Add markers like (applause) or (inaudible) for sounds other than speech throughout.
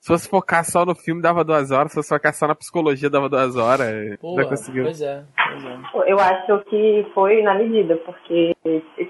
Se fosse focar só no filme, dava duas horas. Se fosse focar só na psicologia, dava duas horas. Pô, conseguiu. pois é, pois é. Eu acho que foi na medida, porque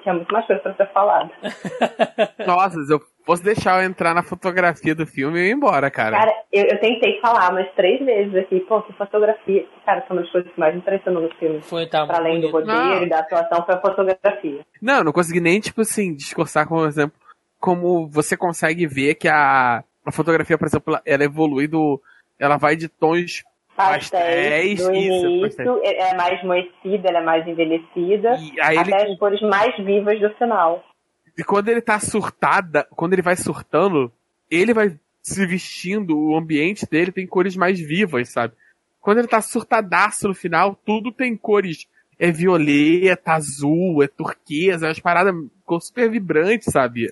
tinha muito mais coisa pra ser falado. (laughs) Nossa, se eu fosse deixar eu entrar na fotografia do filme, eu ia embora, cara. Cara, eu, eu tentei falar umas três vezes aqui, pô, que fotografia. Cara, foi uma das coisas que mais impressionou no filme. Foi, tá Pra além do bonito. roteiro Não. e da atuação, foi a fotografia. Não, eu não consegui nem, tipo assim, discursar, por exemplo, como você consegue ver que a, a fotografia, por exemplo, ela- ela evolui do. Ela vai de tons Pastéis, isso, é é mais moecida, ela é mais envelhecida, E aí ele- até as cores mais vivas do final. E quando ele tá surtada, quando ele vai surtando, ele vai se vestindo, o ambiente dele tem cores mais vivas, sabe? Quando ele tá surtadaço no final, tudo tem cores. É violeta, azul, é turquesa, é umas paradas super vibrantes, sabe?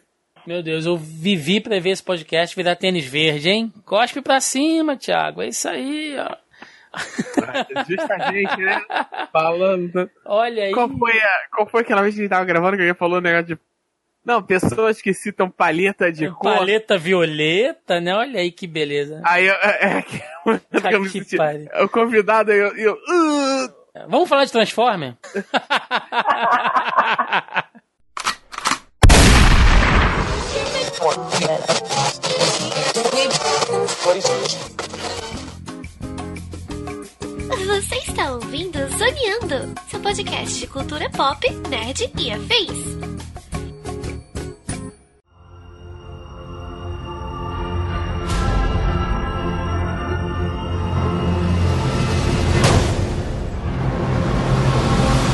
Meu Deus, eu vivi pra ver esse podcast virar tênis verde, hein? Cospe pra cima, Thiago. É isso aí, ó. Justamente, né? Falando. Olha aí. Qual foi, a, qual foi aquela vez que a gente tava gravando que alguém falou um negócio de. Não, pessoas que citam paleta de cor. Paleta violeta, né? Olha aí que beleza. Aí eu, é, é, que- (laughs) eu senti- o convidado, eu. eu uh, Vamos falar de Transformer? (laughs) Você está ouvindo Zoneando, seu podcast de cultura pop, nerd e afins.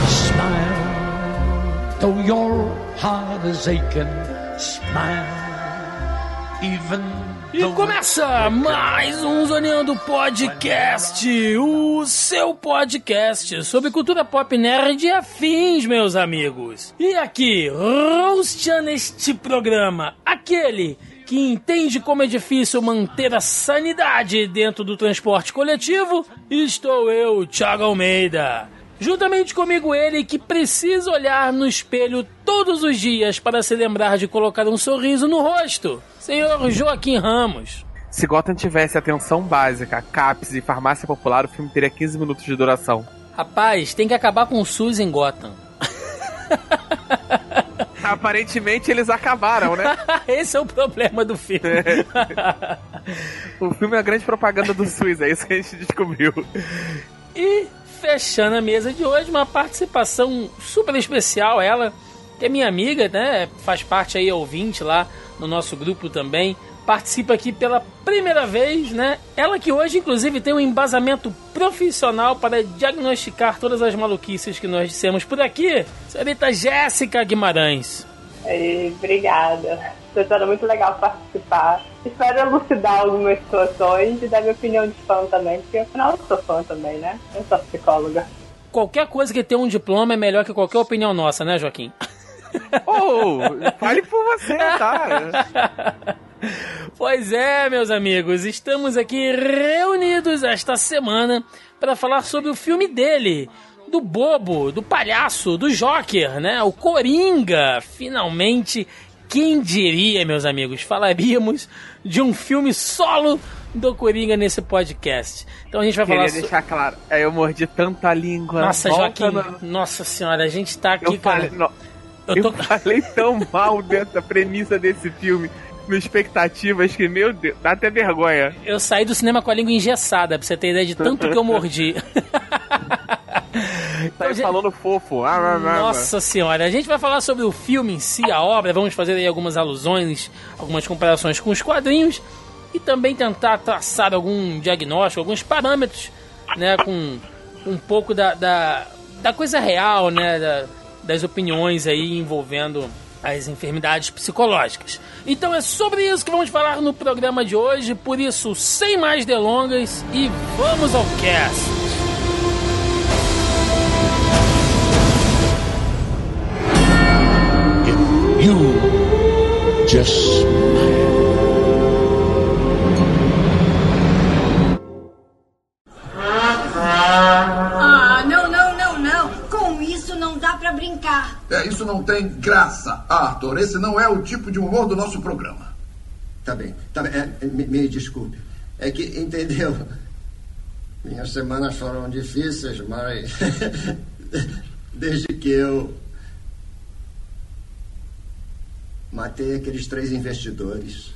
Smile, though your heart is aching. Smile, E começa mais um Zoneando Podcast, o seu podcast sobre cultura pop nerd e afins, meus amigos. E aqui, rosteando este programa, aquele que entende como é difícil manter a sanidade dentro do transporte coletivo, estou eu, Thiago Almeida. Juntamente comigo ele que precisa olhar no espelho todos os dias para se lembrar de colocar um sorriso no rosto. Senhor Joaquim Ramos. Se Gotham tivesse atenção básica, CAPS e farmácia popular, o filme teria 15 minutos de duração. Rapaz, tem que acabar com o SUS em Gotham. (laughs) Aparentemente eles acabaram, né? (laughs) Esse é o problema do filme. (laughs) o filme é a grande propaganda do SUS, é isso que a gente descobriu. E fechando a mesa de hoje, uma participação super especial, ela, que é minha amiga, né? Faz parte aí, ouvinte lá no nosso grupo também. Participa aqui pela primeira vez, né? Ela que hoje, inclusive, tem um embasamento profissional para diagnosticar todas as maluquices que nós dissemos por aqui. Senhorita Jéssica Guimarães. Obrigada. Foi toda muito legal participar. Espero elucidar algumas situações e dar minha opinião de fã também, porque afinal eu sou fã também, né? Eu sou psicóloga. Qualquer coisa que tenha um diploma é melhor que qualquer opinião nossa, né, Joaquim? (laughs) Oh, fale por você, tá? (laughs) Pois é, meus amigos, estamos aqui reunidos esta semana para falar sobre o filme dele, do bobo, do palhaço, do Joker, né? O Coringa. Finalmente, quem diria, meus amigos, falaríamos de um filme solo do Coringa nesse podcast. Então a gente vai Queria falar so- deixar claro, aí eu mordi tanta língua. Nossa, Joaquim, no- nossa senhora, a gente tá aqui, Eu cara. falei, Eu eu tô- falei tão mal dessa premissa desse filme, no expectativas que, meu Deus, dá até vergonha. Eu saí do cinema com a língua engessada, pra você ter ideia de tanto que eu mordi. (laughs) Tá aí gente- falando fofo. Ah, ah, ah, Nossa senhora, a gente vai falar sobre o filme em si, a obra, vamos fazer aí algumas alusões, algumas comparações com os quadrinhos e também tentar traçar algum diagnóstico, alguns parâmetros, né, com um pouco da, da, da coisa real, né, da- das opiniões aí envolvendo as enfermidades psicológicas. Então é sobre isso que vamos falar no programa de hoje, por isso, sem mais delongas e vamos ao cast. Ah, não, não, não, não. Com isso não dá pra brincar. É, isso não tem graça, Arthur. Esse não é o tipo de humor do nosso programa. Tá bem, tá bem. É, me, me desculpe. É que, entendeu? Minhas semanas foram difíceis, mas. (laughs) Desde que eu. Matei aqueles três investidores.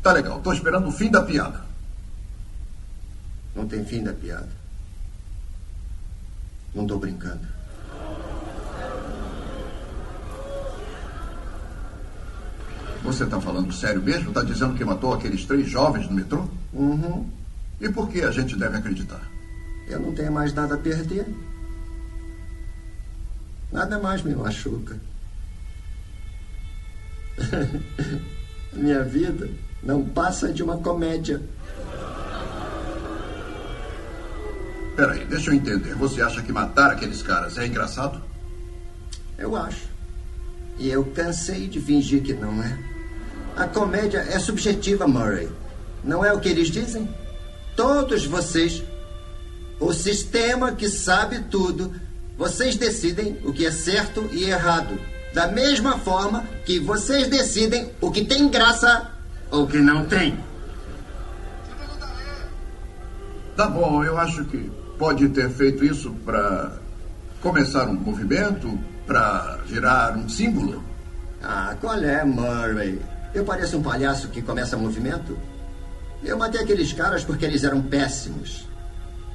Tá legal, tô esperando o fim da piada. Não tem fim da piada. Não tô brincando. Você tá falando sério mesmo? Tá dizendo que matou aqueles três jovens no metrô? Uhum. E por que a gente deve acreditar? Eu não tenho mais nada a perder. Nada mais me machuca. (laughs) Minha vida não passa de uma comédia. Peraí, deixa eu entender. Você acha que matar aqueles caras é engraçado? Eu acho. E eu cansei de fingir que não é. A comédia é subjetiva, Murray. Não é o que eles dizem? Todos vocês, o sistema que sabe tudo, vocês decidem o que é certo e errado. Da mesma forma que vocês decidem o que tem graça ou que não tem. Tá bom, eu acho que pode ter feito isso para começar um movimento, para virar um símbolo. Ah, qual é, Murray? Eu pareço um palhaço que começa movimento? Eu matei aqueles caras porque eles eram péssimos.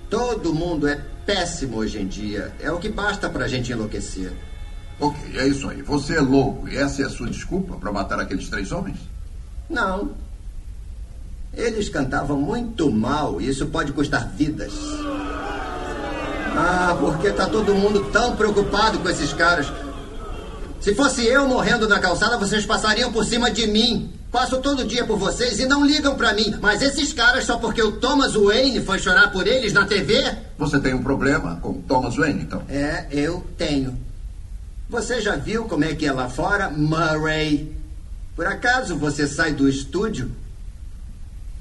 Todo mundo é péssimo hoje em dia. É o que basta pra gente enlouquecer. Ok, é isso aí. Você é louco e essa é a sua desculpa para matar aqueles três homens? Não. Eles cantavam muito mal e isso pode custar vidas. Ah, porque tá todo mundo tão preocupado com esses caras. Se fosse eu morrendo na calçada, vocês passariam por cima de mim. Passo todo dia por vocês e não ligam pra mim. Mas esses caras, só porque o Thomas Wayne foi chorar por eles na TV? Você tem um problema com Thomas Wayne, então? É, eu tenho. Você já viu como é que é lá fora, Murray? Por acaso você sai do estúdio?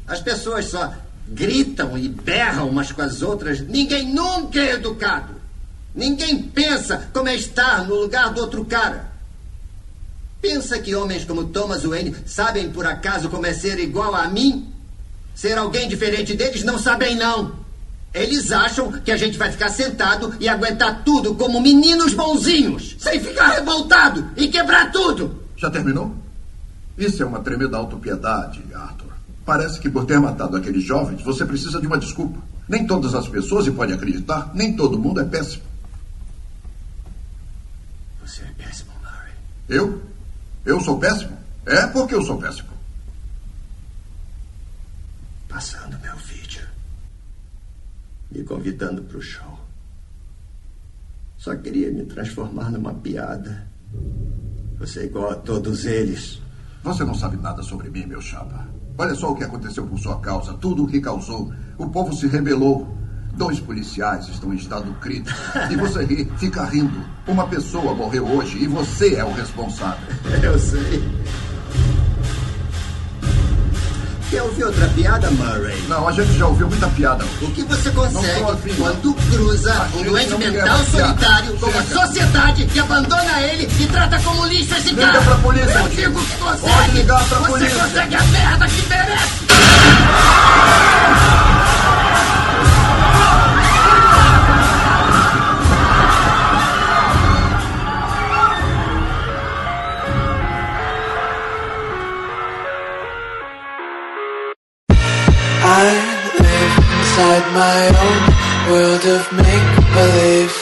As pessoas só gritam e berram umas com as outras. Ninguém nunca é educado. Ninguém pensa como é estar no lugar do outro cara. Pensa que homens como Thomas Wayne sabem por acaso como é ser igual a mim? Ser alguém diferente deles não sabem, não. Eles acham que a gente vai ficar sentado e aguentar tudo como meninos bonzinhos, sem ficar revoltado e quebrar tudo. Já terminou? Isso é uma tremenda autopiedade, Arthur. Parece que por ter matado aqueles jovens, você precisa de uma desculpa. Nem todas as pessoas, e pode acreditar, nem todo mundo é péssimo. Você é péssimo, Murray. Eu? Eu sou péssimo? É porque eu sou péssimo. Passando meu vídeo. Me convidando para o show. Só queria me transformar numa piada. Você é igual a todos eles. Você não sabe nada sobre mim, meu chapa. Olha só o que aconteceu por sua causa, tudo o que causou. O povo se rebelou. Dois policiais estão em estado crítico. E você ri, fica rindo. Uma pessoa morreu hoje e você é o responsável. (laughs) Eu sei. Quer ouvir outra piada, Murray? Não, a gente já ouviu muita piada. O que você consegue quando cruza A um doente mental solitário com Chega. sociedade que abandona ele e trata como lixo esse Liga cara? pra polícia, Eu digo que consegue! Pode ligar pra você polícia. consegue a merda que merece! My own world of make believe.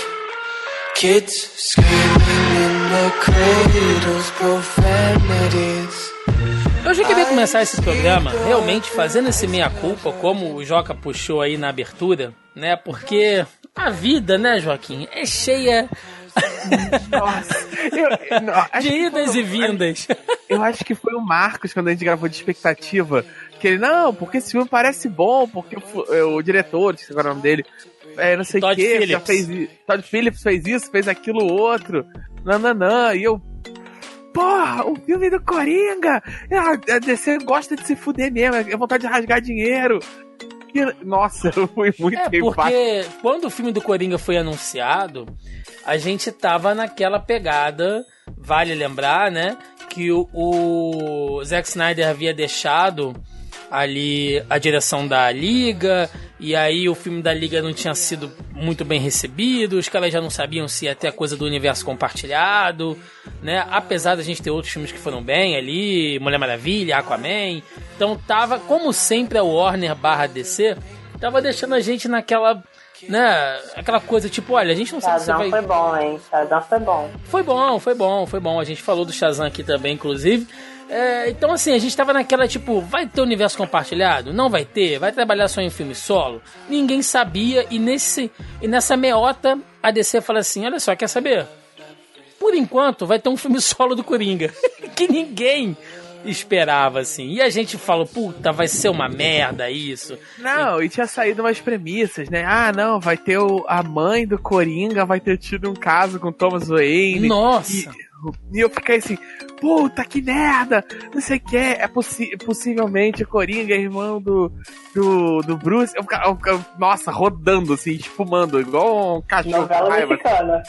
Kids screaming in the cradles, profanities. Eu já queria começar esse programa realmente fazendo esse meia-culpa, como o Joca puxou aí na abertura, né? Porque a vida, né, Joaquim, é cheia Nossa. Eu, não, (laughs) de idas foi- e vindas. Eu acho que foi o Marcos quando a gente gravou de expectativa. Que ele, não, porque esse filme parece bom, porque o, é, o diretor, esqueci agora o nome dele, é, não sei o que, já Phillips. fez. i- Todd Phillips fez isso, fez aquilo outro. Nananã. E eu. Porra, o filme do Coringa! Ah, A DC gosta de se fuder mesmo, é vontade de rasgar dinheiro. Que- Nossa, (laughs) foi muito É, porque quando o filme do Coringa foi anunciado, a gente tava naquela pegada, vale lembrar, né? Que o, o Zack Snyder havia deixado ali a direção da Liga, e aí o filme da Liga não tinha sido muito bem recebido, os caras já não sabiam se ia ter a coisa do universo compartilhado, né? Apesar da gente ter outros filmes que foram bem ali, Mulher Maravilha, Aquaman. Então tava, como sempre, a Warner barra DC, tava deixando a gente naquela. Né, aquela coisa tipo, olha, a gente não sabe se Shazam vai. foi bom, hein? Shazam foi bom. Foi bom, foi bom, foi bom. A gente falou do Shazam aqui também, inclusive. É, então, assim, a gente tava naquela tipo, vai ter universo compartilhado? Não vai ter? Vai trabalhar só em filme solo? Ninguém sabia, e, nesse, e nessa meota, a DC fala assim: olha só, quer saber? Por enquanto, vai ter um filme (laughs) solo do Coringa. (laughs) que ninguém esperava, assim. E a gente falou, puta, vai ser uma merda isso. Não, e tinha saído umas premissas, né? Ah, não, vai ter o, a mãe do Coringa, vai ter tido um caso com Thomas Wayne. Nossa! E, e eu fiquei assim, puta que merda! Não sei o que, é possi possivelmente o Coringa é irmão do, do, do Bruce. Eu ficava, eu ficava, nossa, rodando assim, espumando, igual um cachorro Novela raiva. mexicana.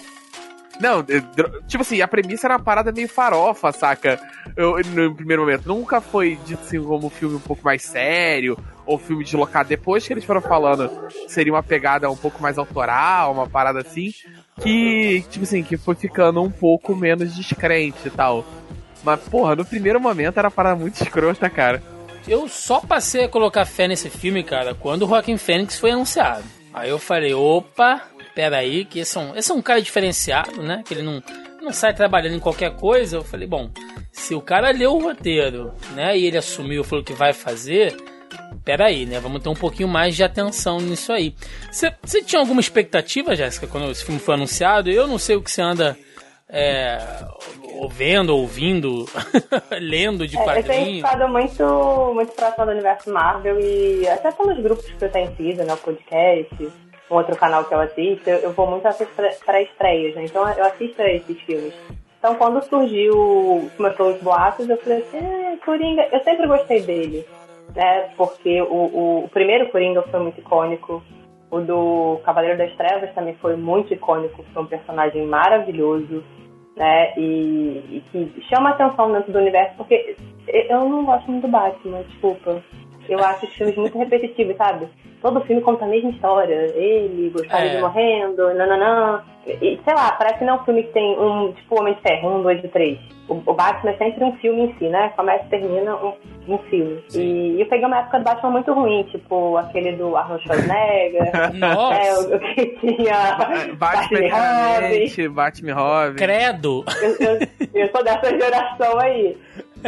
Não, dro- tipo assim, a premissa era uma parada meio farofa, saca? Eu, no primeiro momento. Nunca foi dito assim como um filme um pouco mais sério, ou filme deslocado. Depois que eles foram falando que seria uma pegada um pouco mais autoral, uma parada assim, que, tipo assim, que foi ficando um pouco menos descrente e tal. Mas, porra, no primeiro momento era parada muito escrota, cara. Eu só passei a colocar fé nesse filme, cara, quando o Joaquin Phoenix foi anunciado. Aí eu falei, opa, peraí, que esse é um, esse é um cara diferenciado, né? Que ele não, não sai trabalhando em qualquer coisa. Eu falei, bom, se o cara leu o roteiro, né? E ele assumiu, falou que vai fazer, peraí, né? Vamos ter um pouquinho mais de atenção nisso aí. Você tinha alguma expectativa, Jéssica, quando esse filme foi anunciado? Eu não sei o que você anda é, vendo, ouvindo, (laughs) lendo de É, eu tenho ficado muito, muito próxima do universo Marvel e até pelos grupos que eu tenho sido, né? O podcast, um outro canal que eu assisto, eu, vou muito assistir para estreias, né? Então eu assisto a esses filmes. Então quando surgiu, começou os boatos, eu falei assim, ah, Coringa, eu sempre gostei dele, né? Porque o, o, primeiro Coringa foi muito icônico. O do Cavaleiro das Trevas também foi muito icônico, foi um personagem maravilhoso né? E, e que chama atenção dentro do universo, porque eu não gosto muito do Batman, desculpa. Eu acho os filmes muito repetitivos, sabe? Todo filme conta a mesma história. Ele, gostava É. de morrendo, nananã. E, sei lá, parece que não é um filme que tem um, tipo, Homem de Ferro, um, dois e três. O, o Batman é sempre um filme em si, né? Começa e termina um, um filme. E eu peguei uma época do Batman muito ruim, tipo aquele do Arnold Schwarzenegger. Nossa. (laughs) É, o, o que tinha Batman Batman e Robin. Batman Robin. Credo! eu, eu, eu sou dessa geração aí.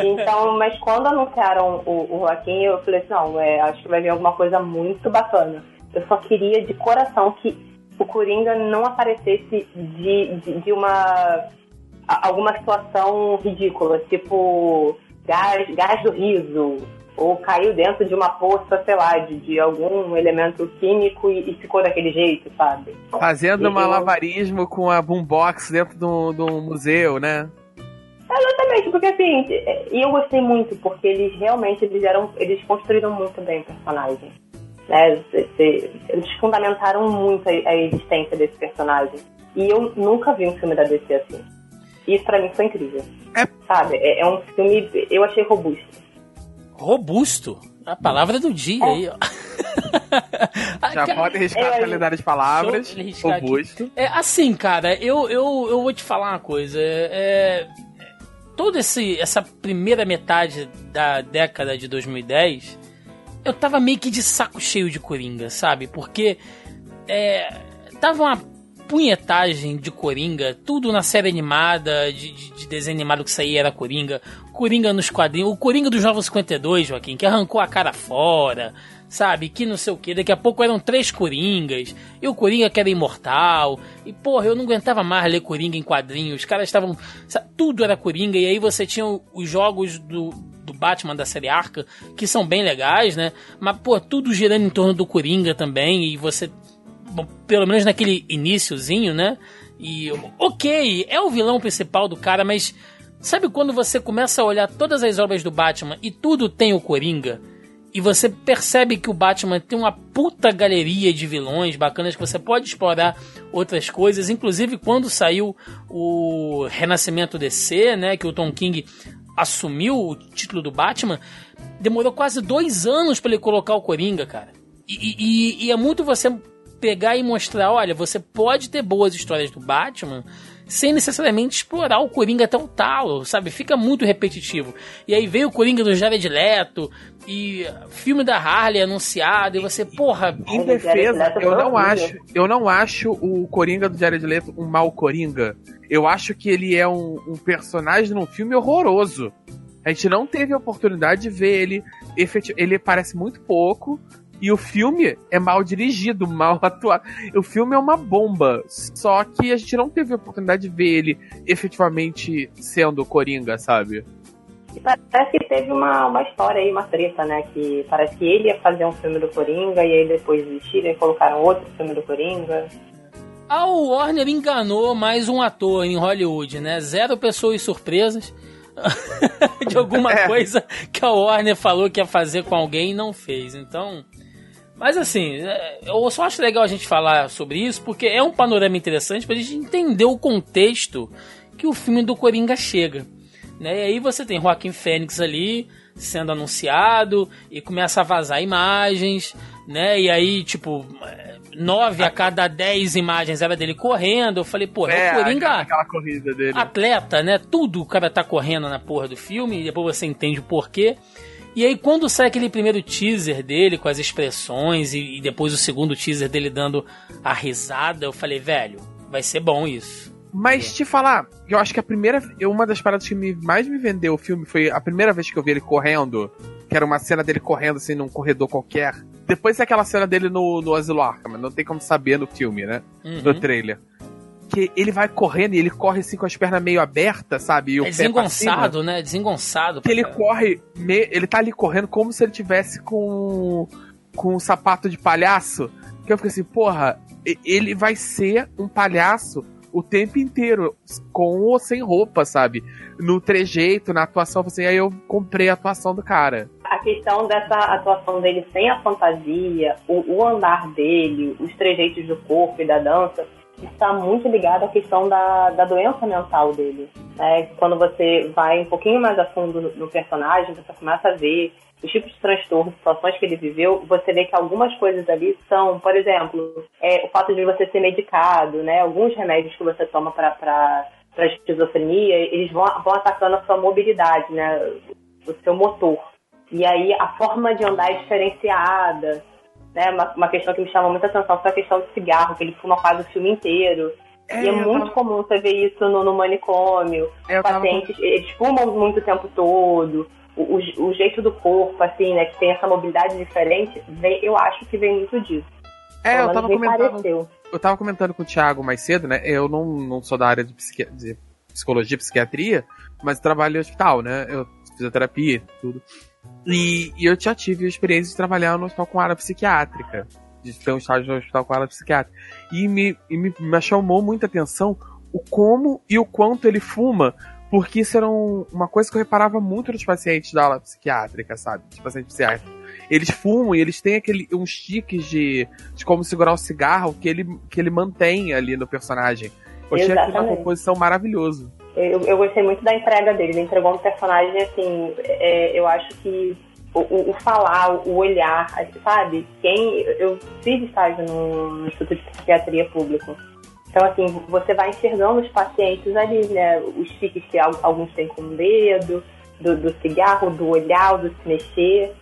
Então, mas quando anunciaram o, o Joaquim, eu falei assim, não, é, acho que vai vir alguma coisa muito bacana. Eu só queria de coração que o Coringa não aparecesse de, de, de uma alguma situação ridícula, tipo gás, gás do riso, ou caiu dentro de uma poça, sei lá, de, de algum elemento químico e, e ficou daquele jeito, sabe? Fazendo E eu- malabarismo com a boombox dentro do, do museu, né? Exatamente, porque assim, e eu gostei muito, porque eles realmente eles eram, eles construíram muito bem o personagem. Né? Eles fundamentaram muito a, existência desse personagem. E eu nunca vi um filme da DC assim. Isso pra mim foi incrível. É. Sabe? É, é um filme, eu achei robusto. Robusto. A palavra do dia aí, ó. (laughs) Já Cara, pode arriscar é, a calendário de palavras. Robusto. É, assim, cara, eu, eu, eu vou te falar uma coisa. É, toda essa primeira metade da década de 2010, eu tava meio que de saco cheio de Coringa, sabe? Porque é, tava uma punhetagem de Coringa, tudo na série animada, de, de- de desenho animado que saía era Coringa, Coringa nos quadrinhos, o Coringa dos Jovens 52, Joaquim, que arrancou a cara fora, sabe? Que não sei o que, daqui a pouco eram três Coringas, e o Coringa que era imortal, e porra, eu não aguentava mais ler Coringa em quadrinhos, os caras estavam. Tudo era Coringa, e aí você tinha os jogos do, do Batman da série Arca, que são bem legais, né? Mas, pô, tudo girando em torno do Coringa também, e você bom, pelo menos naquele iniciozinho, né? E ok, é o vilão principal do cara, mas sabe quando você começa a olhar todas as obras do Batman e tudo tem o Coringa? E você percebe que o Batman tem uma puta galeria de vilões bacanas que você pode explorar outras coisas, inclusive quando saiu o Renascimento DC, né, que o Tom King assumiu o título do Batman, demorou quase dois anos para ele colocar o Coringa, cara. E, e, e é muito você pegar e mostrar, olha, você pode ter boas histórias do Batman sem necessariamente explorar o Coringa até o talo, sabe? Fica muito repetitivo. E aí veio o Coringa do Jared Leto e filme da Harley anunciado e você, porra, em defesa, eu não acho, eu não acho o Coringa do Jared Leto um mau Coringa. Eu acho que ele é um, um personagem num filme horroroso. A gente não teve a oportunidade de ver ele efetivo. Ele parece muito pouco, e o filme é mal dirigido, (laughs) mal atuado. O filme é uma bomba. Só que a gente não teve a oportunidade de ver ele efetivamente sendo Coringa, sabe? E parece que teve uma, uma história aí, uma treta, né? Que parece que ele ia fazer um filme do Coringa e aí depois desistiram e colocaram outro filme do Coringa. A Warner enganou mais um ator em Hollywood, né? Zero pessoas surpresas (laughs) de alguma é. coisa que a Warner falou que ia fazer com alguém e não fez. Então, mas assim, é, eu só acho legal a gente falar sobre isso porque é um panorama interessante pra gente entender o contexto que o filme do Coringa chega. Né? E aí você tem Joaquim Fênix ali sendo anunciado e começa a vazar imagens, né? E aí, tipo, nove a cada dez imagens era dele correndo. Eu falei, pô, é, o Coringa. Aquela corrida dele. Atleta, né? Tudo o cara tá correndo na porra do filme, e depois você entende o porquê. E aí, quando sai aquele primeiro teaser dele com as expressões e, e depois o segundo teaser dele dando a risada, eu falei, velho, vai ser bom isso. Mas te falar, eu acho que a primeira. Uma das paradas que me, mais me vendeu o filme foi a primeira vez que eu vi ele correndo. Que era uma cena dele correndo assim num corredor qualquer. Depois é aquela cena dele no, no Asilo Arkham, não tem como saber no filme, né? Uhum. No trailer que ele vai correndo e ele corre assim com as pernas meio abertas, sabe? E o é desengonçado, né? Desengonçado. Que ele corre, ele tá ali correndo como se ele tivesse com, com um sapato de palhaço. Que eu fiquei assim, porra, ele vai ser um palhaço o tempo inteiro, com ou sem roupa, sabe? No trejeito, na atuação, assim, aí eu comprei a atuação do cara. A questão dessa atuação dele sem a fantasia, o, o andar dele, os trejeitos do corpo e da dança, está muito ligado à questão da, da doença mental dele. Né? Quando você vai um pouquinho mais a fundo no, personagem, você começa a ver os tipos de transtornos, situações que ele viveu, você vê que algumas coisas ali são, por exemplo, é, o fato de você ser medicado, né? Alguns remédios que você toma para para esquizofrenia, eles vão, vão atacando a sua mobilidade, né? O seu motor. E aí a forma de andar é diferenciada né? Uma, uma questão que me chama muita atenção foi a questão do cigarro, que ele fuma quase o filme inteiro. É, e é muito tava... comum você ver isso no, no manicômio. É, pacientes, tava... eles fumam muito o tempo todo. O, o, o, jeito do corpo, assim, né, que tem essa mobilidade diferente, vem, eu acho que vem muito disso. É, eu tava comentando. Pareceu. Eu tava comentando com o Thiago mais cedo, né? Eu não, não sou da área de, psiqui... de psicologia, psiquiatria, mas trabalho em hospital, né? Eu fisioterapia, tudo. E, e, eu já tive a experiência de trabalhar no hospital com área psiquiátrica. De ter um estágio no hospital com área psiquiátrica. E me, e me, me chamou muita atenção o como e o quanto ele fuma. Porque isso era um, uma coisa que eu reparava muito nos pacientes da aula psiquiátrica, sabe? Dos pacientes psiquiátricos. Eles fumam e eles têm aquele, uns tiques de, de como segurar o cigarro que ele, que ele mantém ali no personagem. Eu achei aquilo uma composição maravilhoso. Eu, eu gostei muito da entrega dele. Ele entregou um personagem, assim, é, eu acho que o, o, o, falar, o olhar, sabe? Quem. Eu fiz estágio no, Instituto de Psiquiatria Público. Então, assim, você vai enxergando os pacientes ali, né? Os tiques que alguns têm com dedo, do, do cigarro, do olhar, do se mexer.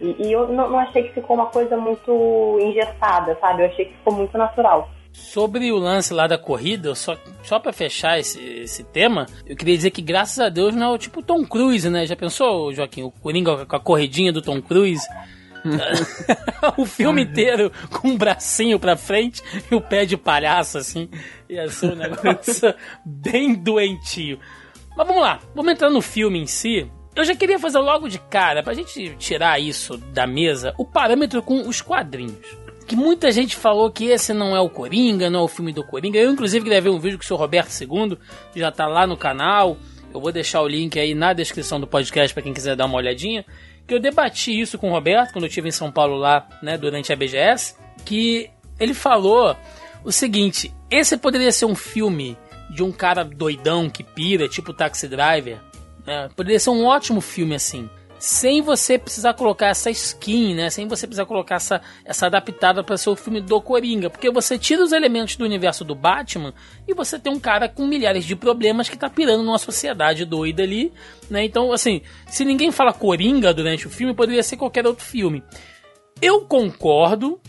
E, e eu não, não achei que ficou uma coisa muito engessada, sabe? Eu achei que ficou muito natural. Sobre o lance lá da corrida, só, só para fechar esse, esse tema, eu queria dizer que graças a Deus não é o tipo Tom Cruise, né? Já pensou, Joaquim, o Coringa com a corridinha do Tom Cruise? (laughs) o filme inteiro com um bracinho pra frente e o pé de palhaço, assim. Ia ser um negócio (laughs) bem doentio. Mas vamos lá, vamos entrar no filme em si. Eu já queria fazer logo de cara, pra gente tirar isso da mesa, o parâmetro com os quadrinhos que muita gente falou que esse não é o Coringa, não é o filme do Coringa. Eu, inclusive, gravei um vídeo com o seu Roberto II, já tá lá no canal. Eu vou deixar o link aí na descrição do podcast para quem quiser dar uma olhadinha. que eu debati isso com o Roberto quando eu estive em São Paulo lá, né, durante a BGS, que ele falou o seguinte: esse poderia ser um filme de um cara doidão que pira, tipo Taxi Driver. Né? Poderia ser um ótimo filme assim sem você precisar colocar essa skin, né? Sem você precisar colocar essa, essa adaptada para ser o filme do Coringa, porque você tira os elementos do universo do Batman e você tem um cara com milhares de problemas que tá pirando numa sociedade doida ali, né? Então, assim, se ninguém fala Coringa durante o filme, poderia ser qualquer outro filme. Eu concordo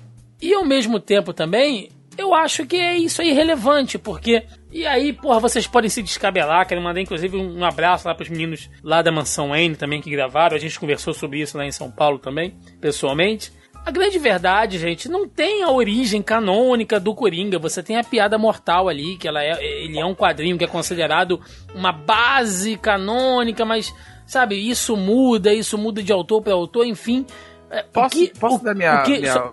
e ao mesmo tempo também eu acho que é isso aí relevante, porque. E aí, porra, vocês podem se descabelar. Quero mandar, inclusive, um abraço lá pros meninos lá da Mansão N também que gravaram. A gente conversou sobre isso lá em São Paulo também, pessoalmente. A grande verdade, gente, não tem a origem canônica do Coringa. Você tem a piada mortal ali, que ela é, ele é um quadrinho que é considerado uma base canônica, mas, sabe, isso muda, isso muda de autor para autor, enfim. É, Posso, que, posso o, dar minha. que, minha... só,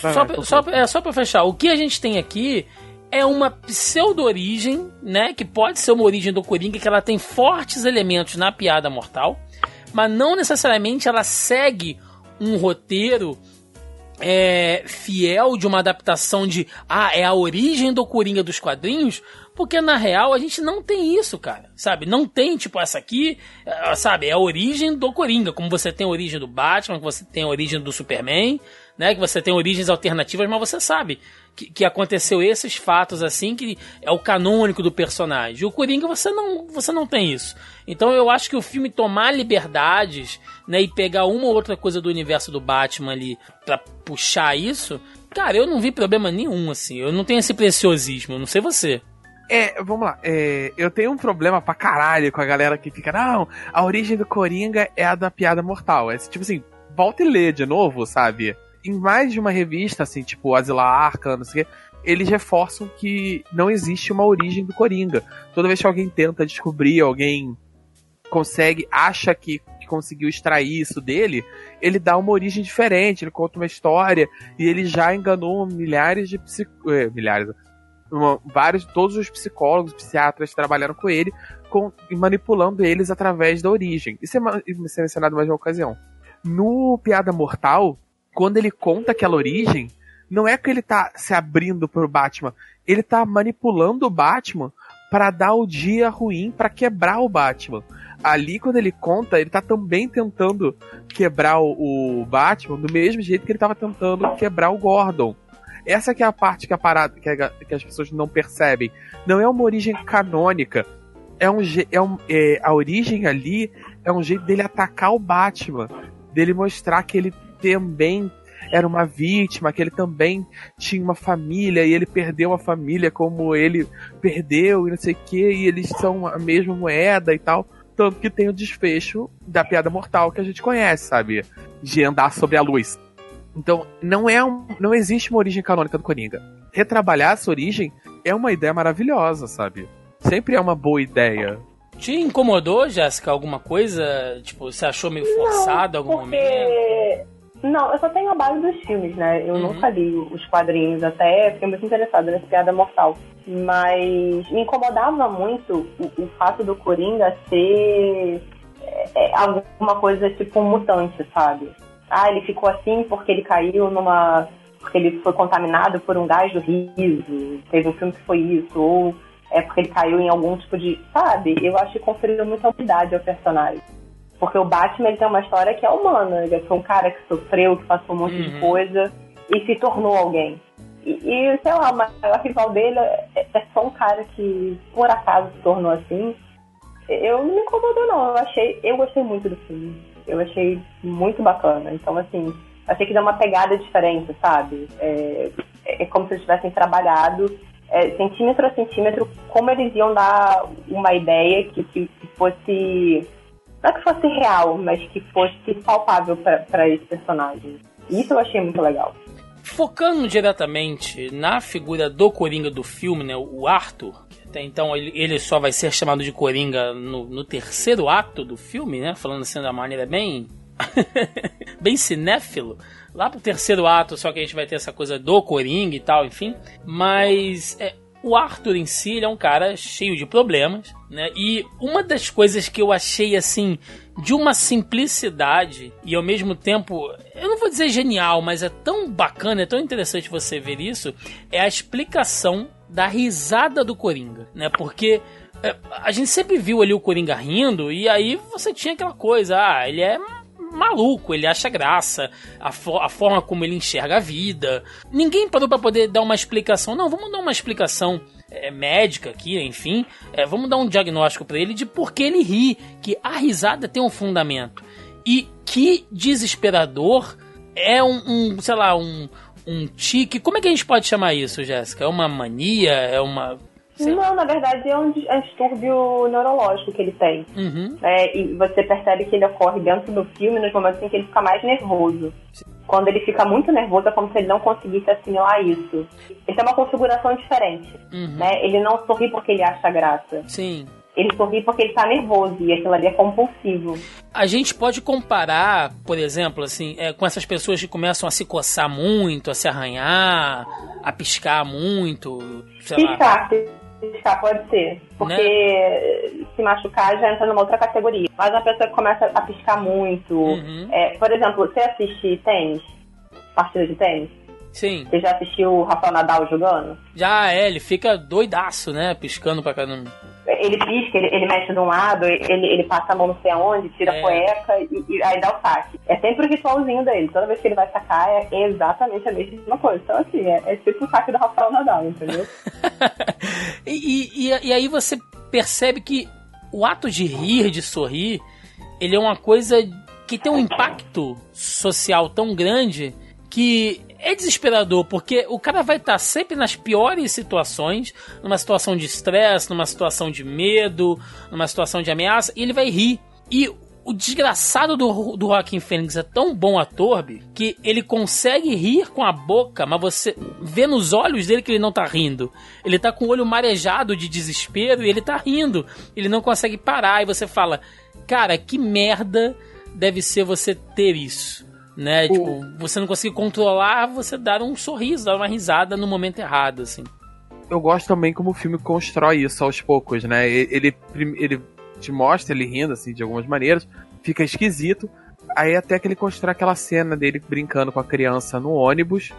Vai, só, vai, só, é, só pra fechar, o que a gente tem aqui é uma pseudo-origem, né? Que pode ser uma origem do Coringa, que ela tem fortes elementos na piada mortal, mas não necessariamente ela segue um roteiro é, fiel de uma adaptação de ah, é a origem do Coringa dos quadrinhos, porque na real a gente não tem isso, cara. Sabe? Não tem, tipo, essa aqui, eh, sabe, é a origem do Coringa, como você tem a origem do Batman, que você tem a origem do Superman, né? Que você tem origens alternativas, mas você sabe que, que aconteceu esses fatos assim, que é o canônico do personagem. O Coringa você não, você não tem isso. Então eu acho que o filme tomar liberdades, né, e pegar uma ou outra coisa do universo do Batman ali pra puxar isso, cara, eu não vi problema nenhum, assim. Eu não tenho esse preciosismo, não sei você. É, vamos lá. É, eu tenho um problema pra caralho com a galera que fica, não, a origem do Coringa é a da piada mortal. É tipo assim, volta e lê de novo, sabe? Em mais de uma revista, assim, tipo Asila Arca, não sei o quê, eles reforçam que não existe uma origem do Coringa. Toda vez que alguém tenta descobrir, alguém consegue, acha que, que conseguiu extrair isso dele, ele dá uma origem diferente, ele conta uma história e ele já enganou milhares de psico... é, milhares, uma- vários, todos os psicólogos, psiquiatras trabalharam com ele, com, manipulando eles através da origem. Isso é, isso é mencionado mais uma ocasião. No Piada Mortal, quando ele conta aquela origem, não é que ele tá se abrindo pro Batman, ele tá manipulando o Batman para dar o dia ruim, para quebrar o Batman. Ali, quando ele conta, ele tá também tentando quebrar o, Batman do mesmo jeito que ele tava tentando quebrar o Gordon. Essa que é a parte que a parada que, a- que as pessoas não percebem. Não é uma origem canônica. É um, é um é, a origem ali é um jeito dele atacar o Batman, dele mostrar que ele também era uma vítima, que ele também tinha uma família e ele perdeu a família como ele perdeu e não sei o que, e eles são a mesma moeda e tal. Tanto que tem o desfecho da piada mortal que a gente conhece, sabe? De andar sobre a luz. Então, não é um, não existe uma origem canônica do Coringa. Retrabalhar essa origem é uma ideia maravilhosa, sabe? Sempre é uma boa ideia. Te incomodou, Jéssica, alguma coisa? Tipo, você achou meio forçado em algum momento? Não, eu só tenho a base dos filmes, né? Eu Uhum. nunca li os quadrinhos, até fiquei muito interessada nessa piada mortal. Mas me incomodava muito o, o fato do Coringa ser é, é, alguma coisa tipo um mutante, sabe? Ah, ele ficou assim porque ele caiu numa. porque ele foi contaminado por um gás do riso. Teve um filme que foi isso. Ou é porque ele caiu em algum tipo de. Sabe? Eu acho que conferiu muita humanidade ao personagem. Porque o Batman ele tem uma história que é humana. Ele foi um cara que sofreu, que passou um monte de Uhum. coisa e se tornou alguém. E, e, sei lá, o maior rival dele é, é só um cara que por acaso se tornou assim. Eu não me incomodou, não. Eu achei, eu gostei muito do filme. Eu achei muito bacana. Então, assim, achei que dá uma pegada diferente, sabe? É, é como se eles tivessem trabalhado é, centímetro a centímetro como eles iam dar uma ideia que, que, que fosse. Não é que fosse real, mas que fosse palpável para esse personagem. Isso eu achei muito legal. Focando diretamente na figura do Coringa do filme, né, o Arthur, até então ele, ele só vai ser chamado de Coringa no, no terceiro ato do filme, né, falando assim da maneira bem (laughs) bem cinéfilo. Lá pro terceiro ato, só que a gente vai ter essa coisa do Coringa e tal, enfim. Mas é, o Arthur em si ele é um cara cheio de problemas, né? E uma das coisas que eu achei assim de uma simplicidade e ao mesmo tempo, eu não vou dizer genial, mas é tão bacana, é tão interessante você ver isso, é a explicação da risada do Coringa, né? Porque é, a gente sempre viu ali o Coringa rindo e aí você tinha aquela coisa, ah, ele é maluco, ele acha graça, a, a forma como ele enxerga a vida. Ninguém parou para poder dar uma explicação. Não, vamos dar uma explicação é, médica aqui, enfim. É, vamos dar um diagnóstico para ele de por que ele ri, que a risada tem um fundamento. E que desesperador é um, um sei lá, um, um tique. Como é que a gente pode chamar isso, Jéssica? É uma mania? É uma. Sim. Não, na verdade é um distúrbio neurológico que ele tem. Uhum. É, e você percebe que ele ocorre dentro do filme nos momentos em que ele fica mais nervoso. Sim. Quando ele fica muito nervoso, é como se ele não conseguisse assimilar isso. Ele tem uma configuração diferente. Uhum. Né? Ele não sorri porque ele acha graça. Sim. Ele sorri porque ele tá nervoso e aquilo ali é compulsivo. A gente pode comparar, por exemplo, assim, é, com essas pessoas que começam a se coçar muito, a se arranhar, a piscar muito, sei piscar, lá piscar pode ser. Porque né? se machucar já entra numa outra categoria. Mas a pessoa que começa a piscar muito. Uhum. É, por exemplo, você assiste tênis? Partida de tênis? Sim. Você já assistiu o Rafael Nadal jogando? Já, é, ele fica doidaço, né? Piscando pra caramba ele pisca, ele, ele mexe de um lado, ele, ele passa a mão não sei aonde, tira é. a cueca e, e, aí dá o saque. É sempre o ritualzinho dele. Toda vez que ele vai sacar é exatamente a mesma coisa. Então, assim, é, é tipo o saque do Rafael Nadal, entendeu? (laughs) e, e, e aí você percebe que o ato de rir, de sorrir, ele é uma coisa que tem um impacto social tão grande que é desesperador, porque o cara vai estar sempre nas piores situações, numa situação de estresse, numa situação de medo, numa situação de ameaça, e ele vai rir. E o desgraçado do, do Joaquim Fênix é tão bom ator, que ele consegue rir com a boca, mas você vê nos olhos dele que ele não tá rindo. Ele tá com o olho marejado de desespero e ele tá rindo. Ele não consegue parar. E você fala, cara, que merda deve ser você ter isso né? O... Tipo, você não conseguir controlar, você dar um sorriso, dar uma risada no momento errado, assim. Eu gosto também como o filme constrói isso aos poucos, né? Ele, ele te mostra ele rindo, assim, de algumas maneiras, fica esquisito. Aí até que ele constrói aquela cena dele brincando com a criança no ônibus.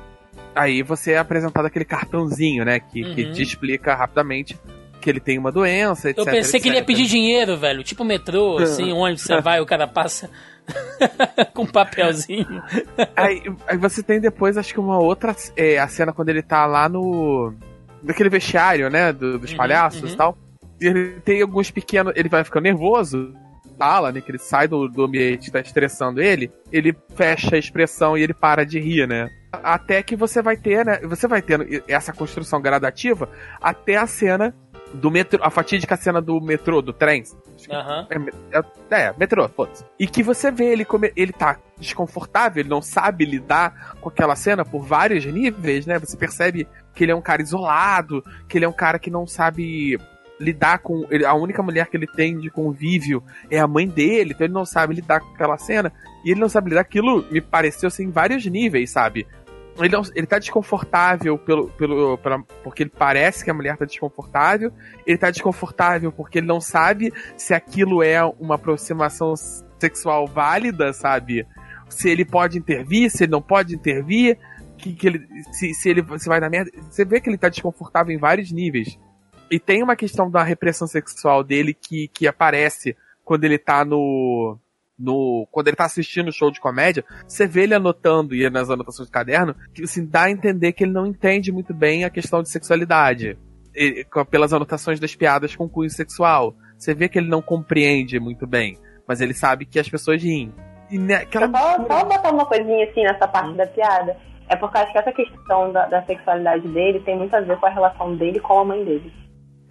Aí você é apresentado aquele cartãozinho, né? Que, uhum. que te explica rapidamente que ele tem uma doença, etc. Eu pensei etc. que ele ia pedir dinheiro, velho. Tipo metrô, (laughs) assim, onde você vai, o cara passa (laughs) com um papelzinho. aí, aí, você tem depois, acho que uma outra. É, a cena quando ele tá lá no. Naquele vestiário, né? Do, dos uhum, palhaços e uhum. tal. E ele tem alguns pequenos. Ele vai ficando nervoso. Fala, né? Que ele sai do, do ambiente que tá estressando ele. Ele fecha a expressão e ele para de rir, né? Até que você vai ter, né? Você vai tendo essa construção gradativa até a cena do metrô, a fatídica cena do metrô, do trem. Uhum. É, é, é, metrô, foda-se. E que você vê ele como ele tá desconfortável, ele não sabe lidar com aquela cena por vários níveis, né? Você percebe que ele é um cara isolado, que ele é um cara que não sabe lidar com. Ele, a única mulher que ele tem de convívio é a mãe dele, então ele não sabe lidar com aquela cena. E ele não sabe lidar. Aquilo me pareceu assim, em vários níveis, sabe? Ele, não, ele tá desconfortável pelo, pelo, porque ele parece que a mulher tá desconfortável. Ele tá desconfortável porque ele não sabe se aquilo é uma aproximação sexual válida, sabe? Se ele pode intervir, se ele não pode intervir, que, que ele, se, se ele se vai dar merda. Você vê que ele tá desconfortável em vários níveis. E tem uma questão da repressão sexual dele que, que aparece quando ele tá no no quando ele tá assistindo o show de comédia, você vê ele anotando e nas anotações do caderno, que assim, dá a entender que ele não entende muito bem a questão de sexualidade. E, pelas anotações das piadas com cunho sexual. Você vê que ele não compreende muito bem, mas ele sabe que as pessoas riem. E naquela... só, só botar uma coisinha assim nessa parte da piada. É porque acho que essa questão da, da sexualidade dele tem muito a ver com a relação dele com a mãe dele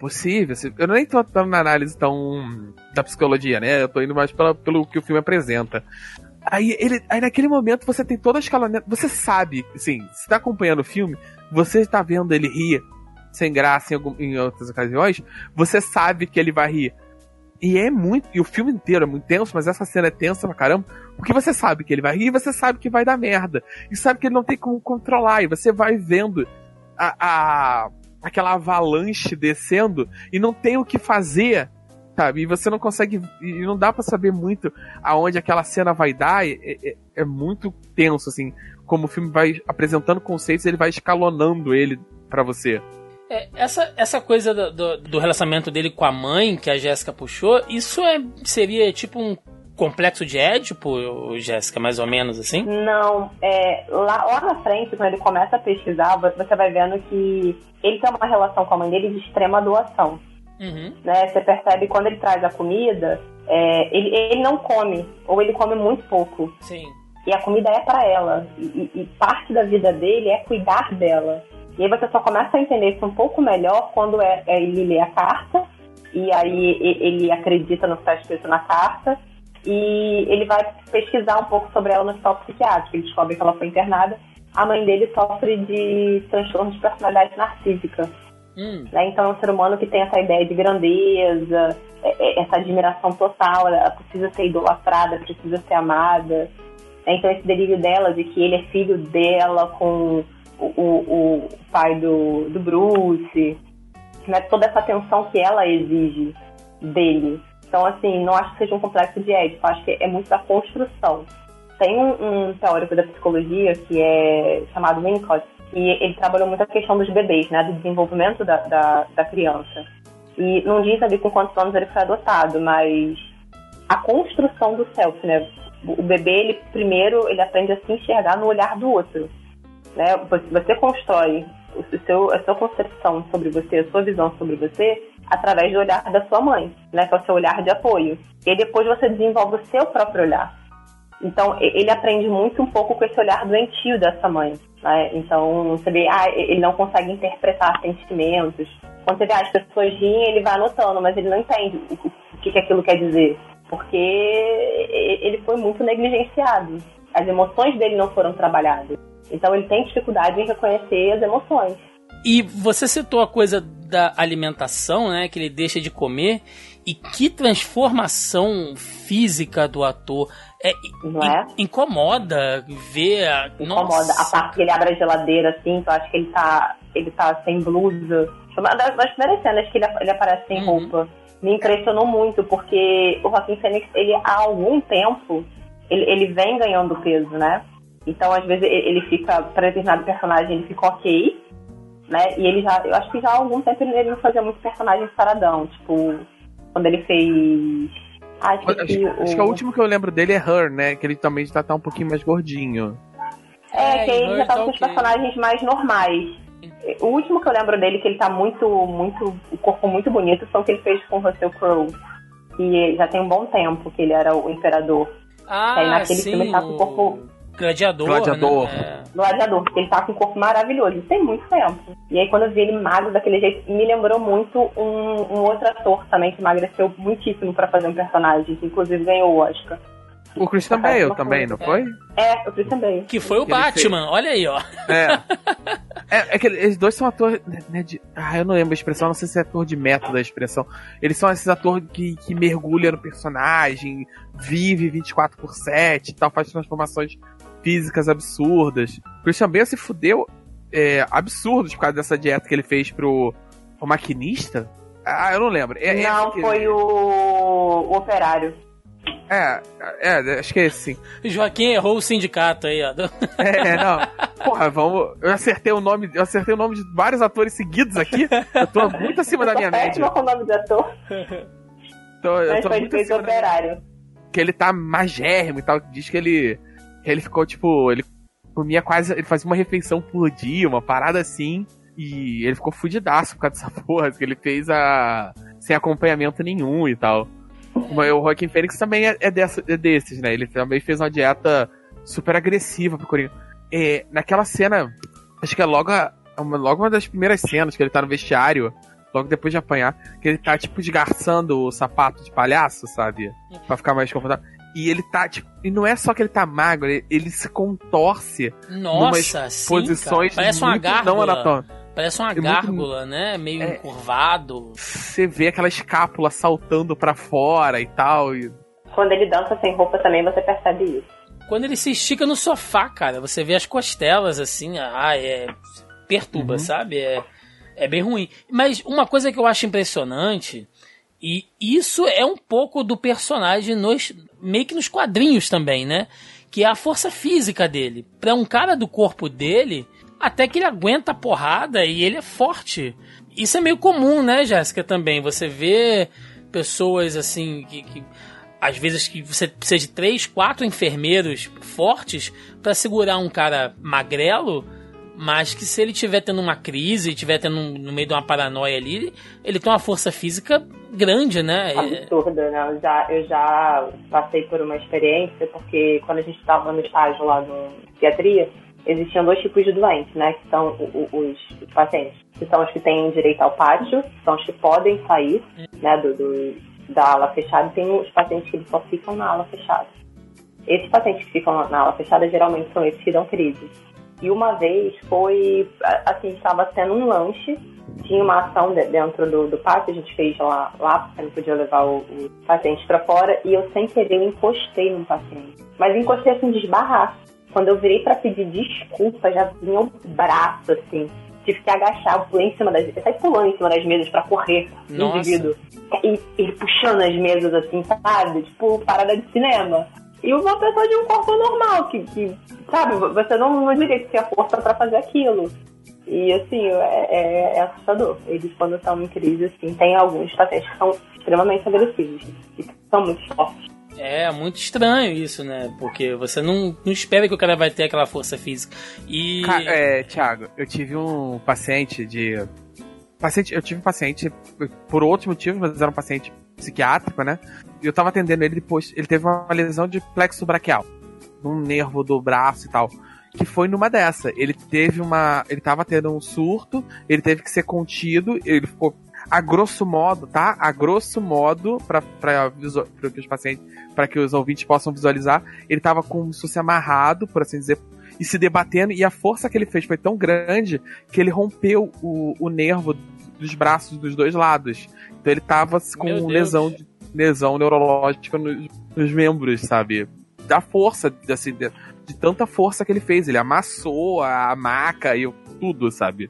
possível. Eu nem tô na análise tão da psicologia, né? Eu tô indo mais pela, pelo que o filme apresenta. Aí, ele, aí naquele momento você tem toda a escaloneta. Você sabe, assim, se tá acompanhando o filme, você está vendo ele rir sem graça em, algum, em outras ocasiões, você sabe que ele vai rir. E é muito. E o filme inteiro é muito tenso, mas essa cena é tensa pra caramba. Porque você sabe que ele vai rir você sabe que vai dar merda. E sabe que ele não tem como controlar. E você vai vendo a, a aquela avalanche descendo e não tem o que fazer, sabe? E você não consegue. E não dá para saber muito aonde aquela cena vai dar. É, é, é, muito tenso, assim. Como o filme vai apresentando conceitos, ele vai escalonando ele para você. É, essa, essa coisa do, do, do, relacionamento dele com a mãe, que a Jéssica puxou, isso é, seria tipo um complexo de Édipo, Jéssica, mais ou menos assim? Não, é, lá, lá na frente, quando ele começa a pesquisar, você vai vendo que ele tem uma relação com a mãe dele de extrema doação. Uhum. Né? Você percebe quando ele traz a comida, é, ele, ele não come, ou ele come muito pouco. Sim. E a comida é para ela. E, e, parte da vida dele é cuidar dela. E aí você só começa a entender isso um pouco melhor quando é, é ele lê a carta, e aí ele acredita no que está escrito na carta, e ele vai pesquisar um pouco sobre ela no hospital psiquiátrico. Ele descobre que ela foi internada. A mãe dele sofre de transtorno de personalidade narcísica. Hum. Né? Então é um ser humano que tem essa ideia de grandeza, é, é, essa admiração total, ela precisa ser idolatrada, precisa ser amada. Né? Então esse delírio dela de que ele é filho dela com o, o, o pai do, do Bruce, né? toda essa atenção que ela exige dele. Então, assim, não acho que seja um complexo de Édipo, acho que é muito da construção. Tem um, um teórico da psicologia que é chamado Winnicott, e ele trabalhou muito a questão dos bebês, né, do desenvolvimento da, da, da criança. E não diz ali com quantos anos ele foi adotado, mas a construção do self, né? O bebê, ele primeiro, ele aprende a se enxergar no olhar do outro. Né? Você constrói o seu, a sua concepção sobre você, a sua visão sobre você, através do olhar da sua mãe, né? Que é o seu olhar de apoio. E depois você desenvolve o seu próprio olhar. Então, ele aprende muito um pouco com esse olhar doentio dessa mãe. Né? Então, você vê, ah, ele não consegue interpretar sentimentos. Quando você vê ah, as pessoas riem, ele vai anotando, mas ele não entende o que, que aquilo quer dizer. Porque ele foi muito negligenciado. As emoções dele não foram trabalhadas. Então, ele tem dificuldade em reconhecer as emoções. E você citou a coisa da alimentação, né? Que ele deixa de comer. E que transformação física do ator. É, Não é? Incomoda ver. A... Incomoda. Nossa. A parte que ele abre a geladeira, assim, então acho que ele tá. Ele tá sem blusa. Uma das, das primeiras cenas que ele, ele aparece sem uhum. roupa. Me impressionou muito, porque o Joaquim Fênix, ele há algum tempo, ele, ele vem ganhando peso, né? Então, às vezes, ele fica, para determinado personagem, ele fica ok, né? E ele já, eu acho que já há algum tempo ele não fazia muito personagem paradão, tipo, quando ele fez. Ah, acho, que, o... acho que o último que eu lembro dele é Her, né? Que ele também já tá um pouquinho mais gordinho. É, é que ele já tá com os personagens mais normais. O último que eu lembro dele, que ele tá muito, muito. O corpo muito bonito, foi o que ele fez com o Russell Crowe. Que já tem um bom tempo que ele era o imperador. Ah, aí naquele sim, filme ele tá com o corpo Gladiador. Gladiador. Né? É. Gladiador, porque ele tá com um corpo maravilhoso. tem muito tempo. E aí, quando eu vi ele magro daquele jeito, me lembrou muito um, um outro ator também que emagreceu muitíssimo para fazer um personagem, que inclusive ganhou o Oscar. O Christian Bale também, não foi? É, o Christian Bale. Que foi o que Batman, olha aí, ó. É. (laughs) é, é que eles dois são atores. Né, de, ah, eu não lembro a expressão, não sei se é ator de método a expressão. Eles são esses atores que, que mergulha no personagem, vive 24 por 7 e tal, faz transformações físicas absurdas. Christian Bale se fudeu é, absurdos por causa dessa dieta que ele fez pro o maquinista. Ah, eu não lembro. É, não, foi o... o operário. É, é, acho que é esse sim. Joaquim errou o sindicato aí, ó. (laughs) É, não. Porra, vamos. Eu acertei o nome. Eu acertei o nome de vários atores seguidos aqui. Eu tô muito acima da minha média. com o nome do ator. Tô, eu Mas tô foi muito feito operário. Que ele tá magérrimo e tal. Diz que ele ele ficou, tipo, ele comia quase. Ele fazia uma refeição por dia, uma parada assim. E ele ficou fudidaço por causa dessa (laughs) porra, que ele fez a. sem acompanhamento nenhum e tal. O Joaquim Fênix também é, é, dessa, é desses, né? Ele também fez uma dieta super agressiva pro Coringa. É, naquela cena, acho que é logo, a, uma, logo uma das primeiras cenas que ele tá no vestiário, logo depois de apanhar, que ele tá, tipo, desgarçando o sapato de palhaço, sabe? Pra ficar mais confortável. E ele tá, tipo, e não é só que ele tá magro, ele, ele se contorce Nossa, sim, posições cara. Parece uma gárgula. não anatômicas. Parece uma é gárgula, muito... né? Meio é, encurvado. Você vê aquela escápula saltando para fora e tal. E... Quando ele dança sem roupa também você percebe isso. Quando ele se estica no sofá, cara, você vê as costelas assim, ah, é. perturba, uhum. sabe? É É bem ruim. Mas uma coisa que eu acho impressionante, e isso é um pouco do personagem nos, meio que nos quadrinhos também, né? Que é a força física dele. Pra um cara do corpo dele, até que ele aguenta a porrada e ele é forte. Isso é meio comum, né, Jéssica, também. Você vê pessoas assim que, que às vezes que você precisa de três, quatro enfermeiros fortes para segurar um cara magrelo, mas que se ele tiver tendo uma crise, tiver tendo um, no meio de uma paranoia ali, ele tem uma força física grande, né? Absurda, né? Eu já, eu já passei por uma experiência, porque quando a gente estava no estágio lá no psiquiatria, existiam dois tipos de doentes, né? Que são os, os pacientes. Que são os que têm direito ao pátio, são os que podem sair, né? Do, do da ala fechada e tem os pacientes que só ficam na ala fechada. Esses pacientes que ficam na ala fechada geralmente são esses que dão crise. E uma vez foi, assim, estava tendo um lanche, tinha uma ação dentro do, do pátio, a gente fez lá, lá porque não podia levar o, o paciente para fora, e eu sem querer encostei num paciente. Mas encostei assim, de esbarrar. Quando eu virei para pedir desculpa, já vinha o braço, assim, tive que agachar, pulei em cima das mesas, saí pulando em cima das mesas para correr no indivíduo. E, e, puxando as mesas assim, sabe? Tipo, parada de cinema. E uma pessoa de um corpo normal, que, que sabe, você não, não diria que tinha força para fazer aquilo. E assim, é, é, é, assustador. Eles quando estão em crise, assim, tem alguns pacientes que são extremamente agressivos e são muito fortes. É muito estranho isso, né? Porque você não, não espera que o cara vai ter aquela força física. E. É, Thiago, eu tive um paciente de. Paciente, eu tive um paciente por outros motivos, mas era um paciente psiquiátrico, né? E eu tava atendendo ele depois. Ele teve uma lesão de plexo braquial, num nervo do braço e tal. Que foi numa dessa. Ele teve uma. Ele tava tendo um surto, ele teve que ser contido, ele ficou a grosso modo, tá? A grosso modo, para que os pacientes, para que os ouvintes possam visualizar, ele tava como se fosse amarrado, por assim dizer, e se debatendo, e a força que ele fez foi tão grande que ele rompeu o, o nervo dos braços dos dois lados. Então ele tava com lesão, lesão neurológica nos, nos, membros, sabe? Da força, assim, de, de, tanta força que ele fez. Ele amassou a maca e tudo, sabe?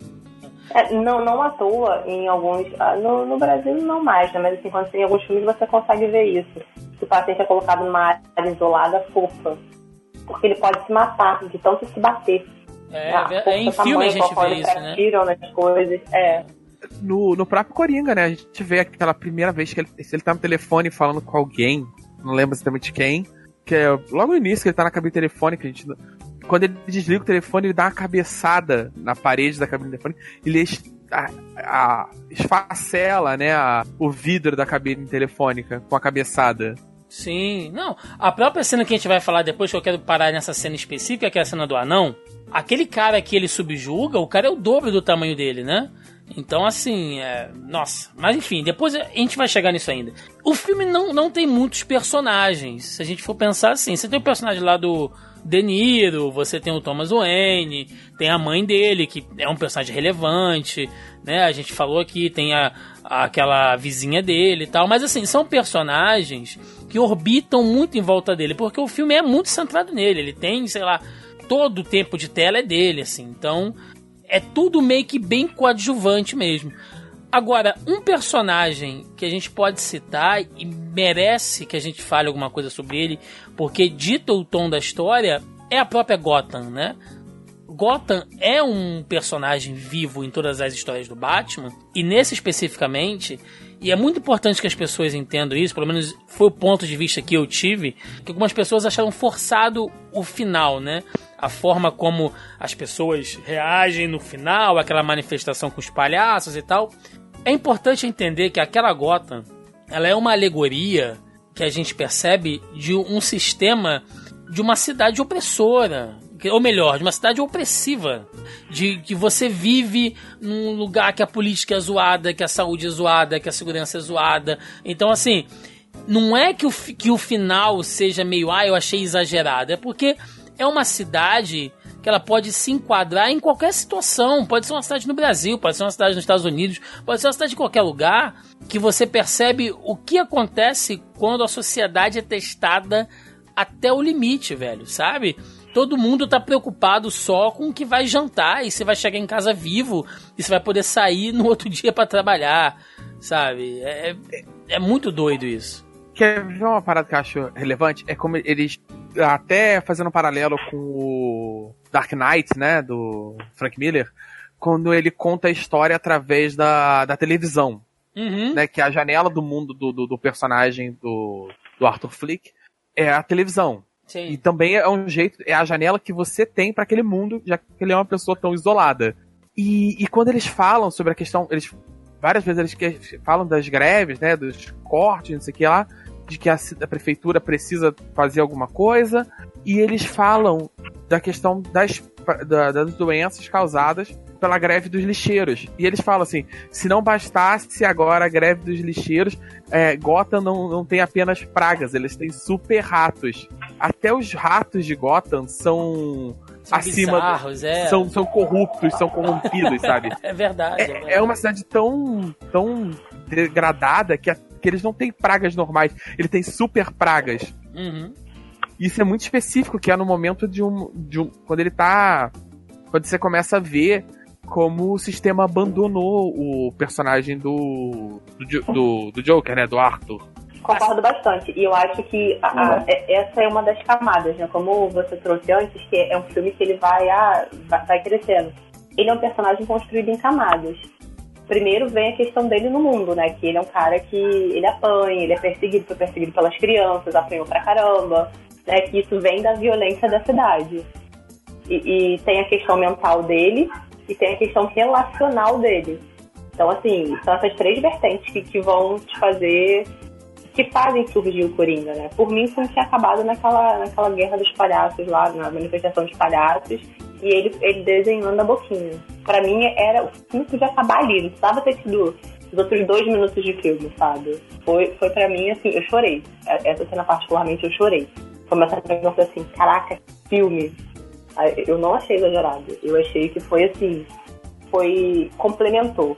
É, não, não à toa, em alguns. Ah, no, no Brasil não mais, né? Mas assim, quando tem alguns filmes você consegue ver isso. Se o paciente é colocado numa área isolada, fofa. Porque ele pode se matar de tanto se bater. É, é, é em filme a gente vê isso, né? Tiram nas coisas, é. No, no próprio Coringa, né? A gente vê aquela primeira vez que ele, se ele tá no telefone falando com alguém, não lembro exatamente quem, que é logo no início que ele tá na cabine telefônica, a gente quando ele desliga o telefone, ele dá uma cabeçada na parede da cabine telefone, ele a, a, esfacela, né, a, o vidro da cabine telefônica com a cabeçada. Sim, não. A própria cena que a gente vai falar depois, que eu quero parar nessa cena específica, que é a cena do anão, aquele cara que ele subjuga, o cara é o dobro do tamanho dele, né? Então, assim, é... nossa. Mas enfim, depois a gente vai chegar nisso ainda. O filme não, não tem muitos personagens. Se a gente for pensar assim, você tem o personagem lá do de Niro, você tem o Thomas Wayne, tem a mãe dele, que é um personagem relevante, né? A gente falou aqui, tem a, a, aquela vizinha dele e tal, mas assim, são personagens que orbitam muito em volta dele, porque o filme é muito centrado nele, ele tem, sei lá, todo o tempo de tela é dele, assim, então é tudo meio que bem coadjuvante mesmo. Agora, um personagem que a gente pode citar e merece que a gente fale alguma coisa sobre ele, porque dita o tom da história, é a própria Gotham, né? Gotham é um personagem vivo em todas as histórias do Batman, e nesse especificamente, e é muito importante que as pessoas entendam isso, pelo menos foi o ponto de vista que eu tive, que algumas pessoas acharam forçado o final, né? A forma como as pessoas reagem no final, aquela manifestação com os palhaços e tal. É importante entender que aquela Gotham, ela é uma alegoria que a gente percebe de um sistema de uma cidade opressora, ou melhor, de uma cidade opressiva, de que você vive num lugar que a política é zoada, que a saúde é zoada, que a segurança é zoada. Então, assim, não é que o, que o final seja meio, ah, eu achei exagerado, é porque é uma cidade que ela pode se enquadrar em qualquer situação. Pode ser uma cidade no Brasil, pode ser uma cidade nos Estados Unidos, pode ser uma cidade de qualquer lugar que você percebe o que acontece quando a sociedade é testada até o limite, velho, sabe? Todo mundo tá preocupado só com o que vai jantar e se vai chegar em casa vivo e se vai poder sair no outro (laughs) dia para trabalhar, sabe? É, é, é muito doido isso. Quer ver uma parada que eu acho relevante? É como eles, até fazendo um paralelo com o Dark Knight, né, do Frank Miller, quando ele conta a história através da, da televisão, Uhum. né, que é a janela do mundo do, do, do personagem do, do Arthur Flick é a televisão. Sim. E também é um jeito, é a janela que você tem para aquele mundo, já que ele é uma pessoa tão isolada. E, e quando eles falam sobre a questão, eles várias vezes eles falam das greves, né, dos cortes, não sei o que lá, de que a, a prefeitura precisa fazer alguma coisa, e eles falam da questão das, da- das doenças causadas pela greve dos lixeiros. E eles falam assim: se não bastasse agora a greve dos lixeiros, é, Gotham não, não tem apenas pragas, eles têm super ratos. Até os ratos de Gotham são, São acima. do- bizarros, é. são, são corruptos, são corrompidos, sabe? (laughs) É verdade. É, É, verdade. é uma cidade tão, tão degradada que, a- que eles não têm pragas normais, ele tem super pragas. Uhum. Isso é muito específico, que é no momento de um, de um. Quando ele tá. Quando você começa a ver como o sistema abandonou o personagem do. do, do, do Joker, né? Do Arthur. Concordo bastante. E eu acho que a- a- é- essa é uma das camadas, né? Como você trouxe antes, que é um filme que ele vai, ah, vai, vai crescendo. Ele é um personagem construído em camadas. Primeiro vem a questão dele no mundo, né? Que ele é um cara que ele apanha, ele é perseguido, foi perseguido pelas crianças, apanhou pra caramba, né? Que isso vem da violência da cidade. E, e tem a questão mental dele e tem a questão relacional dele. Então, assim, são essas três vertentes que, que vão te fazer que fazem surgir o Coringa, né? Por mim, foi tinha acabado naquela, naquela guerra dos palhaços lá, na manifestação dos palhaços, e ele, ele desenhando a boquinha. Pra mim, era o filme podia acabar ali, não precisava ter sido os outros dois minutos de filme, sabe? Foi, foi pra mim, assim, eu chorei. Essa cena, particularmente, eu chorei. Que eu pensei assim, caraca, filme. Aí, Eu não achei exagerado. Eu achei que foi, assim, foi... complementou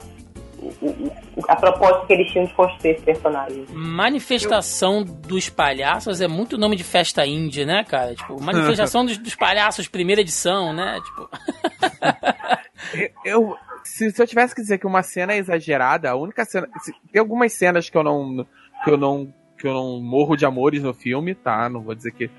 a proposta que eles tinham de construir esse personagem. Manifestação dos palhaços é muito nome de festa indie, né, cara? Tipo, manifestação dos, dos palhaços, primeira edição, né? Tipo, (laughs) Eu. Se, se eu tivesse que dizer que uma cena é exagerada, a única cena. se- tem algumas cenas que eu não. que eu não. que eu não morro de amores no filme, tá? Não vou dizer que.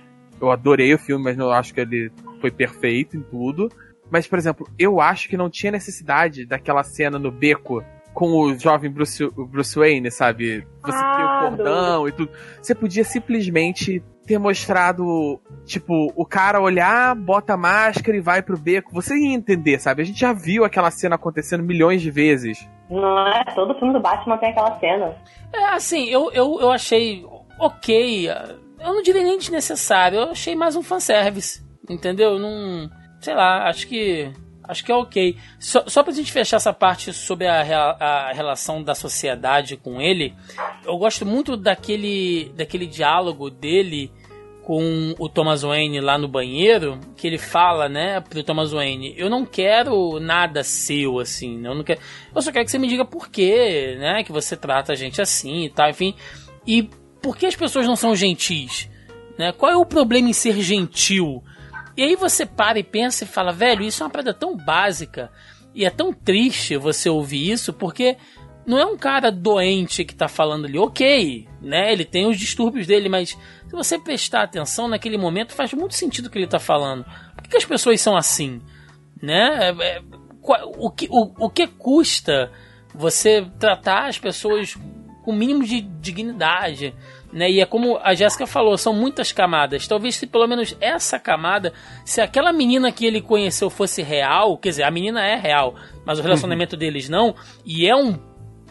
Eu adorei o filme, mas não acho que ele foi perfeito em tudo. Mas, por exemplo, eu acho que não tinha necessidade daquela cena no beco com o jovem Bruce, o Bruce Wayne, sabe? Você Ah, tem o cordão e tudo. Você podia simplesmente ter mostrado, tipo, o cara olhar, bota a máscara e vai pro beco. Você ia entender, sabe? A gente já viu aquela cena acontecendo milhões de vezes. Não é? Todo filme do Batman tem aquela cena. é assim, eu, eu, eu achei ok. Eu não diria nem desnecessário, eu achei mais um fanservice. Entendeu? Não. Sei lá, acho que. Acho que é ok. Só, só pra gente fechar essa parte sobre a, a relação da sociedade com ele, eu gosto muito daquele, daquele diálogo dele com o Thomas Wayne lá no banheiro, que ele fala, né, pro Thomas Wayne, eu não quero nada seu, assim, né, eu não quero... Eu só quero que você me diga por quê, né, que você trata a gente assim e tal, enfim. E por que as pessoas não são gentis? Né? Qual é o problema em ser gentil? E aí você para e pensa e fala, velho, isso é uma parada tão básica e é tão triste você ouvir isso, porque não é um cara doente que tá falando ali, ok, né? Ele tem os distúrbios dele, mas se você prestar atenção naquele momento, faz muito sentido o que ele tá falando. Por que, que as pessoas são assim? Né? É, é, o, que, o, o que custa você tratar as pessoas com o mínimo de dignidade? Né? E é como a Jéssica falou, são muitas camadas. Talvez se pelo menos essa camada, se aquela menina que ele conheceu fosse real, quer dizer, a menina é real, mas o relacionamento deles não, e é um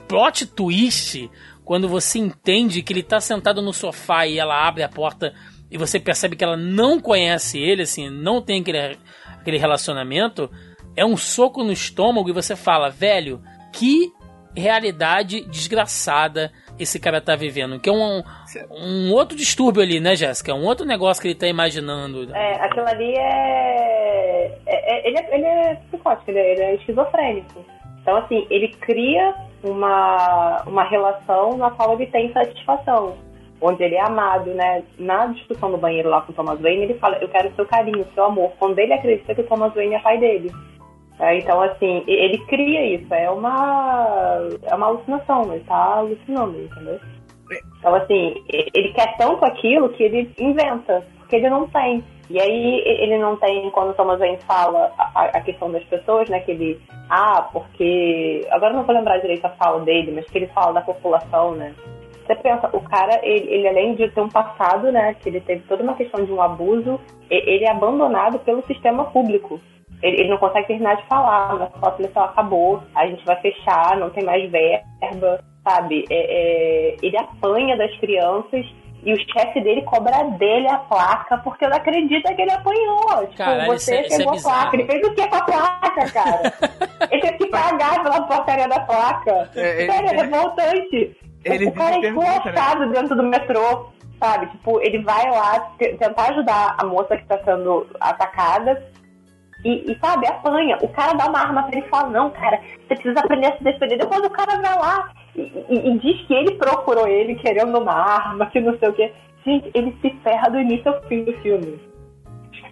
plot twist quando você entende que ele tá sentado no sofá e ela abre a porta e você percebe que ela não conhece ele, assim, não tem aquele, aquele relacionamento, é um soco no estômago e você fala, velho, que realidade desgraçada esse cara tá vivendo. Que é um, um outro distúrbio ali, né, Jéssica? É um outro negócio que ele tá imaginando. É, aquilo ali é. é- é- ele, é ele é psicótico, ele é, ele é esquizofrênico. Então, assim, ele cria uma, uma relação na qual ele tem satisfação. onde ele é amado, né? Na discussão do banheiro lá com o Thomas Wayne, ele fala, eu quero seu carinho, seu amor. Quando ele acredita que o Thomas Wayne é pai dele. É, então, assim, ele cria isso. É uma, é uma alucinação. Ele tá alucinando, entendeu? Então, assim, ele quer tanto aquilo que ele inventa, porque ele não tem. E aí ele não tem, quando o Thomas Wayne fala a, a, questão das pessoas, né? Que ele, ah, porque. Agora não vou lembrar direito a fala dele, mas que ele fala da população, né? Você pensa, o cara, ele, ele, além de ter um passado, né, que ele teve toda uma questão de um abuso, ele é abandonado pelo sistema público. Ele, ele não consegue terminar de falar, mas fala assim, acabou, a gente vai fechar, não tem mais verba, sabe? É, é, ele apanha das crianças e o chefe dele cobra dele a placa porque ele acredita que ele apanhou. Tipo, Caralho, você isso é, pegou isso é a placa. Ele fez o que com a placa, cara? (laughs) ele teve que pagar pela porcaria da placa. É, ele Sério, é revoltante. Ele o cara é pergunta, né? dentro do metrô, sabe? Tipo, ele vai lá te- tentar ajudar a moça que tá sendo atacada e, e, sabe, apanha. O cara dá uma arma pra ele e fala, não, cara, você precisa aprender a se defender. Depois o cara vai lá e, e- e diz que ele procurou ele querendo uma arma, que não sei o quê. Gente, ele se ferra do início ao fim do filme.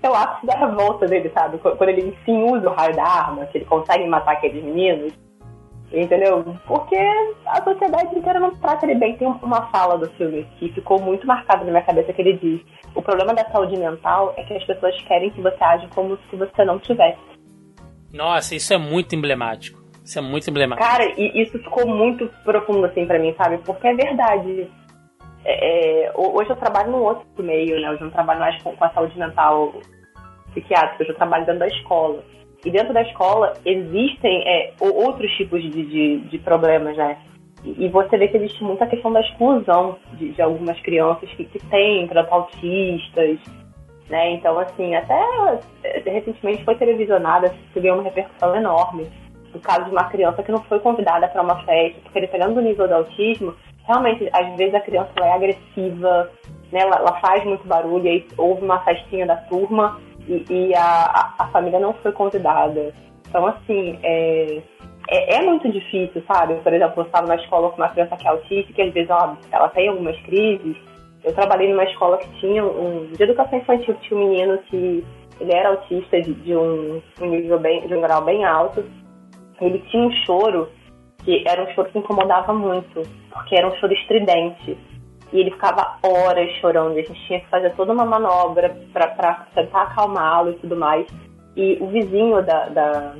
É o ápice da revolta dele, sabe? Quando ele sim usa o raio da arma, que ele consegue matar aqueles meninos. Entendeu? Porque a sociedade inteira não trata ele bem. Tem uma fala do filme que ficou muito marcada na minha cabeça que ele diz: o problema da saúde mental é que as pessoas querem que você age como se você não tivesse. Nossa, isso é muito emblemático. Isso é muito emblemático. Cara, e isso ficou muito profundo assim pra mim, sabe? Porque é verdade. É, é, ho- hoje eu trabalho num outro meio, né? Hoje eu não trabalho mais com, com a saúde mental psiquiátrica, hoje eu trabalho dentro da escola. E dentro da escola existem é, outros tipos de, de, de problemas, né? E, você vê que existe muita questão da exclusão de, de algumas crianças que, que têm trato autistas, né? Então, assim, até é, recentemente foi televisionada, ganhou uma repercussão enorme. O caso de uma criança que não foi convidada para uma festa, porque dependendo do nível do autismo, realmente, às vezes a criança é agressiva, né? Ela, ela faz muito barulho, aí houve uma festinha da turma e, e a, a, a família não foi convidada. Então, assim, é, é, é muito difícil, sabe? Por exemplo, eu estava na escola com uma criança que é autista, que às vezes ela, ela tem algumas crises. Eu trabalhei numa escola que tinha um. de educação infantil, tinha um menino que ele era autista de, de um, um nível bem, de um grau bem alto. Ele tinha um choro que era um choro que incomodava muito, porque era um choro estridente. E ele ficava horas chorando, a gente tinha que fazer toda uma manobra para tentar acalmá-lo e tudo mais. E o vizinho da, da,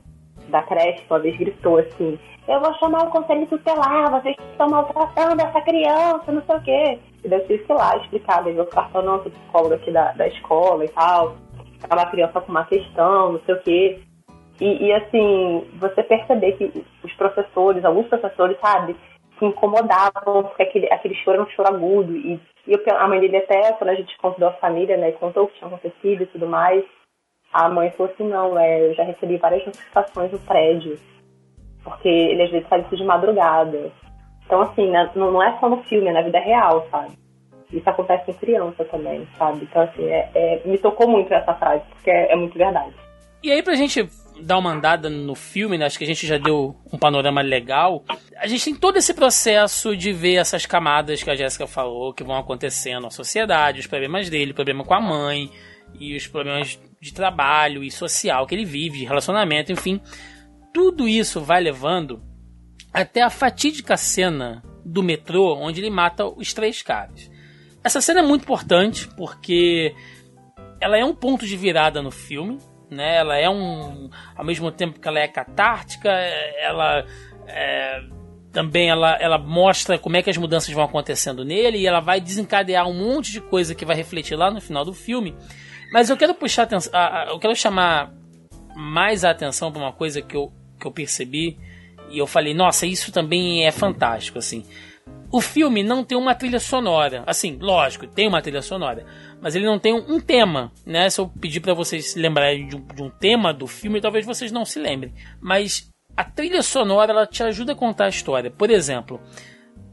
da creche uma vez gritou assim: Eu vou chamar o conselho tutelar, vocês estão maltratando essa criança, não sei o quê. E daí eu ir lá explicar, daí eu cartão não, sou psicóloga aqui da, da escola e tal. É uma criança com uma questão, não sei o quê. E, e, assim, você perceber que os professores, alguns professores, sabe, se incomodavam, porque aquele, aquele choro era um choro agudo. E, e eu, a mãe dele até, quando a gente convidou a família, né, contou o que tinha acontecido e tudo mais, a mãe falou assim, não, é, eu já recebi várias notificações no prédio, porque ele às vezes faz isso de madrugada. Então, assim, né, não, não é só no filme, é na vida real, sabe? Isso acontece com criança também, sabe? Então, assim, é, é, me tocou muito essa frase, porque é, é muito verdade. E aí, pra gente dar uma andada no filme, né? Acho que a gente já deu um panorama legal. A gente tem todo esse processo de ver essas camadas que a Jéssica falou, que vão acontecendo na sociedade, os problemas dele, o problema com a mãe, e os problemas de trabalho e social que ele vive, de relacionamento, enfim. Tudo isso vai levando até a fatídica cena do metrô, onde ele mata os três caras. Essa cena é muito importante porque ela é um ponto de virada no filme, né? Ela é um, ao mesmo tempo que ela é catártica, ela é, também ela, ela mostra como é que as mudanças vão acontecendo nele e ela vai desencadear um monte de coisa que vai refletir lá no final do filme. Mas eu quero puxar atenção, eu quero chamar mais a atenção para uma coisa que eu, que eu percebi e eu falei, nossa, isso também é fantástico, assim. O filme não tem uma trilha sonora. Assim, lógico, tem uma trilha sonora. Mas ele não tem um, tema, né? Se eu pedir para vocês se lembrarem de um, de um, tema do filme, talvez vocês não se lembrem. Mas a trilha sonora, ela te ajuda a contar a história. Por exemplo,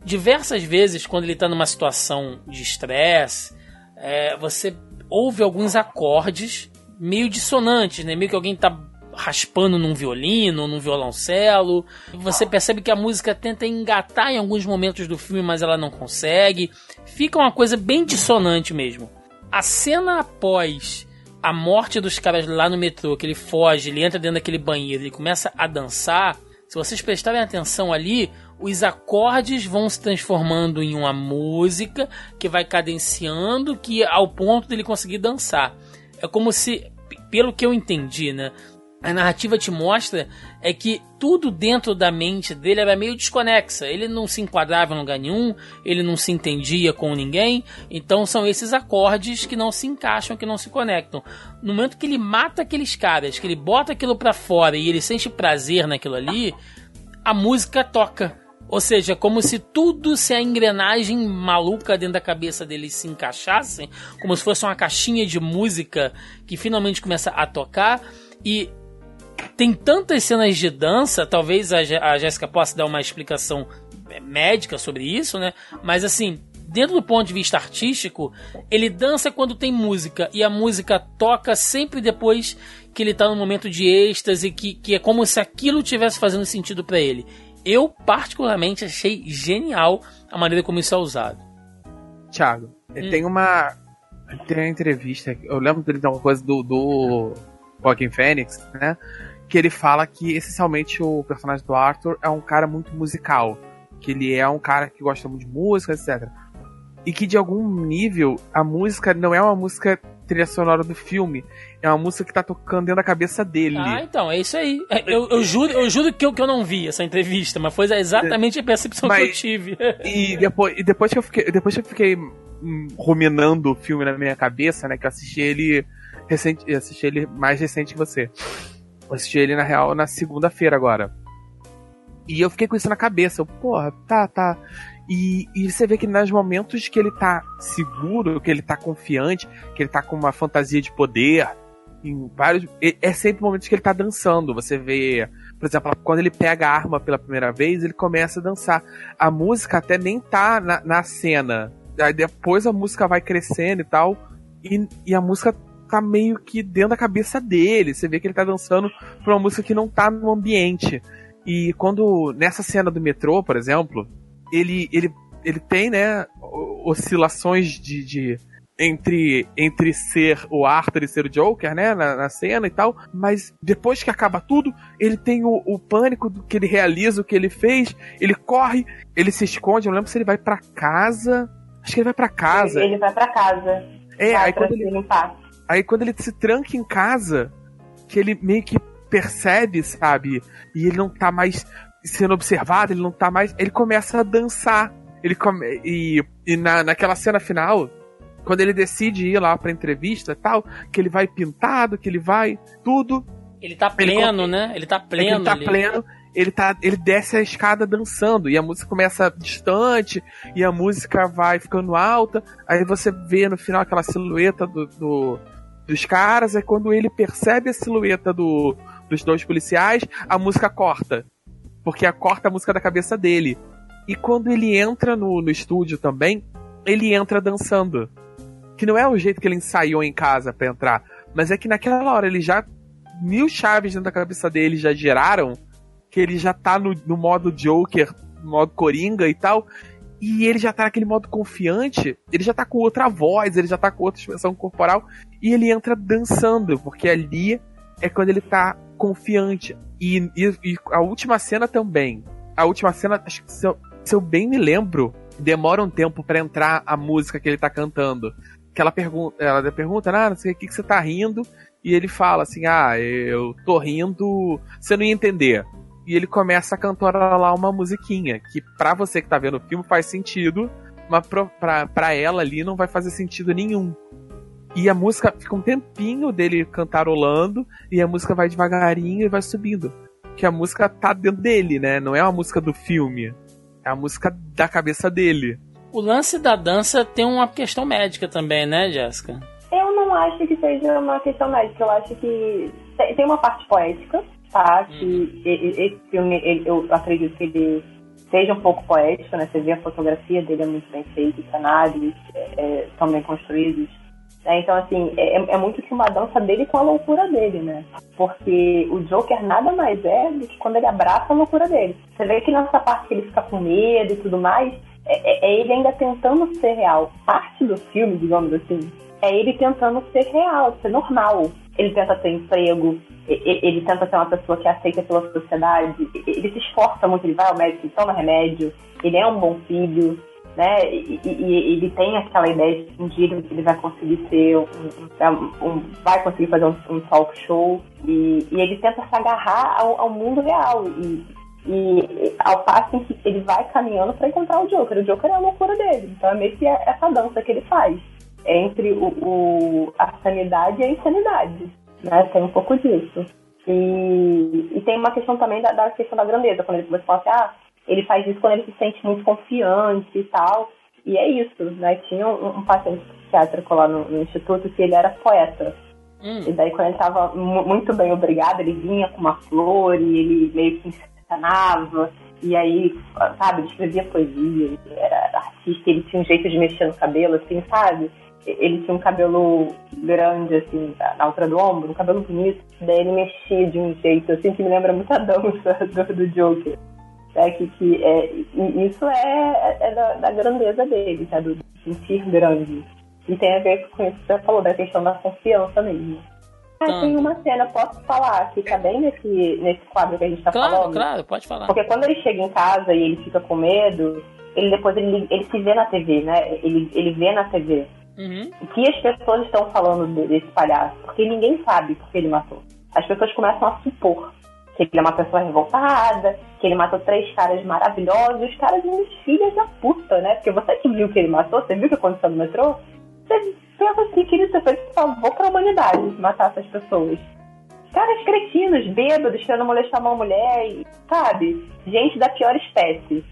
diversas vezes, quando ele está numa situação de estresse, é, você ouve alguns acordes meio dissonantes, né? Meio que alguém está raspando num violino, num violoncelo. Você percebe que a música tenta engatar em alguns momentos do filme, mas ela não consegue. Fica uma coisa bem dissonante mesmo. A cena após a morte dos caras lá no metrô, que ele foge, ele entra dentro daquele banheiro e começa a dançar. Se vocês prestarem atenção ali, os acordes vão se transformando em uma música que vai cadenciando que ao ponto dele conseguir dançar. É como se, pelo que eu entendi, né? A narrativa te mostra é que tudo dentro da mente dele era meio desconexa. Ele não se enquadrava em lugar nenhum, ele não se entendia com ninguém. Então são esses acordes que não se encaixam, que não se conectam. No momento que ele mata aqueles caras, que ele bota aquilo para fora e ele sente prazer naquilo ali, a música toca. Ou seja, como se tudo, se a engrenagem maluca dentro da cabeça dele se encaixasse, como se fosse uma caixinha de música que finalmente começa a tocar. E tem tantas cenas de dança, talvez a, a Jéssica possa dar uma explicação médica sobre isso, né? Mas assim, dentro do ponto de vista artístico, ele dança quando tem música e a música toca sempre depois que ele tá no momento de êxtase, que, que é como se aquilo tivesse fazendo sentido para ele. Eu, particularmente, achei genial a maneira como isso é usado. Thiago, hum. tem uma. Tem uma entrevista, eu lembro dele de uma coisa do, do Joaquin Phoenix, né? Que ele fala que essencialmente o personagem do Arthur é um cara muito musical. Que ele é um cara que gosta muito de música, etc. E que de algum nível a música não é uma música trilha sonora do filme. É uma música que tá tocando dentro da cabeça dele. Ah, então, é isso aí. É, eu, eu juro, eu juro que, eu, que eu não vi essa entrevista, mas foi exatamente a percepção mas, que eu tive. E depois, e depois que eu fiquei. Depois que eu fiquei hum, ruminando o filme na minha cabeça, né? Que eu assisti ele recente. assisti ele mais recente que você. Eu assisti ele, na real, na segunda-feira agora. E eu fiquei com isso na cabeça. Eu, porra, tá, tá. E, e você vê que nos momentos que ele tá seguro, que ele tá confiante, que ele tá com uma fantasia de poder, em vários. É sempre momentos que ele tá dançando. Você vê, por exemplo, quando ele pega a arma pela primeira vez, ele começa a dançar. A música até nem tá na, na cena. Aí depois a música vai crescendo e tal. E, e a música tá meio que dentro da cabeça dele. Você vê que ele tá dançando por uma música que não tá no ambiente. E quando, nessa cena do metrô, por exemplo, ele, ele, ele tem, né, oscilações de, de entre, entre ser o Arthur e ser o Joker, né, na, na, cena e tal, mas depois que acaba tudo, ele tem o, o pânico do que ele realiza, o que ele fez, ele corre, ele se esconde, eu não lembro se ele vai para casa, acho que ele vai para casa. Ele vai para casa. É, aí quando, ele, aí quando ele se tranca em casa, que ele meio que percebe, sabe, e ele não tá mais sendo observado, ele não tá mais. Ele começa a dançar. Ele come, e, e na, naquela cena final, quando ele decide ir lá pra entrevista e tal, que ele vai pintado, que ele vai tudo. Ele tá pleno, ele, né? Ele tá pleno. Ele tá ali. pleno. Ele, tá, ele desce a escada dançando, e a música começa distante, e a música vai ficando alta, aí você vê no final aquela silhueta do, do dos caras, é quando ele percebe a silhueta do, dos dois policiais, a música corta porque corta a música da cabeça dele. E quando ele entra no, no estúdio também, ele entra dançando. Que não é o jeito que ele ensaiou em casa para entrar, mas é que naquela hora ele já. Mil chaves dentro da cabeça dele já giraram, que ele já tá no, no modo Joker, no modo Coringa e tal, e ele já tá naquele modo confiante, ele já tá com outra voz, ele já tá com outra expressão corporal, e ele entra dançando, porque ali é quando ele tá confiante. E, e, e a última cena também. A última cena, acho que se eu, se eu bem me lembro, demora um tempo para entrar a música que ele tá cantando. Que ela pergunta, ela pergunta, ah, não sei o que, que você tá rindo. E ele fala assim, ah, eu tô rindo, você não ia entender. E ele começa a cantar lá uma musiquinha, que pra você que tá vendo o filme faz sentido, mas pra, pra, pra ela ali não vai fazer sentido nenhum. E a música fica um tempinho dele cantarolando e a música vai devagarinho e vai subindo. Que a música tá dentro dele, né? Não é uma música do filme. É a música da cabeça dele. O lance da dança tem uma questão médica também, né, Jéssica? Eu não acho que seja uma questão médica. Eu acho que tem uma parte poética, tá? Que hum. esse filme, eu acredito que ele seja um pouco poético, né? Você vê a fotografia dele é muito bem feita, os cenários é, é, são bem construídos Né? Então, assim, é, é muito que uma dança dele com a loucura dele, né? Porque o Joker nada mais é do que quando ele abraça a loucura dele. Você vê que nessa parte que ele fica com medo e tudo mais, é, é, é ele ainda tentando ser real. Parte do filme, digamos assim, é ele tentando ser real, ser normal. Ele tenta ter emprego, ele tenta ser uma pessoa que é aceita pela sociedade, ele se esforça muito, ele vai ao médico, ele toma remédio, ele é um bom filho, né? E, e, ele tem aquela ideia de um dia ele vai conseguir ser um, um, um vai conseguir fazer um, um talk show e, e, ele tenta se agarrar ao, ao mundo real e, e ao passo em que ele vai caminhando para encontrar o Joker. O Joker é a loucura dele, então é meio que essa dança que ele faz entre o, o a sanidade e a insanidade, né? Tem um pouco disso. E, e tem uma questão também da, da questão da grandeza, quando ele, fala assim, ah, ele faz isso quando ele se sente muito confiante e tal. E é isso, né? Tinha um, um paciente psiquiátrico lá no, no, instituto que ele era poeta. Hum. E daí quando ele estava muito bem obrigado, ele vinha com uma flor e ele meio que encenava. E aí, sabe, ele escrevia poesia, ele era artista, ele tinha um jeito de mexer no cabelo, assim, sabe? Ele tinha um cabelo grande, assim, na altura do ombro, um cabelo bonito. Daí ele mexia de um jeito, assim, que me lembra muito a dança (laughs) do, do Joker. É, que, que é, isso é, é da, da, grandeza dele, tá? do sentir grande. E tem a ver com isso que você falou, da questão da confiança mesmo. Ah, tá. tem uma cena, posso falar, que tá bem nesse, nesse quadro que a gente tá claro, falando? Claro, claro, pode falar. Porque quando ele chega em casa e ele fica com medo, ele depois ele, ele se vê na TV, né? Ele, ele vê na TV. Uhum. O que as pessoas estão falando desse palhaço? Porque ninguém sabe porque ele matou. As pessoas começam a supor que ele é uma pessoa revoltada, que ele matou três caras maravilhosos, os caras os filhos da puta, né? Porque você que viu que ele matou, você viu o que aconteceu no metrô, você pensa assim que ele fez favor pra humanidade matar essas pessoas. Caras cretinos, bêbados, querendo molestar uma mulher, e, sabe? Gente da pior espécie.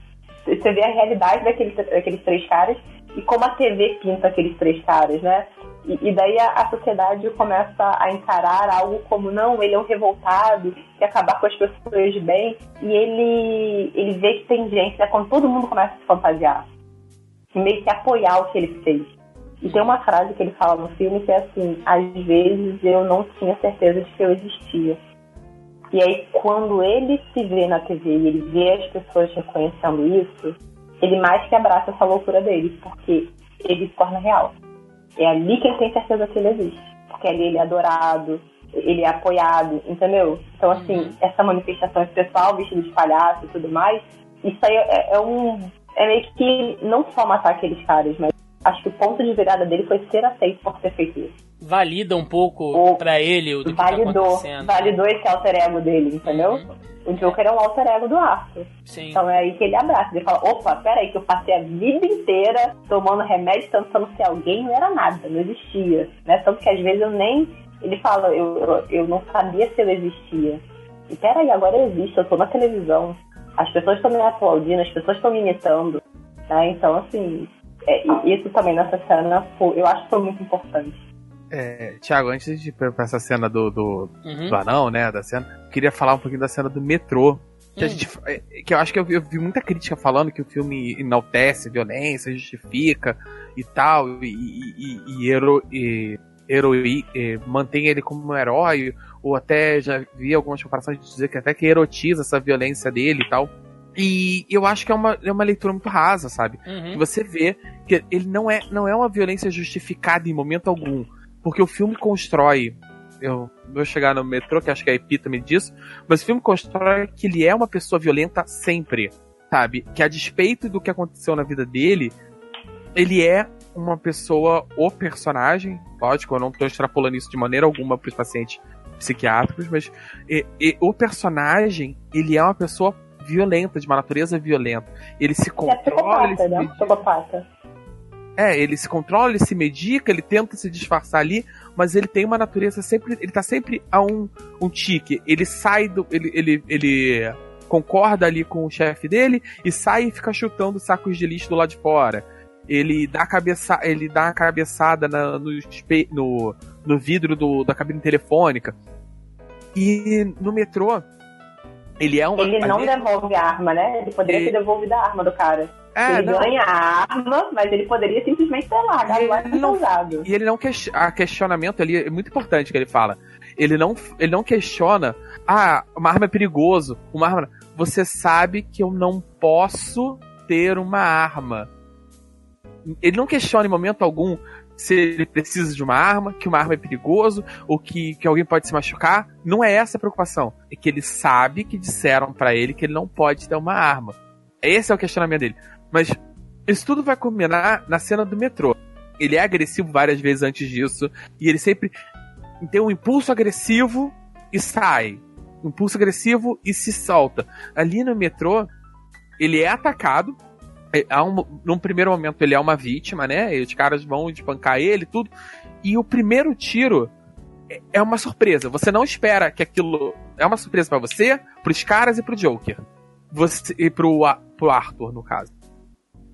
Você vê a realidade daqueles, daqueles três caras e como a TV pinta aqueles três caras, né? E, e daí a, a, sociedade começa a encarar algo como, não, ele é um revoltado, que acabar com as pessoas de bem, e ele, ele vê que tem gente, né, quando todo mundo começa a se fantasiar, meio que apoiar o que ele fez. E tem uma frase que ele fala no filme que é assim, às vezes eu não tinha certeza de que eu existia. E aí, quando ele se vê na TV e ele vê as pessoas reconhecendo isso, ele mais que abraça essa loucura dele, porque ele se torna real. É ali que ele tem certeza que ele existe. Porque ali ele é adorado, ele é apoiado, entendeu? Então, assim, uhum. essa manifestação pessoal, vestido de palhaço e tudo mais, isso aí é, é, um. É meio que não só matar aqueles caras, mas acho que o ponto de virada dele foi ser aceito por ter feito isso. Valida um pouco para ele o do validou, que tá acontecendo. Validou esse alter ego dele, entendeu? Uhum. O Joker é um alter ego do Arthur. Sim. Então é aí que ele abraça. Ele fala: opa, peraí, que eu passei a vida inteira tomando remédio, tentando ser alguém, não era nada, não existia. Né? Tanto que às vezes eu nem. Ele fala: eu, eu, eu não sabia se eu existia. E peraí, agora eu existo, eu tô na televisão. As pessoas estão me aplaudindo, as pessoas estão me imitando. Né? Então, assim, é, isso também nessa cena eu acho que foi muito importante. É, Tiago, antes de ir pra essa cena do, do, uhum. do anão, né, da cena, queria falar um pouquinho da cena do metrô. Que, a hum. gente, é, que eu acho que eu vi, eu vi, muita crítica falando que o filme enaltece violência, justifica e tal, e, e, e, hero, e, heroi, e mantém ele como um herói, ou até já vi algumas comparações de dizer que até que erotiza essa violência dele e tal. E eu acho que é uma, é uma leitura muito rasa, sabe? Uhum. Você vê que ele não é, não é uma violência justificada em momento algum. Porque o filme constrói. Eu vou chegar no metrô, que acho que é a epítome disso. Mas o filme constrói que ele é uma pessoa violenta sempre. Sabe? Que a despeito do que aconteceu na vida dele, ele é uma pessoa, o personagem. Lógico, eu não estou extrapolando isso de maneira alguma para os pacientes psiquiátricos, mas e, e, o personagem, ele é uma pessoa violenta, de uma natureza violenta. Ele se controla. É psicopata, ele se... né? Psicopata. É, ele se controla, ele se medica, ele tenta se disfarçar ali, mas ele tem uma natureza sempre. Ele tá sempre a um, um tique. Ele sai do. Ele, ele, ele concorda ali com o chefe dele e sai e fica chutando sacos de lixo do lado de fora. Ele dá a cabeça, ele dá a cabeçada na, no, no, no vidro do, da cabine telefônica. E no metrô, ele é um. Ele não devolve a arma, né? Ele poderia ele... ter devolvido a arma do cara. É, ele não. ganha a arma, mas ele poderia simplesmente ter largado lá e ter usado. E ele não ques- a questionamento ali é muito importante que ele fala. Ele não, ele não questiona, ah, uma arma é perigoso, uma arma. Você sabe que eu não posso ter uma arma. Ele não questiona em momento algum se ele precisa de uma arma, que uma arma é perigoso, ou que, que alguém pode se machucar. Não é essa a preocupação. É que ele sabe que disseram pra ele que ele não pode ter uma arma. Esse é o questionamento dele. Mas isso tudo vai culminar na cena do metrô. Ele é agressivo várias vezes antes disso, e ele sempre tem um impulso agressivo e sai. Impulso agressivo e se solta. Ali no metrô, ele é atacado. É, há um- num primeiro momento ele é uma vítima, né? E os caras vão espancar ele tudo. E o primeiro tiro é- é uma surpresa. Você não espera que aquilo. É uma surpresa pra você, pros caras e pro Joker. Você, e pro, pro Arthur, no caso.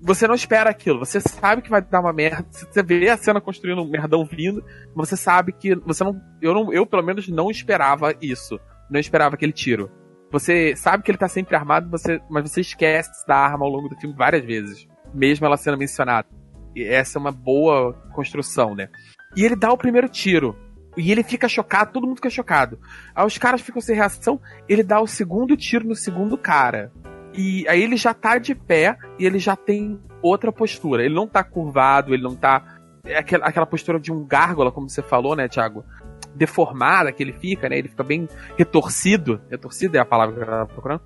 Você não espera aquilo, você sabe que vai dar uma merda. Você vê a cena construindo um merdão vindo, você sabe que. Você não. Eu, não, eu pelo menos não esperava isso. Não esperava aquele tiro. Você sabe que ele tá sempre armado, você, mas você esquece da arma ao longo do filme várias vezes. Mesmo ela sendo mencionada. E essa é uma boa construção, né? E ele dá o primeiro tiro. E ele fica chocado, todo mundo fica chocado. Aí os caras ficam sem reação, ele dá o segundo tiro no segundo cara. E aí ele já tá de pé e ele já tem outra postura. Ele não tá curvado, ele não tá. É aquela, aquela postura de um gárgula, como você falou, né, Thiago? Deformada que ele fica, né? Ele fica bem retorcido. Retorcido é a palavra que eu tava procurando.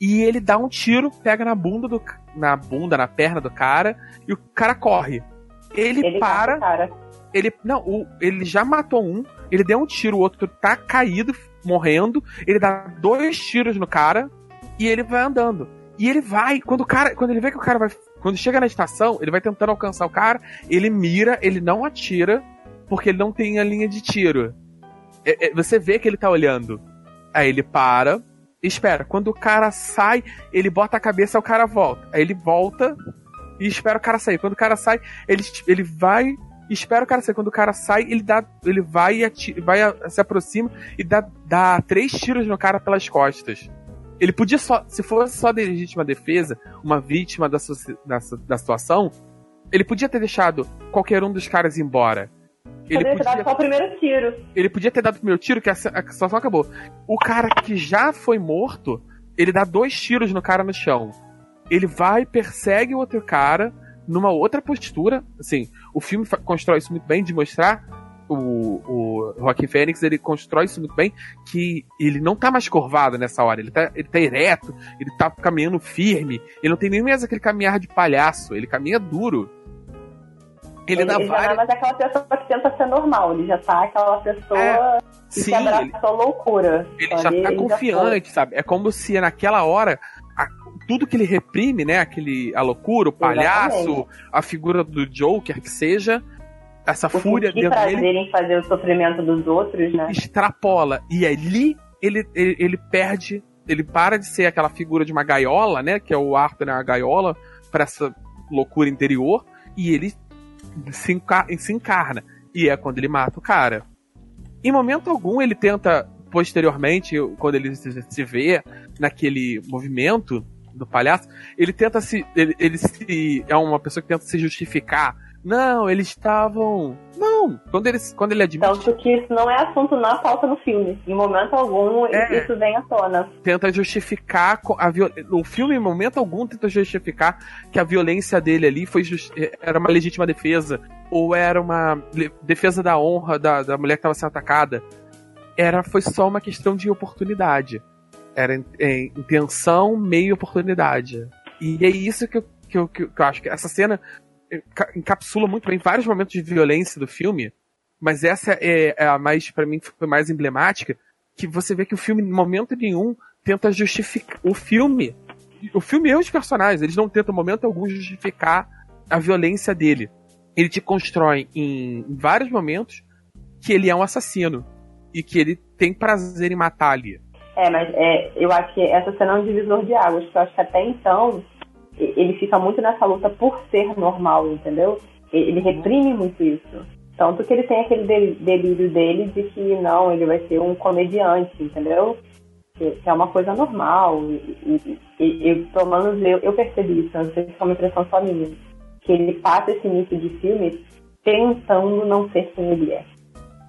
E ele dá um tiro, pega na bunda do na bunda, na perna do cara, e o cara corre. Ele, Ele para. cara. Ele não, o- ele já matou um, ele deu um tiro, o outro tá caído, morrendo, ele dá dois tiros no cara e ele vai andando. E ele vai, quando o cara, quando ele vê que o cara vai, quando chega na estação, ele vai tentando alcançar o cara, ele mira, ele não atira, porque ele não tem a linha de tiro. É- é- você vê que ele tá olhando. Aí ele para, espera. Quando o cara sai, ele bota a cabeça, o cara volta. Aí ele volta e espera o cara sair. Quando o cara sai, ele, ele vai e espera o cara sair. Quando o cara sai, ele dá, ele vai vai se aproxima e dá, dá três tiros no cara pelas costas. Ele podia só, se fosse só de legítima defesa, uma vítima da, da, da situação, ele podia ter deixado qualquer um dos caras embora. Ele Poderia ter dado podia, só o primeiro tiro. ele podia ter dado o primeiro tiro, que a, a situação acabou. O cara que já foi morto, ele dá dois tiros no cara no chão. Ele vai, persegue o outro cara numa outra postura. Assim, o filme constrói isso muito bem de mostrar. O, o Joaquim Fênix, ele constrói isso muito bem, que ele não tá mais curvado nessa hora, ele tá, ele tá ereto, ele tá caminhando firme, ele não tem nem mesmo aquele caminhar de palhaço, ele caminha duro. Ele, dá ele já não é várias. mais aquela pessoa que tenta ser normal. Ele já tá aquela pessoa que sim, abraça à loucura. Ele Então, já tá foi. confiante, sabe? É como se naquela hora a- tudo que ele reprime, né? Aquele, a loucura, o palhaço, Exatamente. a figura do Joker, que seja, essa O fúria dentro prazer dele em fazer o sofrimento dos outros, né? extrapola. E ali ele, ele, ele perde, ele para de ser aquela figura de uma gaiola, né? Que é o Arthur, né? A gaiola, para essa loucura interior, e ele se, enca- se encarna. E é quando ele mata o cara. Em momento algum ele tenta, posteriormente, quando ele se, vê naquele movimento do palhaço, ele tenta se. Ele, ele se. É uma pessoa que tenta se justificar. Não, eles estavam. Não! Quando ele, quando ele admite. Tanto que isso não é assunto na pauta no filme. Em momento algum, É. isso vem à tona. tenta justificar a viol... o filme em momento algum tenta justificar que a violência dele ali foi jus- era uma legítima defesa ou era uma defesa da honra da, da mulher que estava sendo atacada era foi só uma questão de oportunidade era in- é, intenção meio oportunidade e é isso que eu, que eu, que eu acho que essa cena encapsula muito bem vários momentos de violência do filme mas essa é, é a mais para mim foi mais emblemática que você vê que o filme, em momento nenhum, tenta justificar. O filme. O filme e os personagens, eles não tentam, em momento algum, justificar a violência dele. Ele te constrói em, em vários momentos que ele é um assassino. E que ele tem prazer em matar ali. É, mas é, eu acho que essa cena é um divisor de águas, porque eu acho que até então ele fica muito nessa luta por ser normal, entendeu? Ele reprime muito isso. Tanto que ele tem aquele de- delírio dele de que não, ele vai ser um comediante, entendeu? que, é uma coisa normal. E, e, e, e pelo menos eu, eu percebi isso, não sei se é uma impressão só minha, que ele passa esse início de filme tentando não ser quem ele é.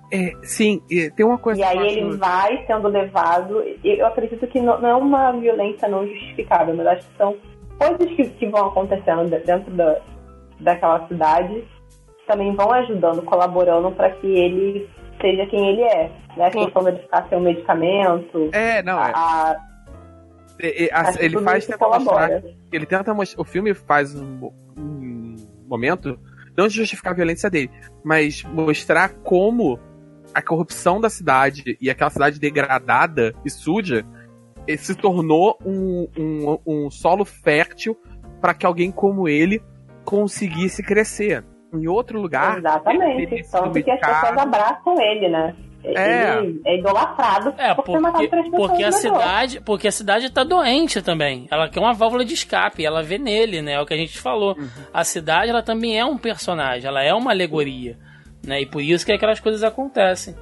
É, sim, tem uma coisa E aí ele vai sendo levado. Eu acredito que não, não é uma violência não justificável, mas acho que são coisas que, que vão acontecendo de- dentro da, daquela cidade também vão ajudando, colaborando para que ele seja quem ele é. Né? A questão dele ficar sem o medicamento. É, não, é. a- É, a- que ele faz isso tentar mostrar. colabora. Ele tenta mostrar. O filme faz um, um momento. Não de justificar a violência dele, mas mostrar como a corrupção da cidade e aquela cidade degradada e suja se tornou um, um, um solo fértil para que alguém como ele conseguisse crescer. Em outro lugar. Exatamente. Tanto que as pessoas abraçam ele, né? É. Ele é idolatrado É, por porque, pessoas porque a cidade, porque a cidade tá doente também. Ela quer uma válvula de escape, ela vê nele, né? É o que a gente falou. Uhum. A cidade, ela também é um personagem, ela é uma alegoria, né? E por isso que aquelas coisas acontecem.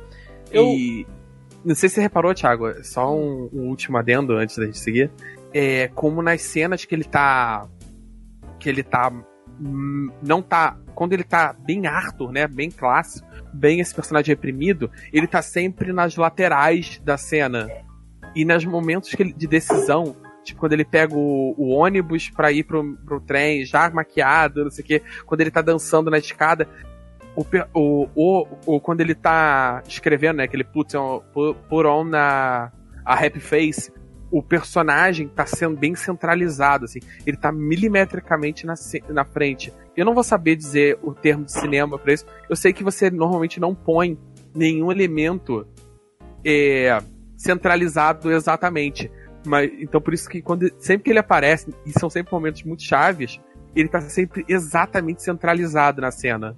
Eu, E não sei se você reparou, Thiago, só um, um último adendo antes da gente seguir. É como nas cenas que ele tá. Que ele tá. hum, Não tá. Quando ele tá bem Arthur, né? Bem clássico, bem esse personagem reprimido, ele tá sempre nas laterais da cena. E nos momentos ele- de decisão, tipo quando ele pega o, o ônibus pra ir pro, pro trem, já maquiado, não sei o quê, quando ele tá dançando na escada, o, o, o, o- quando ele tá escrevendo, né, que ele put on, pu- put on na a happy face, o personagem tá sendo bem centralizado, assim, ele tá milimetricamente na, na frente. Eu não vou saber dizer o termo de cinema pra isso. Eu sei que você normalmente não põe nenhum elemento é, centralizado exatamente. Mas, então por isso que quando, sempre que ele aparece, e são sempre momentos muito chaves, ele tá sempre exatamente centralizado na cena.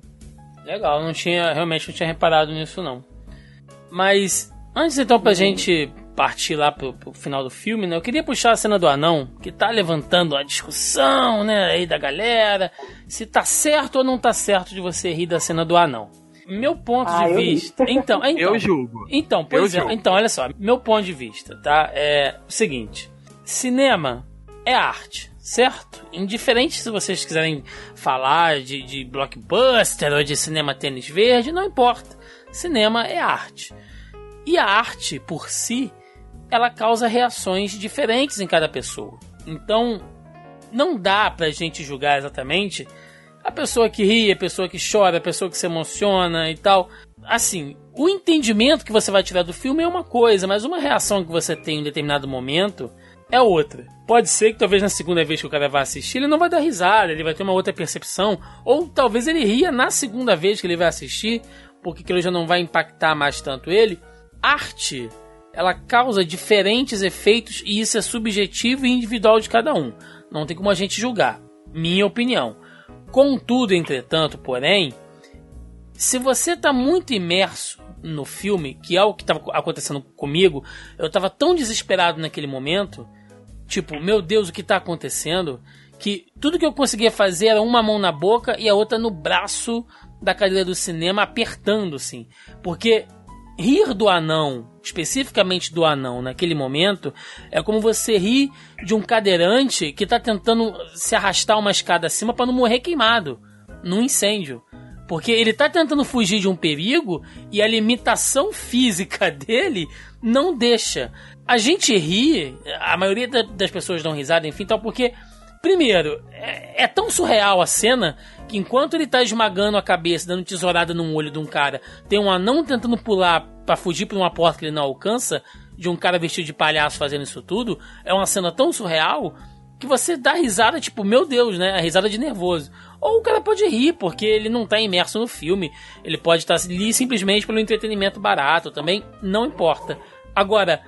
Legal, não tinha, realmente não tinha reparado nisso não. Mas antes então pra gente partir lá pro, pro final do filme, né? Eu queria puxar a cena do anão, que tá levantando a discussão, né, aí da galera, se tá certo ou não tá certo de você rir da cena do anão. Meu ponto Ah, de vista. Então, (laughs) então, Eu julgo. Então, pois Eu é. julgo. Então, olha só. Meu ponto de vista, tá? É o seguinte: cinema é arte, certo? Indiferente se vocês quiserem falar de, de blockbuster ou de cinema tênis verde, não importa. Cinema é arte. E a arte, por si, ela causa reações diferentes em cada pessoa. Então, não dá pra gente julgar exatamente a pessoa que ri, a pessoa que chora, a pessoa que se emociona e tal. Assim, o entendimento que você vai tirar do filme é uma coisa, mas uma reação que você tem em determinado momento é outra. Pode ser que talvez na segunda vez que o cara vá assistir, ele não vai dar risada, ele vai ter uma outra percepção, ou talvez ele ria na segunda vez que ele vai assistir, porque aquilo já não vai impactar mais tanto ele. Arte, ela causa diferentes efeitos e isso é subjetivo e individual de cada um. Não tem como a gente julgar. Minha opinião. Contudo, entretanto, porém, se você está muito imerso no filme, que é o que estava acontecendo comigo, eu estava tão desesperado naquele momento, tipo, meu Deus, o que está acontecendo? Que tudo que eu conseguia fazer era uma mão na boca e a outra no braço da cadeira do cinema, apertando, assim. Porque rir do anão, especificamente do anão naquele momento, é como você rir de um cadeirante que está tentando se arrastar uma escada acima para não morrer queimado num incêndio. Porque ele tá tentando fugir de um perigo e a limitação física (laughs) dele não deixa. A gente ri, a maioria da- das pessoas dão risada, enfim, tal, porque, primeiro, é, é tão surreal a cena que enquanto ele tá esmagando a cabeça, dando tesourada num olho de um cara, tem um anão tentando pular pra fugir por uma porta que ele não alcança, de um cara vestido de palhaço fazendo isso tudo, é uma cena tão surreal que você dá risada, tipo, meu Deus, né? A risada de nervoso. Ou o cara pode rir, porque ele não tá imerso no filme. Ele pode estar ali simplesmente pelo entretenimento barato, também não importa. Agora,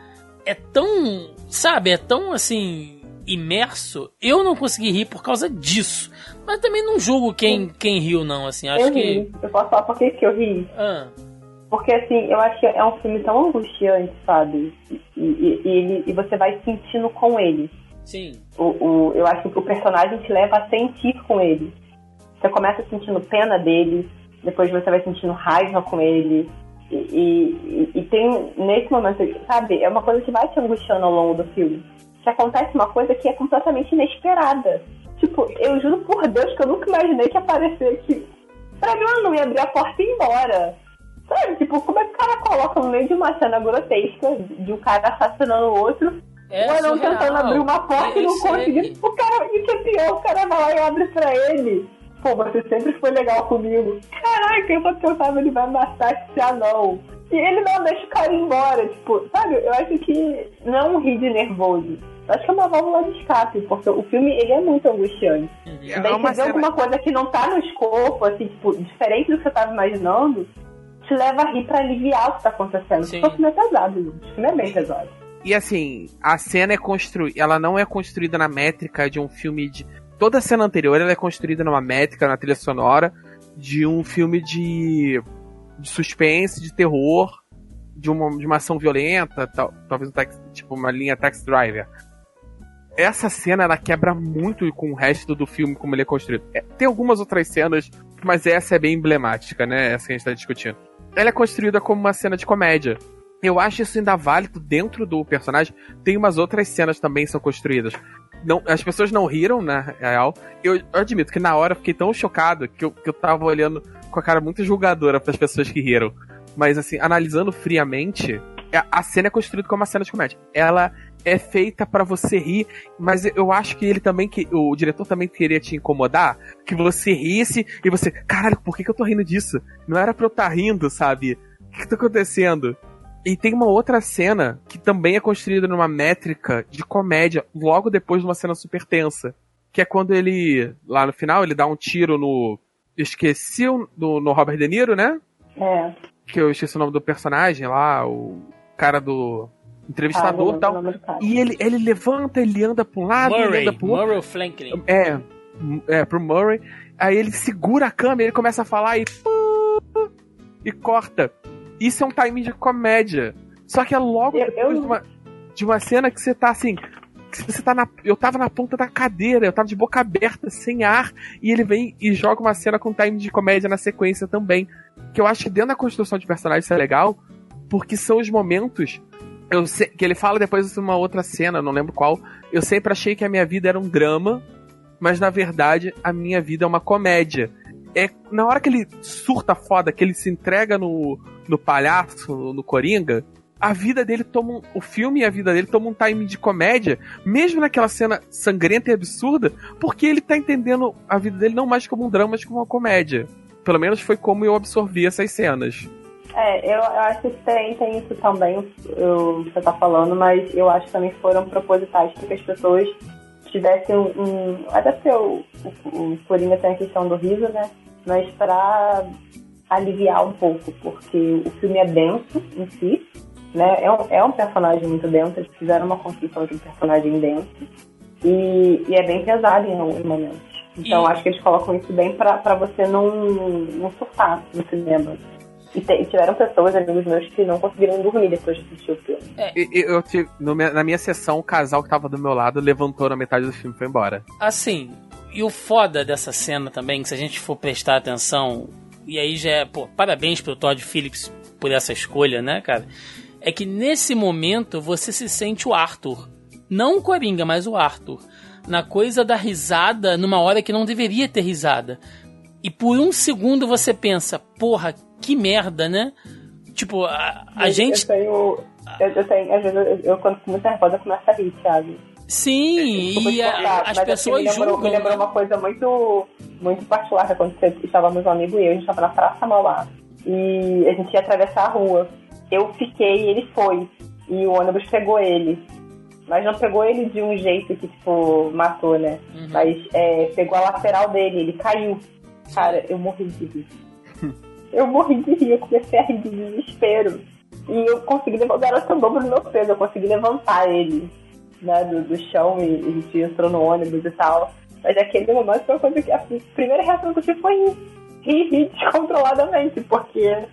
é tão, sabe, é tão assim, imerso, eu não consegui rir por causa disso. Mas também não julgo quem, quem riu, não, assim, acho eu que. ri. Eu posso falar por que que eu ri? Ah, Porque assim, eu acho que é um filme tão angustiante, sabe? E, e, e ele, e você vai sentindo com ele. sim. O, o, eu acho que o personagem te leva a sentir com ele. Você começa sentindo pena dele, depois você vai sentindo raiva com ele, E, e, e tem, nesse momento, sabe, é uma coisa que vai te angustiando ao longo do filme. Que acontece uma coisa que é completamente inesperada. Tipo, eu juro por Deus que eu nunca imaginei que ia aparecer aqui. Pra mim, ela não ia abrir a porta e ir embora. Sabe, tipo, como é que o cara coloca no meio de uma cena grotesca de um cara assassinando o outro? É o anão surreal. tentando abrir uma porta É e não conseguindo. O cara, e que é pior, o cara vai lá e abre pra ele. Pô, você sempre foi legal comigo. Caraca, eu só pensava, ele vai matar esse anão. E ele não deixa o cara ir embora, tipo, sabe? Eu acho que não é um rir de nervoso. Eu acho que é uma válvula de escape, porque o filme, ele é muito angustiante. É Daí você vê alguma coisa que não tá no escopo, assim, tipo, diferente do que você tava imaginando, te leva a rir pra aliviar o que tá acontecendo. Sim. Porque o filme é pesado, gente. O filme é bem pesado. E assim, a cena é construída. Ela não é construída na métrica de um filme de. Toda a cena anterior ela é construída numa métrica, na trilha sonora, de um filme de. de suspense, de terror, de uma, de uma ação violenta, tal, talvez um tipo uma linha Taxi Driver. Essa cena ela quebra muito com o resto do filme, como ele é construído. É, tem algumas outras cenas, mas essa é bem emblemática, né? Essa que a gente tá discutindo. Ela é construída como uma cena de comédia. Eu acho isso ainda válido dentro do personagem. Tem umas outras cenas também que são construídas. Não, as pessoas não riram, na real. Eu, eu admito que na hora eu fiquei tão chocado que eu, que eu tava olhando com a cara muito julgadora para as pessoas que riram. Mas assim, analisando friamente, a, a cena é construída como uma cena de comédia. Ela é feita pra você rir, mas eu acho que ele também, que o diretor também queria te incomodar, que você risse e você, caralho, por que, que eu tô rindo disso? Não era pra eu estar rindo, sabe? O que, que tá acontecendo? E tem uma outra cena que também é construída numa métrica de comédia, logo depois de uma cena super tensa. Que é quando ele, lá no final, ele dá um tiro no. Esqueci o- no, no Robert De Niro, né? É. Que eu esqueci o nome do personagem lá, o cara do Ah, entrevistador e tal. E ele, ele levanta, ele anda pra um lado, ele Murray, anda pro outro. Murray Franklin. É, é, pro Murray. Aí ele segura a câmera, ele começa a falar e. E corta. Isso é um timing de comédia. Só que é logo Eu- depois eu- de, uma, de uma cena que você tá assim. Você tá na, eu tava na ponta da cadeira, eu tava de boca aberta, sem ar, e ele vem e joga uma cena com timing de comédia na sequência também. Que eu acho que dentro da construção de personagem isso é legal, porque são os momentos. Eu sei, que ele fala depois de uma outra cena, não lembro qual. Eu sempre achei que a minha vida era um drama, mas na verdade a minha vida é uma comédia. É na hora que ele surta foda, que ele se entrega no, no palhaço, no, no coringa, a vida dele toma um, o filme e a vida dele toma um time de comédia, mesmo naquela cena sangrenta e absurda, porque ele tá entendendo a vida dele não mais como um drama, mas como uma comédia. Pelo menos foi como eu absorvi essas cenas. É, eu, eu acho que tem, tem isso também, o que você tá falando, mas eu acho que também foram propositais para que as pessoas tivessem um. um até porque o, o, o Coringa tem a questão do riso, né? Mas para aliviar um pouco, porque o filme é denso em si, né? É um, é um personagem muito denso, eles fizeram uma construção de um personagem denso. E, e é bem pesado em alguns momentos. Então E- acho que eles colocam isso bem pra, pra você não, não surtar no cinema. E te- tiveram pessoas, amigos meus, que não conseguiram dormir depois de assistir o filme. E- e- Eu, tive, no na minha sessão, o casal que tava do meu lado levantou na metade do filme e foi embora. Assim, e o foda dessa cena também, que se a gente for prestar atenção, e aí já é, pô, parabéns pro Todd Phillips por essa escolha, né, cara? É que nesse momento você se sente o Arthur. Não o Coringa, mas o Arthur. Na coisa da risada numa hora que não deveria ter risada. E por um segundo você pensa, porra, que merda, né? Tipo, a, a Eu- gente. Eu tenho. Eu, eu tenho, às vezes, eu, quando fico muito nervosa, eu começo a rir, Thiago. Sim, Desculpa e a- as porque pessoas me lembrou, julgam. Me lembrou né? uma coisa muito, muito particular que aconteceu. Estávamos um amigo e eu, a gente estava na Praça Mauá. E a gente ia atravessar a rua. Eu fiquei e ele foi. E o ônibus pegou ele. Mas não pegou ele de um jeito que, tipo, matou, né? Uhum. Mas é, pegou a lateral dele, ele caiu. Cara, eu morri de rir. Eu morri de rir, eu comecei a rir de desespero. E eu consegui levantar, o garoto andou no meu peso, eu consegui levantar ele né, do, do chão e, e a gente entrou no ônibus e tal. Mas aquele momento foi uma coisa que a primeira reação que eu tive foi. Rir, rir descontroladamente, porque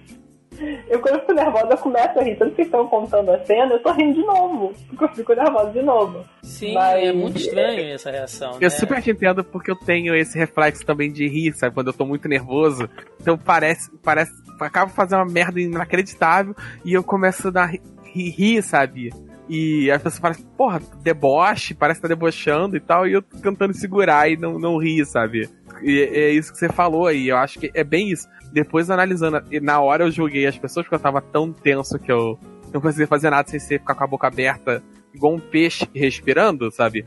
eu quando eu fico nervosa eu começo a rir. Tanto que estão contando a cena, eu tô rindo de novo. Porque eu fico nervosa de novo. Sim, Mas- é muito estranho essa reação. Eu né? super te entendo porque eu tenho esse reflexo também de rir, sabe? Quando eu tô muito nervoso. Então parece, parece acaba fazendo uma merda inacreditável e eu começo a dar ri, rir, sabe? E as pessoas falam assim, porra, deboche, parece que tá debochando e tal, e eu tô tentando segurar e não, não rir, sabe? E é isso que você falou aí, eu acho que é bem isso. Depois analisando, e na hora eu julguei as pessoas porque eu tava tão tenso que eu não conseguia fazer nada sem ser ficar com a boca aberta, igual um peixe respirando, sabe?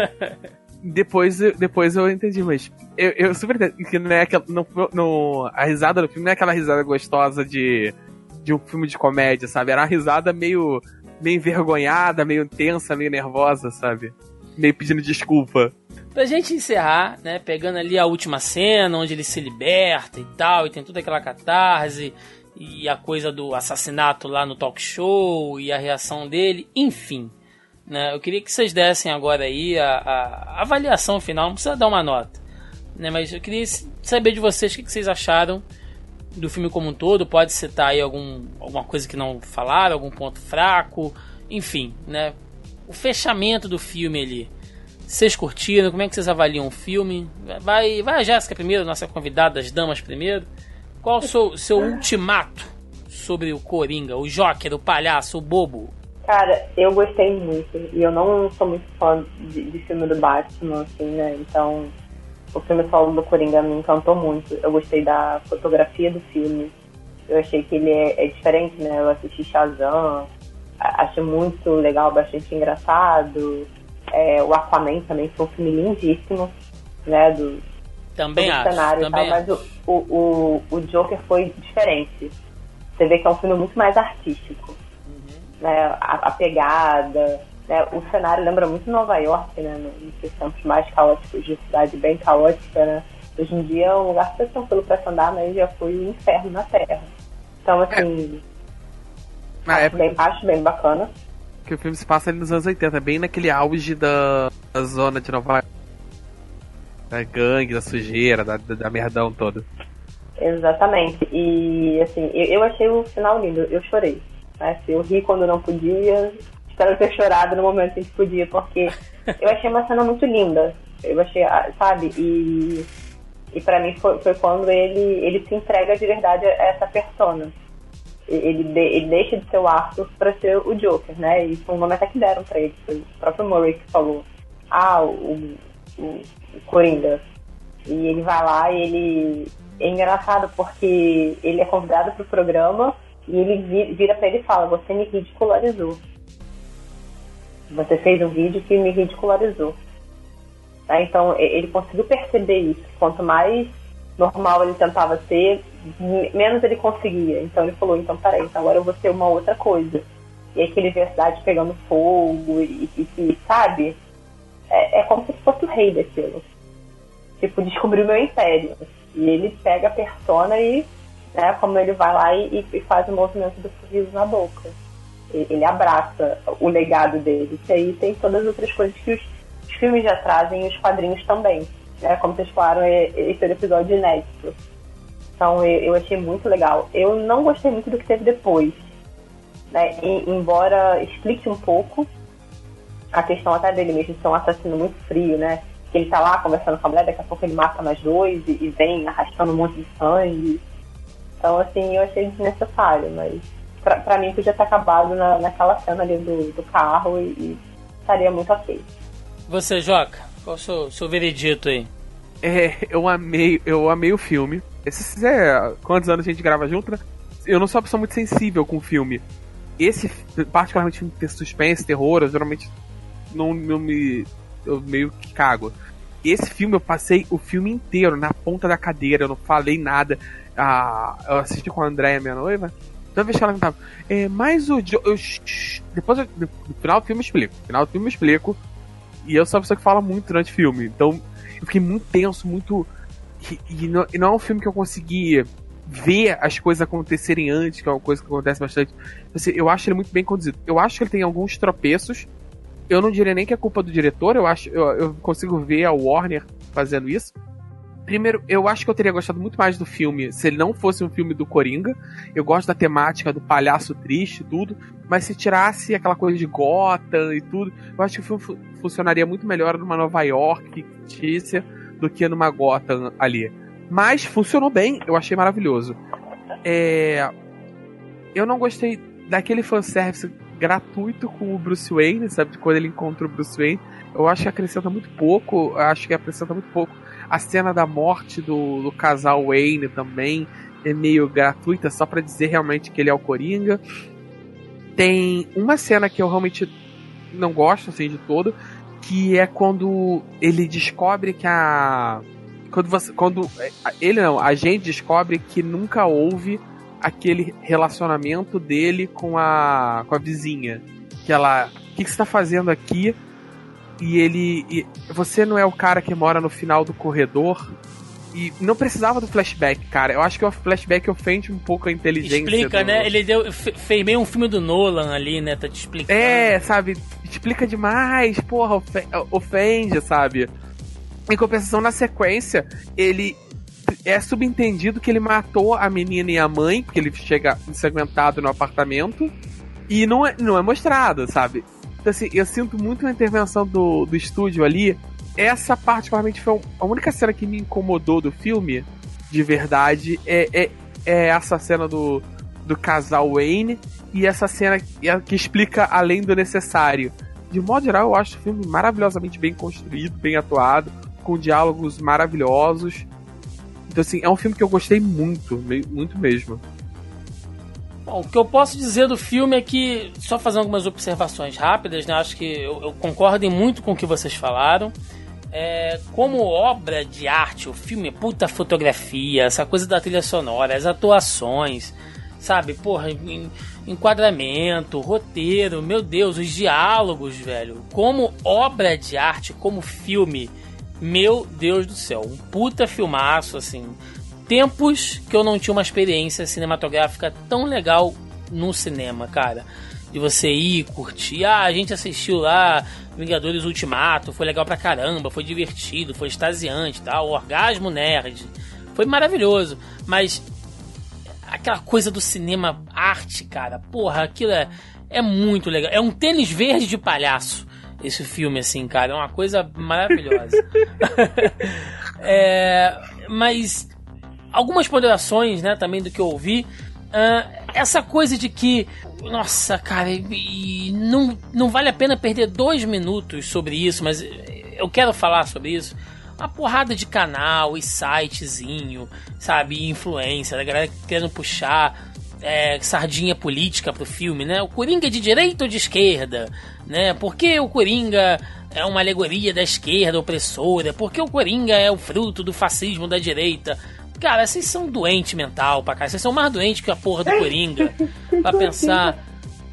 (laughs) depois, depois eu entendi, mas eu, eu super entendi que não é aquela. Não, não, a risada do filme não é aquela risada gostosa de, de um filme de comédia, sabe? Era uma risada meio, meio envergonhada, meio tensa, meio nervosa, sabe? Meio pedindo desculpa. Pra gente encerrar, né, pegando ali a última cena, onde ele se liberta e tal, e tem toda aquela catarse, e a coisa do assassinato lá no talk show, e a reação dele, enfim. Né, eu queria que vocês dessem agora aí a, a avaliação final, não precisa dar uma nota, né, mas eu queria saber de vocês o que, que vocês acharam do filme como um todo, pode citar aí algum, alguma coisa que não falaram, algum ponto fraco, enfim, né, o fechamento do filme ali. Vocês curtiram? Como é que vocês avaliam o filme? Vai, vai a Jéssica primeiro, nossa convidada das damas primeiro. Qual o seu, seu (laughs) ultimato sobre o Coringa, o Joker, o palhaço, o bobo? Cara, eu gostei muito. E eu não sou muito fã de, de filme do Batman, assim, né? Então, o filme solo do Coringa me encantou muito. Eu gostei da fotografia do filme. Eu achei que ele é, é diferente, né? Eu assisti Shazam. Achei muito legal, bastante engraçado. É, o Aquaman também foi um filme lindíssimo, né? Do, também do acho, cenário também e tal, mas o, o, o, Joker foi diferente. Você vê que é um filme muito mais artístico. Né? A, a pegada, né? o cenário lembra muito Nova York, né? Nos tempos mais caóticos de cidade bem caótica, né? Hoje em dia é um lugar super tranquilo para se andar, mas já foi um inferno na Terra. Então, assim, Na acho, época bem, acho bem bacana. Que o filme se passa ali nos anos 80, bem naquele auge da, da zona de Nova York. Da gangue, da sujeira, da, da, da merdão toda. Exatamente. E assim, eu, eu achei o final lindo, eu chorei. Né? Assim, eu ri quando não podia, espero ter chorado no momento em que podia, porque eu achei uma cena muito linda. Eu achei, ah, sabe, e, e para mim foi, foi quando ele, ele se entrega de verdade a essa persona. Ele, de, ele deixa de ser o Arthur para ser o Joker, né? E foi um nome até que deram pra ele, foi o próprio Murray que falou. Ah, o, o, o Coringa. E ele vai lá e ele. É engraçado porque ele é convidado pro programa e ele vi- vira pra ele e fala: Você me ridicularizou. Você fez um vídeo que me ridicularizou. Tá? Então ele conseguiu perceber isso. Quanto mais normal ele tentava ser, menos ele conseguia. Então ele falou: Então peraí, então agora eu vou ser uma outra coisa. E aquele cidade pegando fogo e, e, e sabe? É, é como se fosse o rei daquilo. Tipo, descobriu meu império. E ele pega a persona e, né, como ele vai lá e, e faz o movimento do sorriso na boca. E- Ele abraça o legado dele. Que aí tem todas as outras coisas que os, os filmes já trazem e os quadrinhos também. Né? Como vocês falaram, é- esse era o episódio inédito. Então eu, eu achei muito legal. Eu não gostei muito do que teve depois. Né? E- embora explique um pouco a questão até dele mesmo ser um assassino muito frio, né? Que ele tá lá conversando com a mulher, daqui a pouco ele mata mais dois e, e vem arrastando um monte de sangue. Então, assim, eu achei desnecessário, mas pra, pra mim podia ter acabado na, naquela cena ali do, do carro e, e estaria muito ok. Você, Joca, qual o seu, seu veredito aí? É, eu amei, eu amei o filme. Se quiser, quantos anos a gente grava junto, né? Eu não sou uma pessoa muito sensível com filme. Esse, particularmente, filme ter suspense, terror, eu geralmente não, não me. Eu meio que cago. Esse filme eu passei o filme inteiro na ponta da cadeira, eu não falei nada. Ah, eu assisti com a Andréia, minha noiva. Toda vez que ela cantava, é, mas o. Jo- eu, depois, eu- no final do filme eu explico. No final do filme eu explico. E eu sou uma pessoa que fala muito durante o filme. Então, eu fiquei muito tenso, muito. E, e não, e não é um filme que eu consegui ver as coisas acontecerem antes, que é uma coisa que acontece bastante. Assim, eu acho ele muito bem conduzido. Eu acho que ele tem alguns tropeços. Eu não diria nem que é culpa do diretor, eu acho. Eu, eu consigo ver a Warner fazendo isso. Primeiro, eu acho que eu teria gostado muito mais do filme se ele não fosse um filme do Coringa. Eu gosto da temática do palhaço triste e tudo. Mas se tirasse aquela coisa de Gotham e tudo, eu acho que o filme fu- funcionaria muito melhor numa Nova York fictícia do que numa Gotham ali. Mas funcionou bem, eu achei maravilhoso. É, eu não gostei daquele fanservice gratuito com o Bruce Wayne, sabe? Quando ele encontra o Bruce Wayne. Eu acho que acrescenta muito pouco. Acho que acrescenta muito pouco. A cena da morte do, do casal Wayne também é meio gratuita, só para dizer realmente que ele é o Coringa. Tem uma cena que eu realmente não gosto, assim, de todo, que é quando ele descobre que a. Quando você. Quando. Ele não, a gente descobre que nunca houve aquele relacionamento dele com a. com a vizinha. Que ela. O que, que você tá fazendo aqui? E ele. E você não é o cara que mora no final do corredor? E não precisava do flashback, cara. Eu acho que o flashback ofende um pouco a inteligência. Explica, do... né? Ele deu, fez meio um filme do Nolan ali, né? Tá te explicando. É, sabe? Explica demais, porra, ofende, sabe? Em compensação, na sequência, ele é subentendido que ele matou a menina e a mãe, porque ele chega ensanguentado no apartamento, e não é, não é mostrado, sabe? Então, assim, eu sinto muito a intervenção do, do estúdio ali, essa particularmente foi a única cena que me incomodou do filme, de verdade, é, é, é essa cena do, do casal Wayne e essa cena que explica além do necessário. De modo geral, eu acho o filme maravilhosamente bem construído, bem atuado, com diálogos maravilhosos. Então, assim, é um filme que eu gostei muito, muito mesmo. Bom, o que eu posso dizer do filme é que, só fazendo algumas observações rápidas, né? Acho que eu, eu concordo muito com o que vocês falaram. É, como obra de arte, o filme é puta fotografia, essa coisa da trilha sonora, as atuações, sabe? Porra, enquadramento, roteiro, meu Deus, os diálogos, velho. Como obra de arte, como filme, meu Deus do céu, um puta filmaço, assim. Tempos que eu não tinha uma experiência cinematográfica tão legal no cinema, cara de você ir curtir. Ah, a gente assistiu lá Vingadores Ultimato, foi legal pra caramba, foi divertido, foi extasiante, tal, orgasmo nerd. Foi maravilhoso, mas aquela coisa do cinema arte, cara, porra, aquilo é, é muito legal. É um tênis verde de palhaço esse filme, assim, cara. É uma coisa maravilhosa. (laughs) é, mas algumas ponderações, né, também do que eu ouvi. Uh, essa coisa de que nossa, cara, não, não vale a pena perder dois minutos sobre isso, mas eu quero falar sobre isso. Uma porrada de canal e sitezinho, sabe? Influência, da galera querendo puxar é, sardinha política pro filme, né? O Coringa é de direita ou de esquerda, né? Por que o Coringa é uma alegoria da esquerda opressora? Por que o Coringa é o fruto do fascismo da direita? Cara, vocês são doente mental pra cá. Vocês são mais doentes que a porra do (laughs) Coringa. pra pensar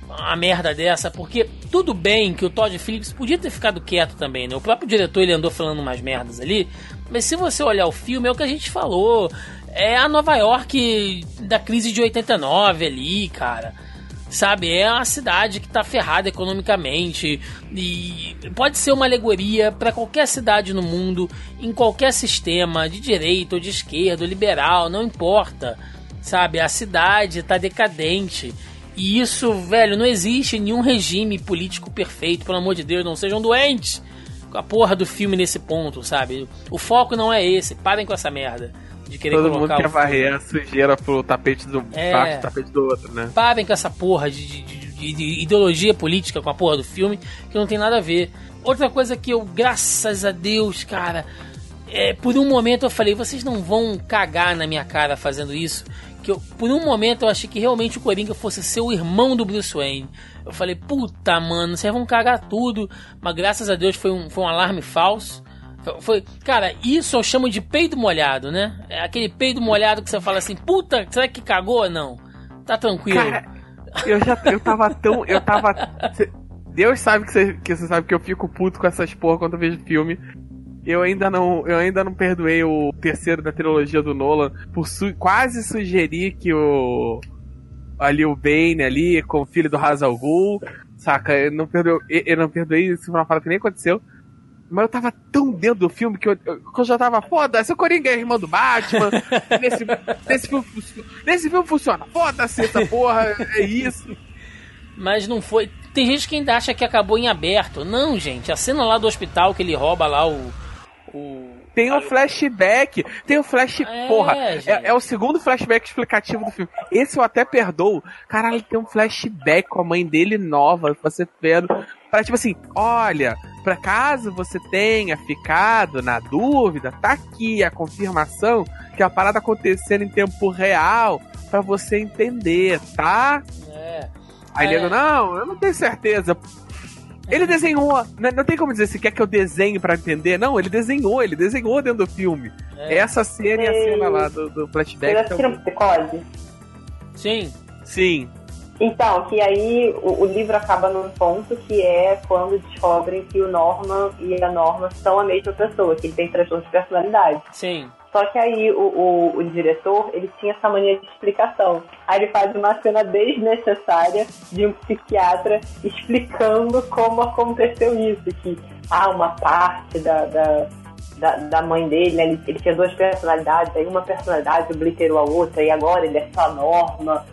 uma merda dessa. Porque tudo bem que o Todd Phillips podia ter ficado quieto também, né? O próprio diretor ele andou falando umas merdas ali. Mas se você olhar o filme, é o que a gente falou. É a Nova York da crise de 89 ali, cara sabe? É uma cidade que está ferrada economicamente e pode ser uma alegoria para qualquer cidade no mundo, em qualquer sistema, de direita ou de esquerda, ou liberal, não importa, sabe? A cidade está decadente. E isso, velho, não existe nenhum regime político perfeito, pelo amor de Deus, não sejam doentes a porra do filme nesse ponto, sabe? O foco não é esse, parem com essa merda de querer Todo mundo quer varrer a sujeira pro tapete do é, tapete do outro, né? Parem com essa porra de, de, de, de, ideologia política com a porra do filme, que não tem nada a ver. Outra coisa que eu, graças a Deus, cara, é, por um momento eu falei, vocês não vão cagar na minha cara fazendo isso. Que eu, por um momento eu achei que realmente o Coringa fosse ser o irmão do Bruce Wayne. Eu falei, puta, mano, vocês vão cagar tudo. Mas graças a Deus foi um, foi um alarme falso. Foi, cara, isso eu chamo de peido molhado, né? É aquele peido molhado que você fala assim, puta, será que cagou ou não? Tá tranquilo. Cara, eu já eu tava tão. Eu tava. Deus sabe que você, que você sabe que eu fico puto com essas porra quando eu vejo filme. Eu ainda não, eu ainda não perdoei o terceiro da trilogia do Nolan por su quase sugerir que o ali o Bane ali com o filho do Hazal Ghul, saca? Eu não perdoei, eu não perdoei isso foi uma fala que nem aconteceu. Mas eu tava tão dentro do filme que eu, que eu já tava, foda-se, o Coringa é irmã do Batman. (laughs) nesse, nesse, filme, nesse filme funciona, foda-se essa porra, é isso. Mas não foi. Tem gente que ainda acha que acabou em aberto. Não, gente, a cena lá do hospital que ele rouba lá o. o Tem o flashback, tem o flash. É, porra, é, é o segundo flashback explicativo do filme. Esse eu até perdoo. Caralho, tem um flashback com a mãe dele nova, você vendo. Pra tipo assim, olha, pra caso você tenha ficado na dúvida, tá aqui a confirmação que a parada acontecendo em tempo real pra você entender, tá? É. Aí É. nego, não, eu não tenho certeza. Ele desenhou, não, não tem como dizer se quer que eu desenhe pra entender. Não, ele desenhou, ele desenhou dentro do filme. É. Essa cena e a cena lá do, do Vocês flashback. são- assistiram Psicose? Sim. Sim. Então, que aí o, o livro acaba num ponto que é quando descobrem que o Norman e a Norma são a mesma pessoa, que ele tem transtorno de personalidade. Sim. Só que aí o, o, o diretor, ele tinha essa mania de explicação. Aí ele faz uma cena desnecessária de um psiquiatra explicando como aconteceu isso, que há uma parte da, da, da, da mãe dele, né, ele, ele tinha duas personalidades, aí uma personalidade obliterou a outra, e agora ele é só a Norma.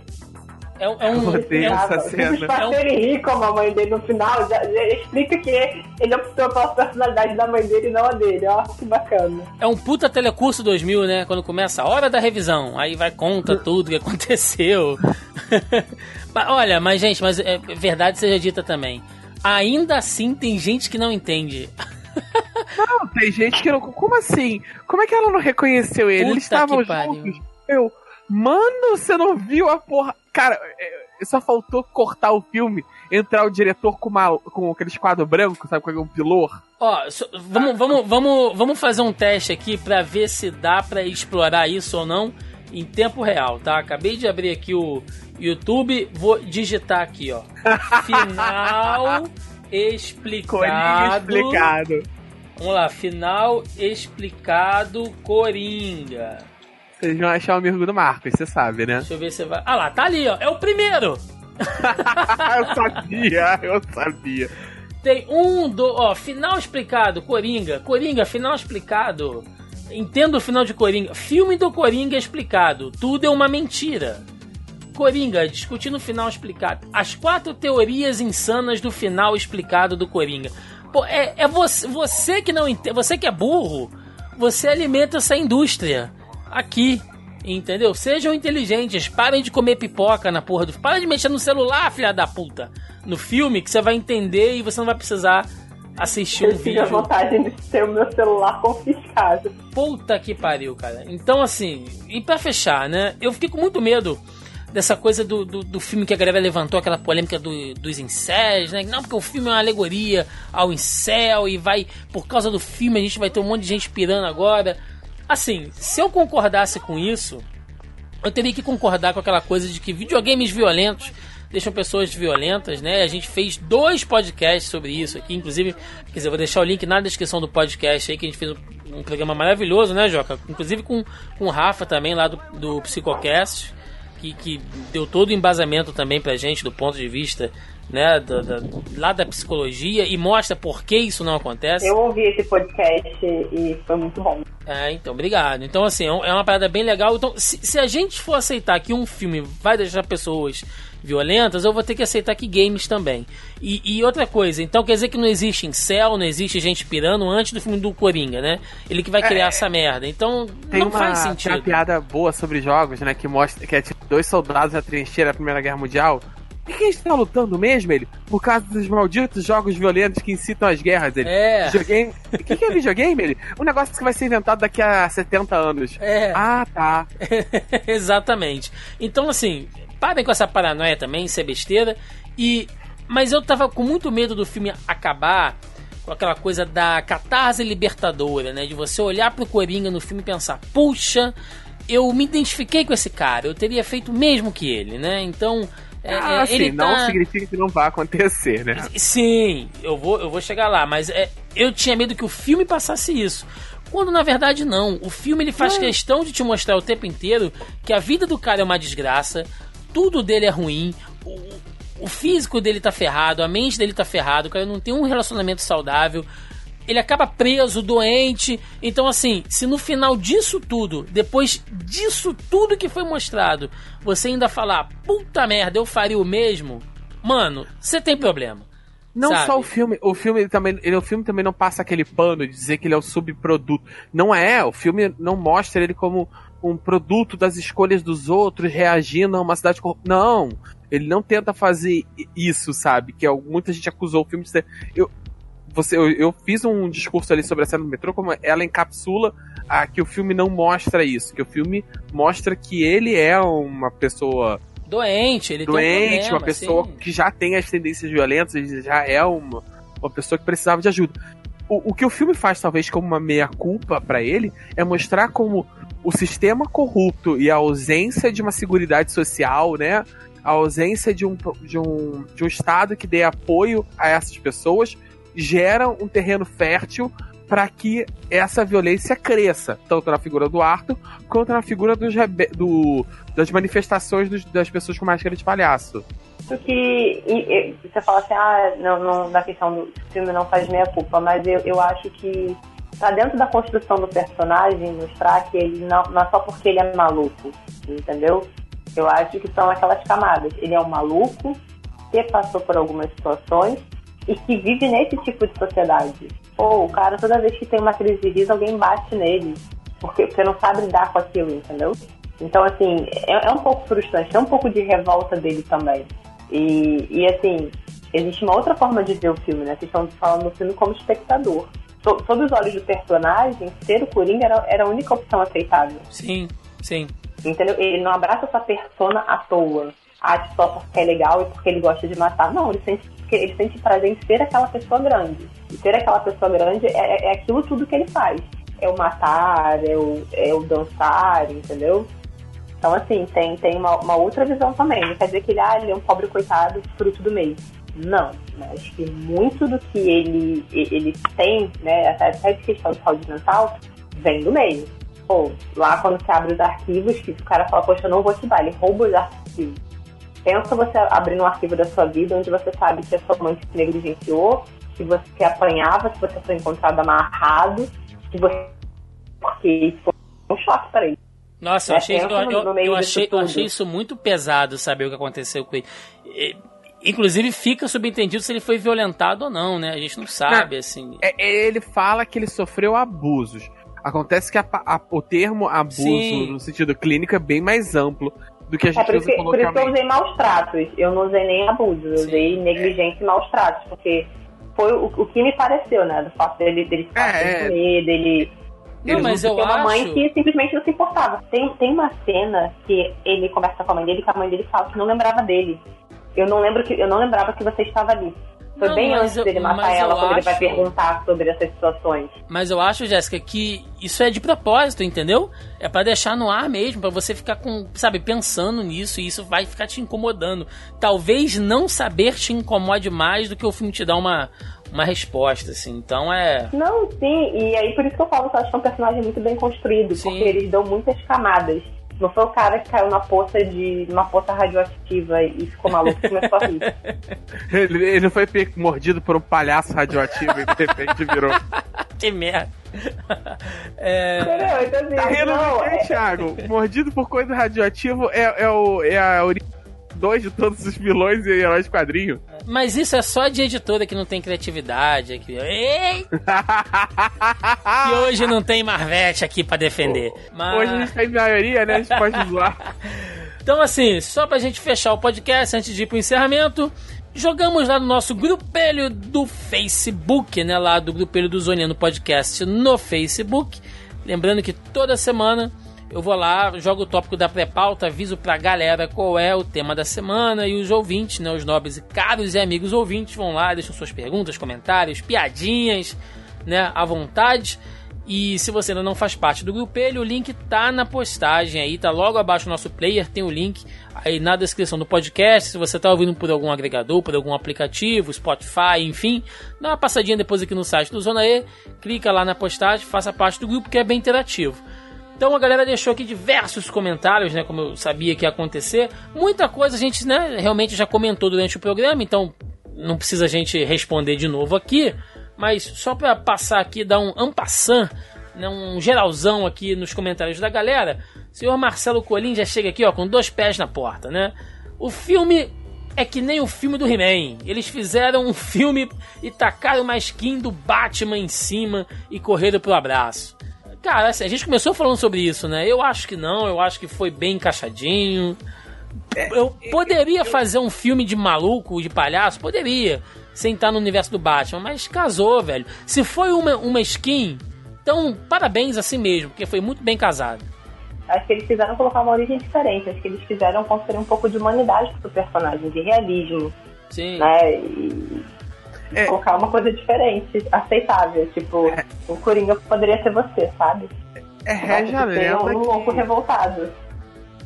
É, um- é um. Odeio é um- essa cena. ele como a mãe dele no final, já, já explica que ele optou pela personalidade da mãe dele e não a dele. Ó, que bacana. É um puta telecurso 2000, né? Quando começa a hora da revisão. Aí vai, conta tudo que aconteceu. (laughs) Mas, Olha, mas gente, mas é verdade seja dita também. Ainda assim tem gente que não entende. (laughs) Não, tem gente que não. Como assim? Como é que ela não reconheceu ele? Eles Puta estavam que pariu. juntos. Eu, mano, você não viu a porra. Cara, é, só faltou cortar o filme, entrar o diretor com, uma, com aqueles quadros brancos, sabe? Com um pilor. Ó, so- vamos, vamos, vamos, vamos fazer um teste aqui pra ver se dá pra explorar isso ou não em tempo real, tá? Acabei de abrir aqui o YouTube, vou digitar aqui, ó. (laughs) Final Coringa explicado. explicado. Vamos lá, final explicado Coringa. Vocês vão achar o amigo do Marcos, você sabe, né? Deixa eu ver se vai. Ah lá, tá ali, ó. É o primeiro. (laughs) eu sabia, eu sabia. Tem um, do, ó, final explicado, Coringa. Coringa, final explicado. Entendo o final de Coringa. Filme do Coringa explicado. Tudo é uma mentira. Coringa, discutindo o final explicado. As quatro teorias insanas do final explicado do Coringa. Pô, é, é você, você que não entende, você que é burro, você alimenta essa indústria aqui. Entendeu? Sejam inteligentes, parem de comer pipoca na porra do. Para de mexer no celular, filha da puta. No filme que você vai entender e você não vai precisar assistir um Eu tive a vídeo. vontade de ter o meu celular (laughs) confiscado. Puta que pariu, cara. Então, assim, e pra fechar, né? Eu fiquei com muito medo dessa coisa do, do, do filme que a galera levantou, aquela polêmica do, dos incels, né? Não, porque o filme é uma alegoria ao incel e vai, por causa do filme, a gente vai ter um monte de gente pirando agora. Assim, se eu concordasse com isso, eu teria que concordar com aquela coisa de que videogames violentos deixam pessoas violentas, né? A gente fez dois podcasts sobre isso aqui, inclusive, quer dizer, eu vou deixar o link na descrição do podcast aí, que a gente fez um, um programa maravilhoso, né, Joca? Inclusive com, com o Rafa também, lá do, do Psicocast, que, que deu todo o embasamento também pra gente, do ponto de vista, né, da, da- lá da psicologia, e mostra por que isso não acontece. Eu ouvi esse podcast e foi muito bom. É, então, obrigado. Então, assim, é é uma parada bem legal. Então, se, se a gente for aceitar que um filme vai deixar pessoas violentas, eu vou ter que aceitar que games também. E, e outra coisa, então quer dizer que não existe incel, não existe gente pirando antes do filme do Coringa, né? Ele que vai criar essa merda. Então, Tem não uma, faz tem uma sentido. piada boa sobre jogos, né? Que mostra que é tipo dois soldados na trincheira da Primeira Guerra Mundial. Por que a gente tá lutando mesmo, ele? Por causa dos malditos jogos violentos que incitam as guerras, ele. É. Videogame. O que, que é videogame, ele? Um negócio que vai ser inventado daqui a 70 anos. É. Ah, tá. (laughs) Exatamente. Então, assim, parem com essa paranoia também, isso é besteira. E, mas eu tava com muito medo do filme acabar com aquela coisa da catarse libertadora, né? De você olhar pro Coringa no filme e pensar, puxa, eu me identifiquei com esse cara, eu teria feito o mesmo que ele, né? Então. É, ah, é, assim, ele não tá- significa que não vai acontecer, né? Sim, eu vou, eu vou chegar lá, mas é, eu tinha medo que o filme passasse isso. Quando na verdade não. O filme ele faz questão de te mostrar o tempo inteiro que a vida do cara é uma desgraça, tudo dele é ruim, o, o físico dele tá ferrado, a mente dele tá ferrado, o cara não tem um relacionamento saudável. Ele acaba preso, doente. Então, assim, se no final disso tudo, depois disso tudo que foi mostrado, você ainda falar, puta merda, eu faria o mesmo, mano, você tem problema. Não sabe? só o filme, o filme ele também, ele, o filme também não passa aquele pano de dizer que ele é o subproduto. Não é, o filme não mostra ele como um produto das escolhas dos outros reagindo a uma cidade corrupta. Não, ele não tenta fazer isso, sabe? Que é, muita gente acusou o filme de ser. Eu, você, eu, eu fiz um discurso ali sobre a cena do metrô, como ela encapsula a, que o filme não mostra isso, que o filme mostra que ele é uma pessoa Doente, ele tem um doente, problema, uma pessoa sim. que já tem as tendências violentas, ele já é uma, uma pessoa que precisava de ajuda. O, o que o filme faz, talvez, como uma meia-culpa pra ele, é mostrar como o sistema corrupto e a ausência de uma seguridade social, né? A ausência de um, de um, de um Estado que dê apoio a essas pessoas gera um terreno fértil para que essa violência cresça, tanto na figura do Arthur quanto na figura dos do, das manifestações dos- das pessoas com máscara de palhaço. Que e- e você fala assim, ah, não, não, na questão do filme não faz meia culpa, mas eu, eu acho que tá dentro da construção do personagem mostrar que ele não, não é só porque ele é maluco, entendeu? Eu acho que são aquelas camadas. Ele é um maluco que passou por algumas situações e que vive nesse tipo de sociedade. Pô, o cara, toda vez que tem uma crise de riso, alguém bate nele, porque você não sabe lidar com aquilo, entendeu? Então, assim, é, é um pouco frustrante, é um pouco de revolta dele também. E, e assim, existe uma outra forma de ver o filme, né? Vocês estão falando do filme como espectador. So, sob os olhos do personagem, ser o Coringa era, era a única opção aceitável. Sim, sim. Entendeu? Ele não abraça essa persona à toa. Ah, só porque é legal e porque ele gosta de matar. Não, ele sente, ele sente prazer em ser aquela pessoa grande. E ser aquela pessoa grande é, é aquilo tudo que ele faz. É o matar, é o, é o dançar, entendeu? Então, assim, tem, tem uma, uma outra visão também. Não quer dizer que ele, ah, ele é um pobre coitado, fruto do meio. Não, mas que muito do que ele, ele tem, né, até até de questão de saúde mental, vem do meio. Pô, lá quando você abre os arquivos, que o cara fala, poxa, eu não vou te dar, ele rouba os arquivos. Pensa você abrindo um arquivo da sua vida onde você sabe que a sua mãe se negligenciou, que você apanhava, que você foi encontrado amarrado, que você. Porque isso foi um choque para ele. Nossa, eu É, achei, eu, eu- eu achei, eu achei isso muito pesado, saber o que aconteceu com ele. E, Inclusive, fica subentendido se ele foi violentado ou não, né? A gente não sabe, assim. É, é, ele fala que ele sofreu abusos. Acontece que a a- o termo abuso, Sim. no sentido clínico, é bem mais amplo do que a É gente por isso, usa que, por isso que eu usei maus tratos. Eu não usei nem abuso, eu Sim. usei negligência e maus tratos, porque foi o, o que me pareceu, né? Do fato dele, dele ficar É, sem é. comer, dele. Não, ele mas eu uma mãe acho- que simplesmente não se importava. Tem, tem uma cena que ele conversa com a mãe dele, que a mãe dele fala que não lembrava dele. Eu não lembro que eu não lembrava que você estava ali. Foi Não, bem antes eu- dele matar ela, quando ele vai acho- perguntar sobre essas situações. Mas eu acho, Jéssica, que isso é de propósito, entendeu? É pra deixar no ar mesmo, pra você ficar com, sabe, pensando nisso e isso vai ficar te incomodando. Talvez não saber te incomode mais do que o filme te dar uma, uma resposta, assim. Então é. Não, sim, e aí por isso que eu falo que eu acho que é um personagem muito bem construído, Sim. porque eles dão muitas camadas. Não foi o cara que caiu na poça de uma poça radioativa e ficou maluco e começou a rir. (laughs) Ele, ele não foi mordido por um palhaço radioativo e de repente virou. (laughs) Que merda. (laughs) É, Entendeu? Então, assim, Tá rindo não, é- Thiago? Mordido por coisa radioativa é, é, o, é a origem 2 de todos os vilões e heróis de quadrinho. mas isso é só de editora que não tem criatividade. Aqui. Ei! (laughs) E hoje não tem Marvete aqui pra defender. Mas... Hoje a gente tem maioria, né? A gente pode (laughs) zoar. Então, assim, só pra gente fechar o podcast antes de ir pro encerramento, jogamos lá no nosso grupelho do Facebook, né? Lá do grupelho do Zoniano Podcast no Facebook. Lembrando que toda semana eu vou lá, jogo o tópico da pré-pauta, aviso pra galera qual é o tema da semana e os ouvintes, né? Os nobres e caros e amigos ouvintes vão lá, deixam suas perguntas, comentários, piadinhas, né? À vontade. E se você ainda não faz parte do grupelho, o link tá na postagem aí, tá logo abaixo do nosso player, tem o link aí na descrição do podcast. Se você tá ouvindo por algum agregador, por algum aplicativo, Spotify, enfim, dá uma passadinha depois aqui no site do Zona E, clica lá na postagem, faça parte do grupo que é bem interativo. Então a galera deixou aqui diversos comentários, né? Como eu sabia que ia acontecer. Muita coisa a gente, né, realmente já comentou durante o programa, então não precisa a gente responder de novo aqui. Mas só para passar aqui, dar um ampassan, né, um geralzão aqui nos comentários da galera. O senhor Marcelo Colim já chega aqui ó, com dois pés na porta, né? O filme é que nem o filme do He-Man. Eles fizeram um filme e tacaram uma skin do Batman em cima e correram pro abraço. Cara, assim, a gente começou falando sobre isso, né? Eu acho que não, eu acho que foi bem encaixadinho. Eu poderia fazer um filme de maluco, de palhaço? Poderia, sem estar no universo do Batman, mas casou, velho. Se foi uma, uma skin, então parabéns a si mesmo, porque foi muito bem casado. Acho que eles fizeram colocar uma origem diferente. Acho que eles fizeram construir um pouco de humanidade pro personagem, de realismo. Sim. Né? E É. colocar uma coisa diferente, aceitável. Tipo, o Coringa poderia ser você, sabe? É rege a lenda. um louco que- revoltado.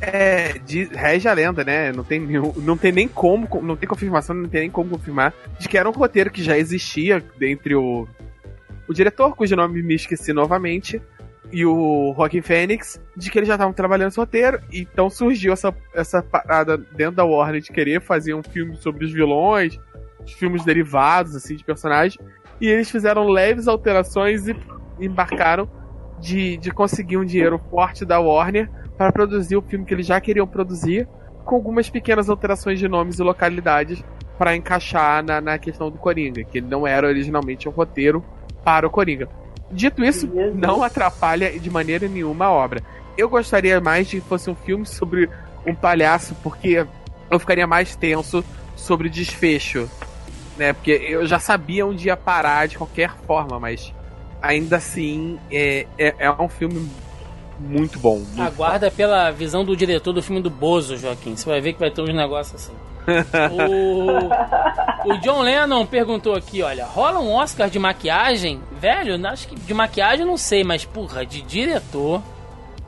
É, de, rege a lenda, né? Não tem, nenhum- não tem nem como, não tem confirmação, não tem nem como confirmar de que era um roteiro que já existia entre o, o diretor, cujo nome me esqueci novamente, e o Joaquin Phoenix, de que eles já estavam trabalhando esse roteiro, então surgiu essa, essa parada dentro da Warner de querer fazer um filme sobre os vilões, filmes derivados, assim, de personagens, e eles fizeram leves alterações e embarcaram de, de conseguir um dinheiro forte da Warner para produzir o filme que eles já queriam produzir, com algumas pequenas alterações de nomes e localidades para encaixar na, na questão do Coringa, que ele não era originalmente um roteiro para o Coringa. Dito isso, não atrapalha de maneira nenhuma a obra. Eu gostaria mais de que fosse um filme sobre um palhaço, porque eu ficaria mais tenso sobre o desfecho, né? Porque eu já sabia onde ia parar de qualquer forma, mas ainda assim é, é, é um filme muito bom. muito Aguarda pela visão do diretor do filme do Bozo, Joaquim. Você vai ver que vai ter uns negócios assim. o, o John Lennon perguntou aqui, olha, rola um Oscar de maquiagem? Velho, acho que de maquiagem eu não sei, mas porra, de diretor,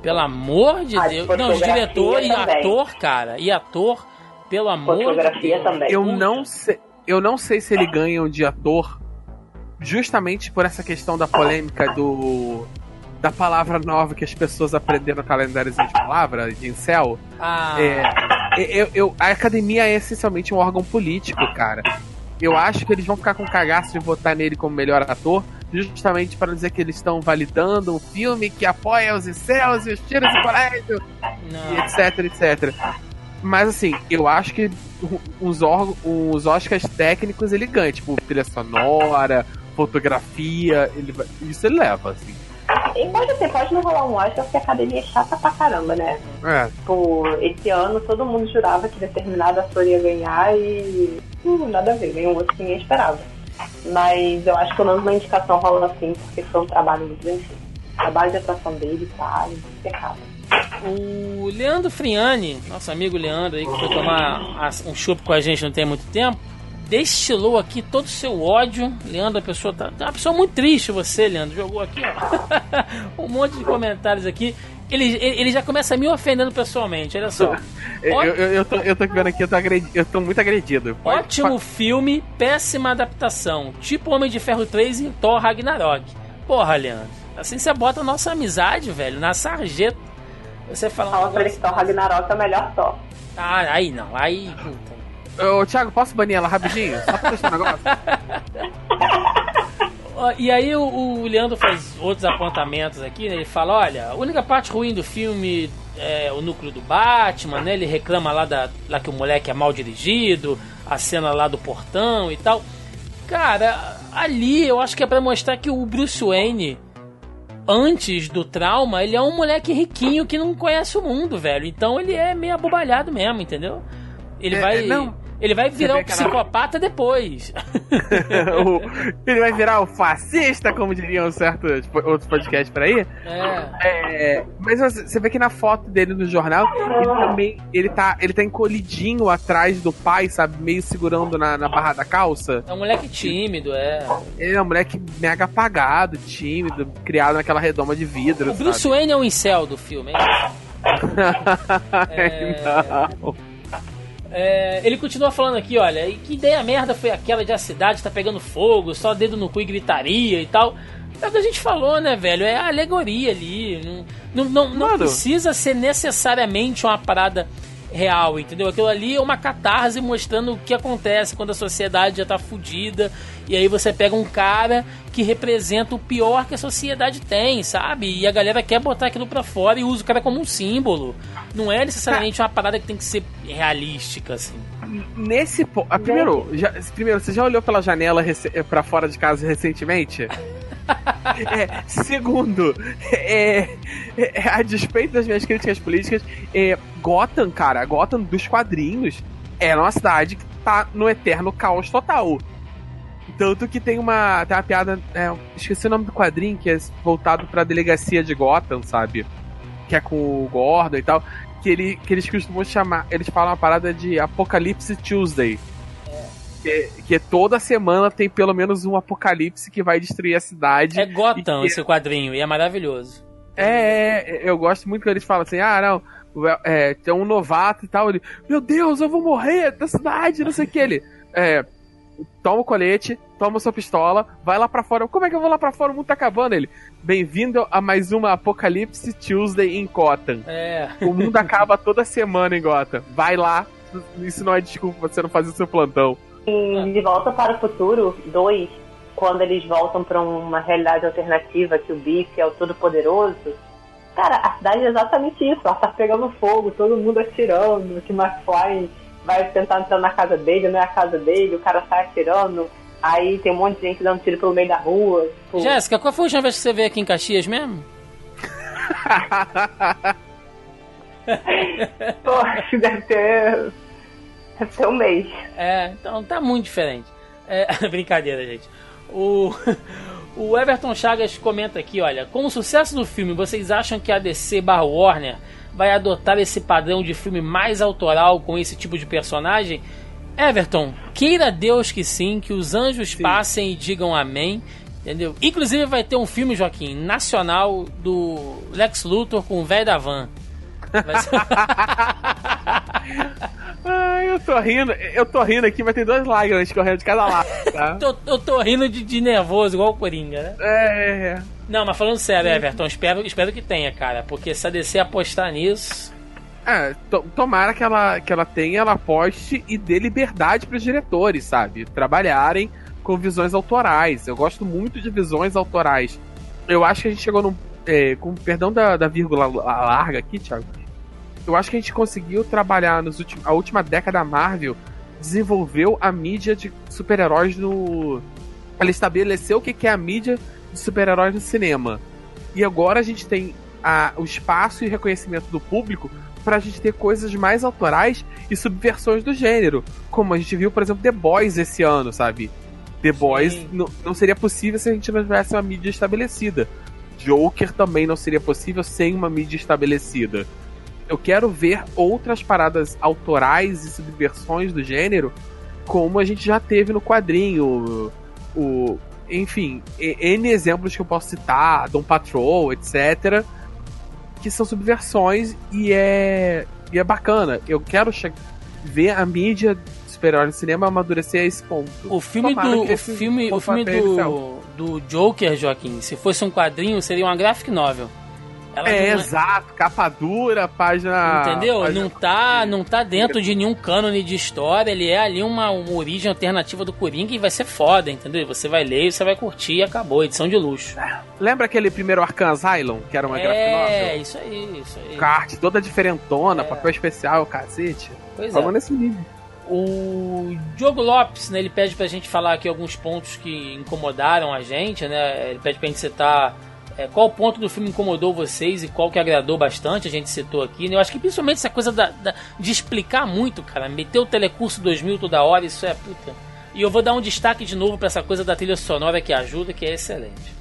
pelo amor de Ah, de Deus. Não, de diretor e também. ator, cara. E ator, pelo amor de Fotografia Deus. também. Eu não sei, eu não sei se ele ganha de ator justamente por essa questão da polêmica do da palavra nova que as pessoas aprenderam no calendáriozinho de palavra, de incel. Ah, É, eu, eu- a academia é essencialmente um órgão político, cara. Eu acho que eles vão ficar com cagaço de votar nele como melhor ator, justamente para dizer que eles estão validando um filme que apoia os incels e os tiros de colégio, e etc, etc. Mas assim, eu acho que os, órgãos, os Oscars técnicos ele ganha, tipo, trilha sonora, fotografia, ele vai- isso ele leva, assim. E pode ser, pode não rolar um Oscar porque a academia é chata pra caramba, né? É, Tipo, esse ano todo mundo jurava que determinado ator ia ganhar e. Hum, nada a ver, ganhou um outro que ninguém esperava. Mas eu acho que pelo menos uma indicação rola assim, porque foi um trabalho muito bem feito. O trabalho de atuação dele tá impecável. O Leandro Friani, nosso amigo Leandro aí, que foi tomar um chup com a gente não tem muito tempo, destilou aqui todo o seu ódio. Leandro, a pessoa tá, tá uma pessoa muito triste você, Leandro. Jogou aqui, ó. (laughs) um monte de comentários aqui. Ele, ele já começa me ofendendo pessoalmente, olha só. (laughs) eu, eu, eu, tô, eu tô vendo aqui, eu tô, agredi- eu tô muito agredido. Pode- Ótimo filme, péssima adaptação. Tipo Homem de Ferro 3 e Thor Ragnarok. Porra, Leandro. Assim você bota a nossa amizade, velho, na sarjeta. Você fala. Fala pra ele que Thor Ragnarok é o melhor Thor. Ah, aí não, aí. Puta. Ô, Thiago, posso banir ela rapidinho? Só pra deixar um negócio? (laughs) E aí o, o Leandro faz outros apontamentos aqui, né? Ele fala, olha, a única parte ruim do filme é o núcleo do Batman, né? Ele reclama lá, da, lá que o moleque é mal dirigido, a cena lá do portão e tal. Cara, ali eu acho que é pra mostrar que o Bruce Wayne, antes do trauma, ele é um moleque riquinho que não conhece o mundo, velho. Então ele é meio abobalhado mesmo, entendeu? Ele É, vai... não. Ele vai virar um psicopata depois. (laughs) O- ele vai virar o fascista, como diriam certos outros podcasts por aí. é. É, mas você vê que na foto dele no jornal, ele também ele tá, ele tá encolhidinho atrás do pai, sabe? Meio segurando na, na barra da calça. É um moleque tímido, é. Ele é um moleque mega apagado, tímido, criado naquela redoma de vidro. O Bruce sabe? Wayne é o incel do filme, hein? (laughs) Não. É, ele continua falando aqui, olha, e que ideia merda foi aquela de a cidade tá pegando fogo, só dedo no cu e gritaria e tal. É o que a gente falou, né, velho? É a alegoria ali. Não, não, não, não precisa ser necessariamente uma parada real, entendeu? Aquilo ali é uma catarse mostrando o que acontece quando a sociedade já tá fudida. E aí você pega um cara que representa o pior que a sociedade tem, sabe? E a galera quer botar aquilo pra fora e usa o cara como um símbolo. Não é necessariamente uma parada que tem que ser realística, assim. nesse po- ah, primeiro, já, primeiro, você já olhou pela janela pra fora de casa recentemente? (laughs) (laughs) É, segundo, é, é, a despeito das minhas críticas políticas, é, Gotham, cara, Gotham dos quadrinhos é uma cidade que tá no eterno caos total. Tanto que tem uma, tem uma piada, é, esqueci o nome do quadrinho, que é voltado pra delegacia de Gotham, sabe? Que é com o Gordon e tal. Que, ele, que eles costumam chamar, eles falam uma parada de Apocalipse Tuesday. Que, que toda semana tem pelo menos um apocalipse que vai destruir a cidade. É Gotham esse quadrinho, e é maravilhoso. É, é, eu gosto muito quando eles falam assim, ah, não, é, tem um novato e tal, ele, meu Deus, eu vou morrer da cidade, não sei o que, ele, é, toma o colete, toma sua pistola, vai lá pra fora, como é que eu vou lá pra fora, o mundo tá acabando, ele, bem-vindo a mais uma Apocalipse Tuesday em Gotham, É. o mundo acaba toda semana em Gotham, vai lá, isso não é desculpa pra você não fazer o seu plantão. Em De Volta para o Futuro 2, quando eles voltam para uma realidade alternativa, que o Biff é o Todo-Poderoso, cara, a cidade é exatamente isso. Ela tá pegando fogo, todo mundo atirando, que McFly vai tentar entrar na casa dele, não é a casa dele, o cara sai atirando, aí tem um monte de gente dando tiro pelo meio da rua. Tipo, Jéssica, qual foi a última vez que você veio aqui em Caxias mesmo? (laughs) que deve ter. (laughs) Ter um mês. É, então tá muito diferente. É, (laughs) brincadeira, gente. O, (laughs) o Everton Chagas comenta aqui, olha, com o sucesso do filme, vocês acham que a DC barra Warner vai adotar esse padrão de filme mais autoral com esse tipo de personagem? Everton, queira Deus que sim, que os anjos passem e digam amém. Entendeu? Inclusive vai ter um filme, Joaquim, nacional do Lex Luthor com o velho da van. Ser- (laughs) Ai, eu tô rindo, eu tô rindo aqui, mas tem duas lágrimas correndo de cada lado, tá? (laughs) Tô- eu tô rindo de, de nervoso, igual o Coringa, né? É, é. Não, mas falando sério, Everton, espero, espero que tenha, cara. Porque se a DC apostar nisso. É, to- tomara que ela, que ela tenha, ela aposte e dê liberdade pros diretores, sabe? Trabalharem com visões autorais. Eu gosto muito de visões autorais. Eu acho que a gente chegou num. é, com perdão da, da vírgula la- larga aqui, Thiago. Eu acho que a gente conseguiu trabalhar nos. A última década da Marvel desenvolveu a mídia de super-heróis no. Ela estabeleceu o que que é a mídia de super-heróis no cinema. E agora a gente tem a- o espaço e reconhecimento do público pra gente ter coisas mais autorais e subversões do gênero. Como a gente viu, por exemplo, The Boys esse ano, sabe? The Boys não, não seria possível se a gente não tivesse uma mídia estabelecida. Joker também não seria possível sem uma mídia estabelecida. Eu quero ver outras paradas autorais e subversões do gênero, como a gente já teve no quadrinho. O, enfim, N exemplos que eu posso citar, Dom Patrol, etc que são subversões e é, e é bacana. Eu quero ver a mídia superior no cinema amadurecer a esse ponto. O filme Tomara do. O filme, o filme do, do Joker, Joaquim, se fosse um quadrinho, seria uma graphic novel. Ela É, exato, capa dura, página. Entendeu? página- Não tá, não tá dentro de nenhum cânone de história. Ele é ali uma, uma origem alternativa do Coringa e vai ser foda, entendeu? Você vai ler, você vai curtir e acabou. Edição de luxo. Lembra aquele primeiro Arkham Asylum, que era uma graphic É, novel? isso aí, isso aí. Carte toda diferentona, É. papel especial, cacete. Pois Vamos é. nesse nível. O Diogo Lopes, né, ele pede pra gente falar aqui alguns pontos que incomodaram a gente, né? Ele pede pra gente citar é, qual ponto do filme incomodou vocês e qual que agradou bastante, a gente citou aqui, né? Eu acho que principalmente essa coisa da, da- de explicar muito, cara. Meter o Telecurso 2000 toda hora, isso é puta. E eu vou dar um destaque de novo pra essa coisa da trilha sonora que ajuda, que é excelente.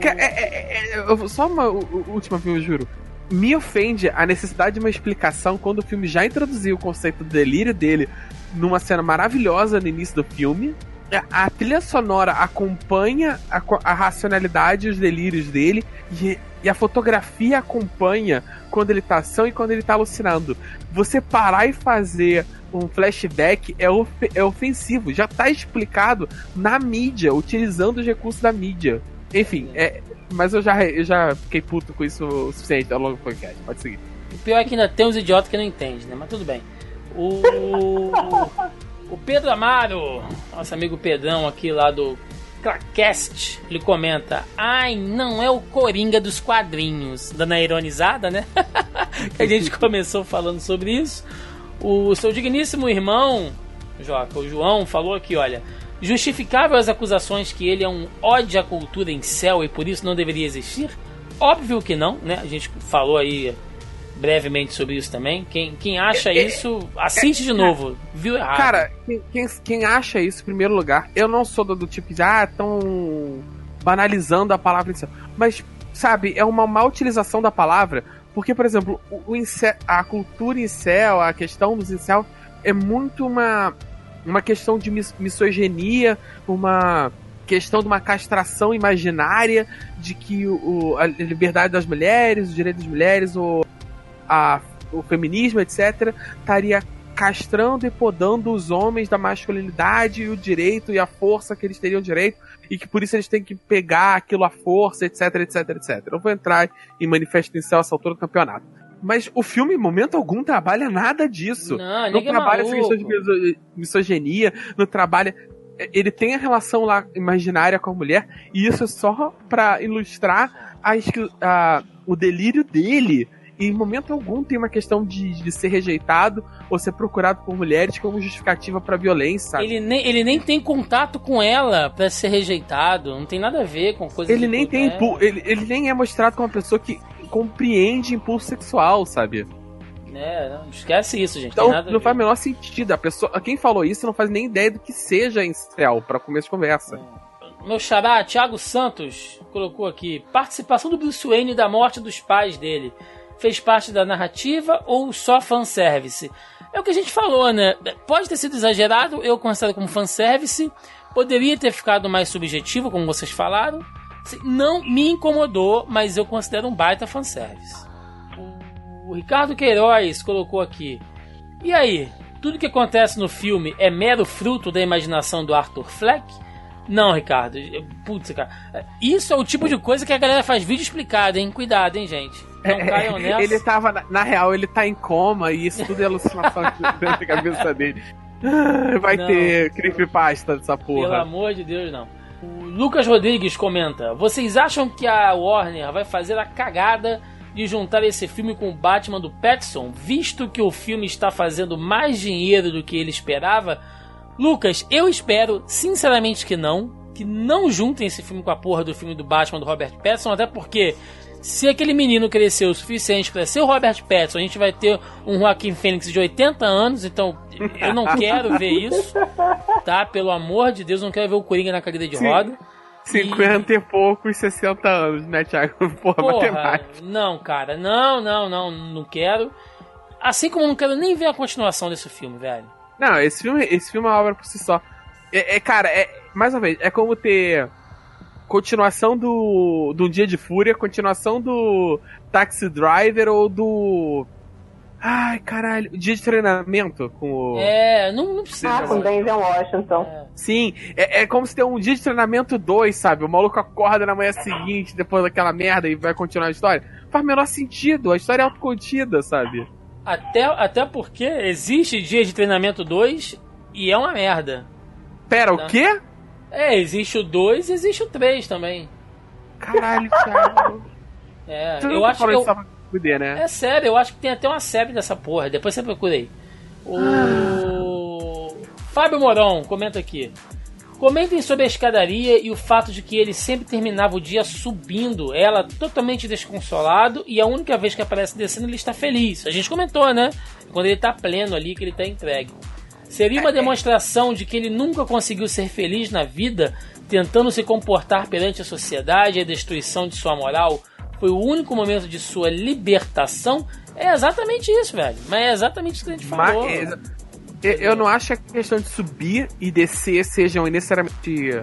Que- é- é- é- vou- só uma última, eu juro. Me ofende a necessidade de uma explicação quando o filme já introduziu o conceito do delírio dele numa cena maravilhosa no início do filme. A, a trilha sonora acompanha a, a racionalidade e os delírios dele, e, e a fotografia acompanha quando ele tá ação e quando ele tá alucinando. Você parar e fazer um flashback é, ofe- é ofensivo, já tá explicado na mídia, utilizando os recursos da mídia. Enfim, é, mas eu já, eu já fiquei puto com isso o suficiente ao longo do podcast. Pode seguir. O pior é que ainda tem uns idiotas que não entendem, né? Mas tudo bem. O. (laughs) o Pedro Amaro, nosso amigo Pedrão aqui lá do Crackcast, ele comenta: Ai, não é o Coringa dos quadrinhos. Dando a ironizada, né? (laughs) que a gente (laughs) começou falando sobre isso. O seu digníssimo irmão, Joca. O João falou aqui, olha. Justificável as acusações que ele é um ódio à cultura em céu e por isso não deveria existir? Óbvio que não, né? A gente falou aí brevemente sobre isso também. Quem, quem acha É, é, isso, assiste de novo. Viu errado. Cara, quem, quem, quem acha isso, em primeiro lugar, eu não sou do, do tipo de, ah, tão banalizando a palavra incel. Mas, sabe, é uma má utilização da palavra, porque, por exemplo, o, o incel, a cultura incel, a questão dos incel, é muito uma, uma questão de mis, misoginia, uma questão de uma castração imaginária de que o, a liberdade das mulheres, os direitos das mulheres, o, a, o feminismo, etc., estaria castrando e podando os homens da masculinidade e o direito e a força que eles teriam direito e que por isso eles têm que pegar aquilo à força, etc, etc, etc. Eu vou entrar em manifesto incel essa altura do campeonato. Mas o filme, em momento algum, trabalha nada disso. Não, não é trabalha essa questão de miso- misoginia, não trabalha. Ele tem a relação lá imaginária com a mulher, e isso é só pra ilustrar a, a- o delírio dele. E em momento algum tem uma questão de, de ser rejeitado ou ser procurado por mulheres como justificativa pra violência, sabe? Ele nem, ele nem tem contato com ela pra ser rejeitado. Não tem nada a ver com coisa Ele nem tem é. ele, ele nem é mostrado como uma pessoa que compreende impulso sexual, sabe? É, não, esquece isso, gente. Então não faz o menor sentido. A pessoa, quem falou isso não faz nem ideia do que seja incel pra começo de conversa. Meu xará, Thiago Santos, colocou aqui: participação do Bruce Wayne da morte dos pais dele. Fez parte da narrativa ou só fanservice? É o que a gente falou, né? Pode ter sido exagerado, eu considero como fanservice. Poderia ter ficado mais subjetivo, como vocês falaram. Não me incomodou, mas eu considero um baita fanservice. O Ricardo Queiroz colocou aqui. E aí, tudo que acontece no filme é mero fruto da imaginação do Arthur Fleck? Não, Ricardo. Putz, cara. Isso é o tipo de coisa que a galera faz vídeo explicado, hein? Cuidado, hein, gente. Não caiam nessa. ele tava, na, na real, ele tá em coma e isso tudo é alucinação (laughs) dentro da cabeça dele. Ah, Vai Não. ter creepypasta dessa Pelo porra. amor de Deus, não. O Lucas Rodrigues comenta: Vocês acham que a Warner vai fazer a cagada de juntar esse filme com o Batman do Pattinson, visto que o filme está fazendo mais dinheiro do que ele esperava? Lucas, eu espero sinceramente que não. Que não juntem esse filme com a porra do filme do Batman do Robert Pattinson, até porque se aquele menino cresceu o suficiente para ser o Robert Pattinson, a gente vai ter um Joaquim Fênix de 80 anos, então eu não (laughs) quero ver isso, tá? Pelo amor de Deus, eu não quero ver o Coringa na cadeira de Sim. roda. 50 e poucos, 60 anos, né, Thiago? (laughs) Porra, Porra, matemática. não, cara, não, não, não, não quero. Assim como eu não quero nem ver a continuação desse filme, velho. Não, esse filme, esse filme é uma obra por si só. É, é, cara, é, mais uma vez, é como ter continuação do, do Dia de Fúria, continuação do Taxi Driver ou do. Ai, caralho, Dia de Treinamento com o. É, não, não precisa. Ah, com Denzel Washington. Sim, é, é como se tem um Dia de Treinamento 2, sabe? O maluco acorda na manhã seguinte, depois daquela merda, e vai continuar a história. Faz o menor sentido, a história é autocontida, sabe? Até, até porque existe Dia de Treinamento 2 e é uma merda. Pera, Tá. o quê? É, existe o 2 e existe o 3 também. Caralho, Thiago. (laughs) É, Tu eu acho que. Eu, fuder, né? é sério, eu acho que tem até uma série dessa porra. Depois você procura aí. O. Fábio Moron comenta aqui. Comentem sobre a escadaria e o fato de que ele sempre terminava o dia subindo, ela totalmente desconsolado, e a única vez que aparece descendo ele está feliz. A gente comentou, né? Quando ele está pleno ali, que ele está entregue. Seria uma demonstração de que ele nunca conseguiu ser feliz na vida, tentando se comportar perante a sociedade e a destruição de sua moral. Foi o único momento de sua libertação. É exatamente isso, velho. Mas é exatamente isso que a gente Mas, falou. é, eu, eu não acho que a questão de subir e descer sejam necessariamente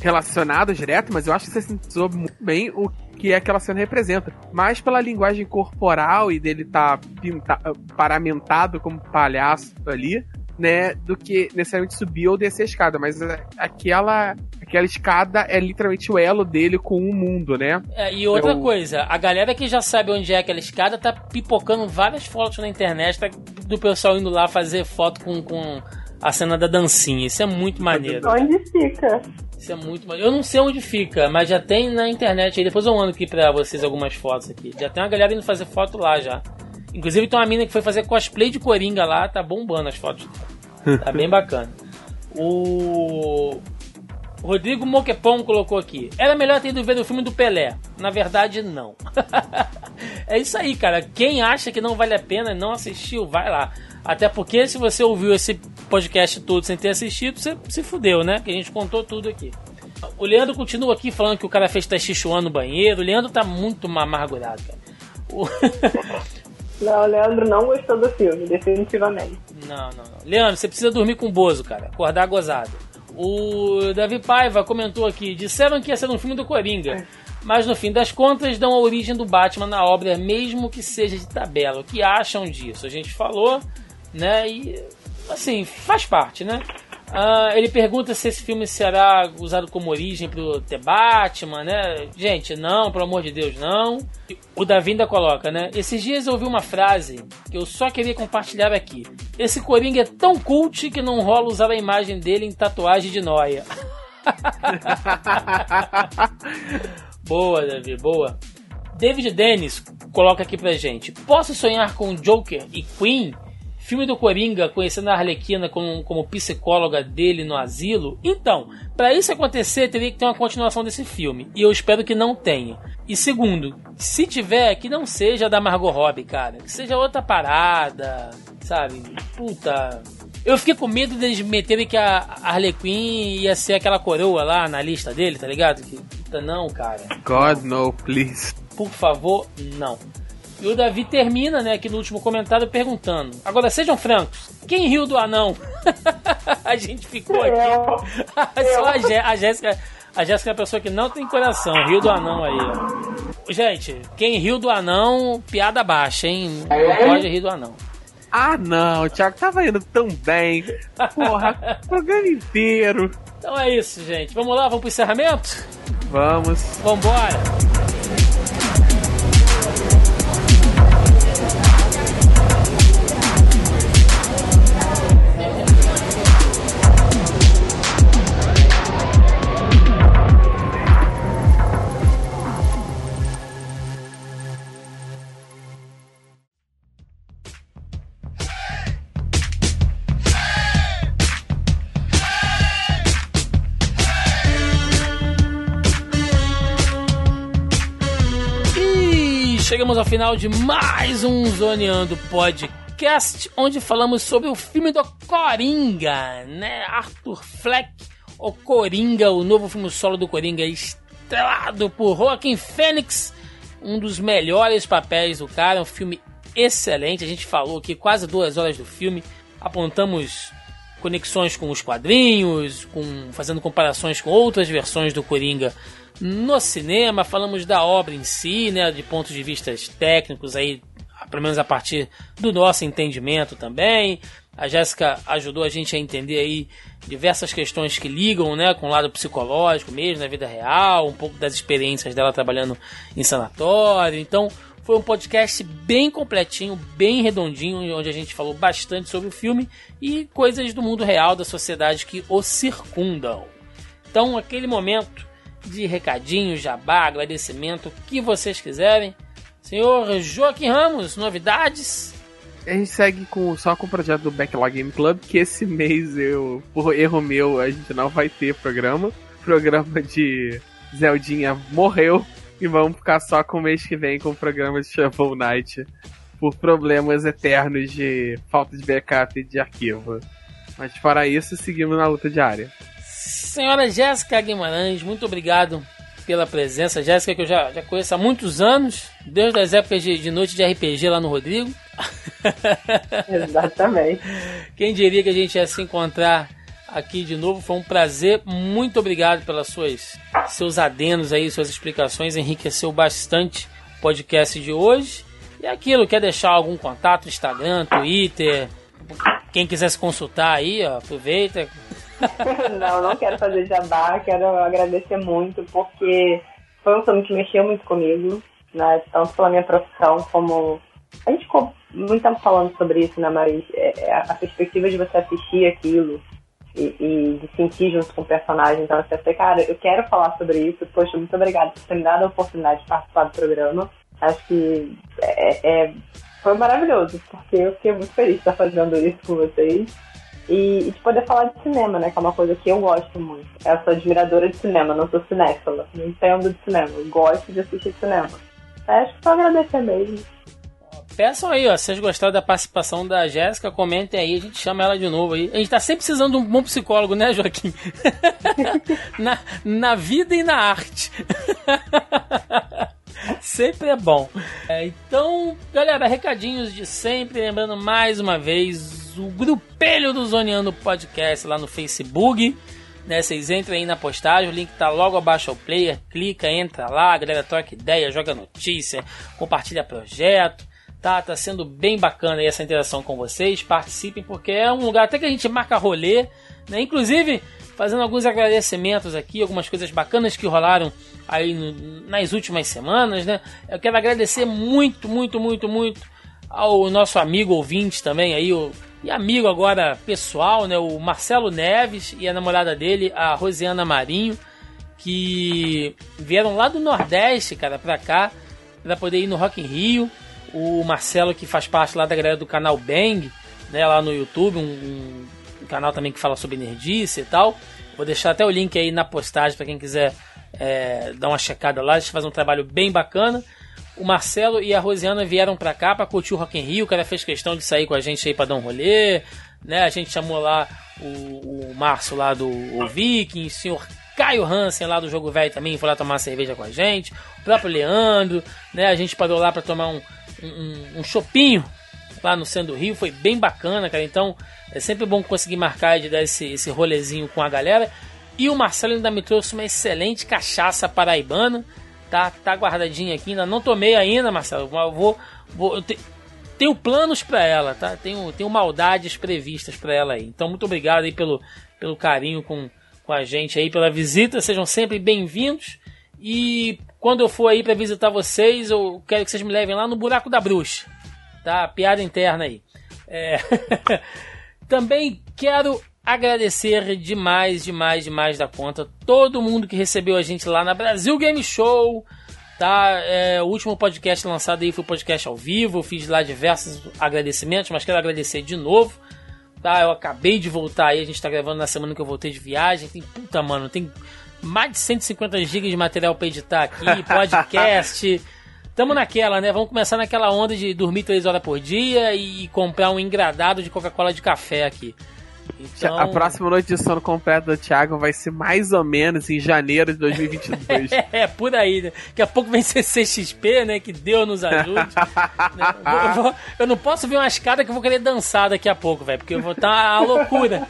relacionados direto, mas eu acho que você sintetizou muito bem o que aquela cena representa. Mais pela linguagem corporal e dele estar tá paramentado como palhaço ali, né? Do que necessariamente subir ou descer a escada. Mas é, aquela, aquela escada é literalmente o elo dele com o mundo, né? É, e outra Eu- coisa, a galera que já sabe onde é aquela escada tá pipocando várias fotos na internet tá- do pessoal indo lá fazer foto com, com a cena da dancinha. Isso é muito maneiro. Onde fica? Isso é muito maneiro. Eu não sei onde fica, mas já tem na internet aí. Depois eu mando aqui pra vocês algumas fotos aqui. Já tem uma galera indo fazer foto lá já. Inclusive tem uma mina que foi fazer cosplay de Coringa lá, tá bombando as fotos. Tá bem bacana. O Rodrigo Moquepão colocou aqui. Era melhor ter ido ver o filme do Pelé. Na verdade, não. (laughs) é isso aí, cara. Quem acha que não vale a pena não assistiu, vai lá. Até porque se você ouviu esse podcast todo sem ter assistido, você se fudeu, né? Que a gente contou tudo aqui. O Leandro continua aqui falando que o cara fez tachichuan no banheiro. O Leandro tá muito amargurado, cara. O... (laughs) Não, o Leandro não gostou do filme, definitivamente. Não, não, não. Leandro, você precisa dormir com o Bozo, cara. Acordar gozado. O Davi Paiva comentou aqui: disseram que ia ser um filme do Coringa. Mas no fim das contas dão a origem do Batman na obra, mesmo que seja de tabela. O que acham disso? A gente falou, né? E assim, faz parte, né? Uh, ele pergunta se esse filme será usado como origem pro The Batman, né? Gente, não, pelo amor de Deus, não. O Davi ainda coloca, né? Esses dias eu ouvi uma frase que eu só queria compartilhar aqui. Esse Coringa é tão cult que não rola usar a imagem dele em tatuagem de noia. (laughs) boa, Davi, boa. David Dennis coloca aqui pra gente. Posso sonhar com Joker e Queen? Filme do Coringa conhecendo a Arlequina como, como psicóloga dele no asilo. Então, para isso acontecer, teria que ter uma continuação desse filme. E eu espero que não tenha. E segundo, se tiver, que não seja da Margot Robbie, cara. Que seja outra parada, sabe? Puta. Eu fiquei com medo deles meterem que a Harlequin ia ser aquela coroa lá na lista dele, tá ligado? Que, puta, não, cara. God, no, please. Por favor, não. E o Davi termina, né, aqui no último comentário perguntando: Agora sejam francos, quem riu do anão? (laughs) a gente ficou aqui. (laughs) Só a, Jé a Jéssica. A Jéssica é a pessoa que não tem coração, riu do anão aí, ó. Gente, quem riu do anão, piada baixa, hein? Não pode rir do anão. Ah, não, o Thiago tava indo tão bem. Porra, o (laughs) programa inteiro. Então é isso, gente. Vamos lá, vamos pro encerramento? Vamos. Vambora. Chegamos ao final de mais um Zoneando Podcast, onde falamos sobre o filme do Coringa, né? Arthur Fleck, o Coringa, o novo filme solo do Coringa, estrelado por Joaquim Fênix, um dos melhores papéis do cara, um filme excelente. A gente falou aqui quase duas horas do filme, apontamos conexões com os quadrinhos, com fazendo comparações com outras versões do Coringa no cinema, falamos da obra em si, né, de pontos de vista técnicos aí, pelo menos a partir do nosso entendimento também. A Jéssica ajudou a gente a entender aí diversas questões que ligam, né, com o lado psicológico mesmo, na vida real, um pouco das experiências dela trabalhando em sanatório. Então, foi um podcast bem completinho, bem redondinho, onde a gente falou bastante sobre o filme e coisas do mundo real, da sociedade que o circundam. Então, aquele momento de recadinho, jabá, agradecimento, o que vocês quiserem. Senhor Joaquim Ramos, novidades? A gente segue com, só com o projeto do Backlog Game Club, que esse mês eu, por erro meu, a gente não vai ter programa. O programa de Zeldinha morreu e vamos ficar só com o mês que vem com o programa de Shovel Knight por problemas eternos de falta de backup de arquivo. Mas fora isso, seguimos na luta diária. Senhora Jéssica Guimarães, muito obrigado pela presença. Jéssica, que eu já, já conheço há muitos anos, desde as épocas de, de noite de RPG lá no Rodrigo. (laughs) Exatamente. Quem diria que a gente ia se encontrar aqui de novo? Foi um prazer. Muito obrigado pelas suas seus adenos aí, suas explicações. Enriqueceu bastante o podcast de hoje. E aquilo, quer deixar algum contato? Instagram, Twitter? Quem quiser se consultar aí, ó, aproveita, (laughs) não, não quero fazer jabá, quero agradecer muito, porque foi um filme que mexeu muito comigo, né? Tanto pela minha profissão como. A gente ficou muito tempo falando sobre isso, né? Mas é, é a perspectiva de você assistir aquilo e, e, de sentir junto com o personagem. Então, você assim, cara, eu quero falar sobre isso. Poxa, muito obrigada por ter me dado a oportunidade de participar do programa. Acho que é, é, foi maravilhoso, porque eu fiquei muito feliz de estar fazendo isso com vocês. E, e de poder falar de cinema, né? Que é uma coisa que eu gosto muito. Eu sou admiradora de cinema, não sou cinéfila. Não entendo de cinema. Gosto de assistir cinema. Acho que só agradecer mesmo. Peçam aí, ó, se vocês gostaram da participação da Jéssica, comentem aí, a gente chama ela de novo aí. A gente tá sempre precisando de um bom psicólogo, né, Joaquim? (laughs) na, na vida e na arte. (laughs) (laughs) sempre é bom. É, então, galera, recadinhos de sempre. Lembrando mais uma vez o grupelho do Zoneando Podcast lá no Facebook. Né, vocês entrem aí na postagem, o link tá logo abaixo ao player. Clica, entra lá, a galera troca ideia, joga notícia, compartilha projeto. Tá, tá sendo bem bacana essa interação com vocês. Participem, porque é um lugar até que a gente marca rolê. Né? Inclusive, fazendo alguns agradecimentos aqui, algumas coisas bacanas que rolaram aí no, nas últimas semanas, né? Eu quero agradecer muito, muito, muito, muito ao nosso amigo ouvinte também aí, o, e amigo agora pessoal, né? O Marcelo Neves e a namorada dele, a Rosiana Marinho, que vieram lá do Nordeste, cara, pra cá, pra poder ir no Rock in Rio o Marcelo, que faz parte lá da galera do canal Bang, né, lá no YouTube, um, um canal também que fala sobre nerdice e tal. Vou deixar até o link aí na postagem para quem quiser é, dar uma checada lá. Eles fazem um trabalho bem bacana. O Marcelo e a Rosiana vieram para cá para curtir o Rock in Rio. O cara fez questão de sair com a gente aí para dar um rolê. Né? A gente chamou lá o, o Márcio lá do o Viking, o senhor Caio Hansen lá do Jogo Velho também foi lá tomar cerveja com a gente. O próprio Leandro, né? A gente parou lá para tomar um, um, um chopinho lá no Centro do Rio, foi bem bacana, cara. Então é sempre bom conseguir marcar de dar esse, esse rolezinho com a galera. E o Marcelo ainda me trouxe uma excelente cachaça paraibana, tá? Tá guardadinha aqui, ainda não tomei ainda, Marcelo. Eu vou, vou eu te, tenho planos para ela, tá? Tenho, tenho maldades previstas para ela aí. Então muito obrigado aí pelo, pelo carinho com, com a gente aí, pela visita. Sejam sempre bem-vindos. E quando eu for aí para visitar vocês, eu quero que vocês me levem lá no Buraco da Bruxa. Tá? Piada interna aí. É... (laughs) Também quero agradecer demais, demais, demais da conta todo mundo que recebeu a gente lá na Brasil Game Show. Tá? É, o último podcast lançado aí foi o podcast ao vivo. Eu fiz lá diversos agradecimentos, mas quero agradecer de novo. Tá? Eu acabei de voltar aí, a gente tá gravando na semana que eu voltei de viagem. Tem puta, mano, tem mais de 150 GB de material para editar aqui, (laughs) podcast. Tamo naquela, né? Vamos começar naquela onda de dormir 3 horas por dia e comprar um engradado de Coca-Cola de café aqui. Então... A próxima noite de sono completa do Thiago vai ser mais ou menos em janeiro de 2022. (laughs) é, por aí, né? Daqui a pouco vem CCXP, né? Que Deus nos ajude. (laughs) né? eu, vou, eu, não posso ver uma escada que eu vou querer dançar daqui a pouco, velho, porque eu vou estar tá a loucura.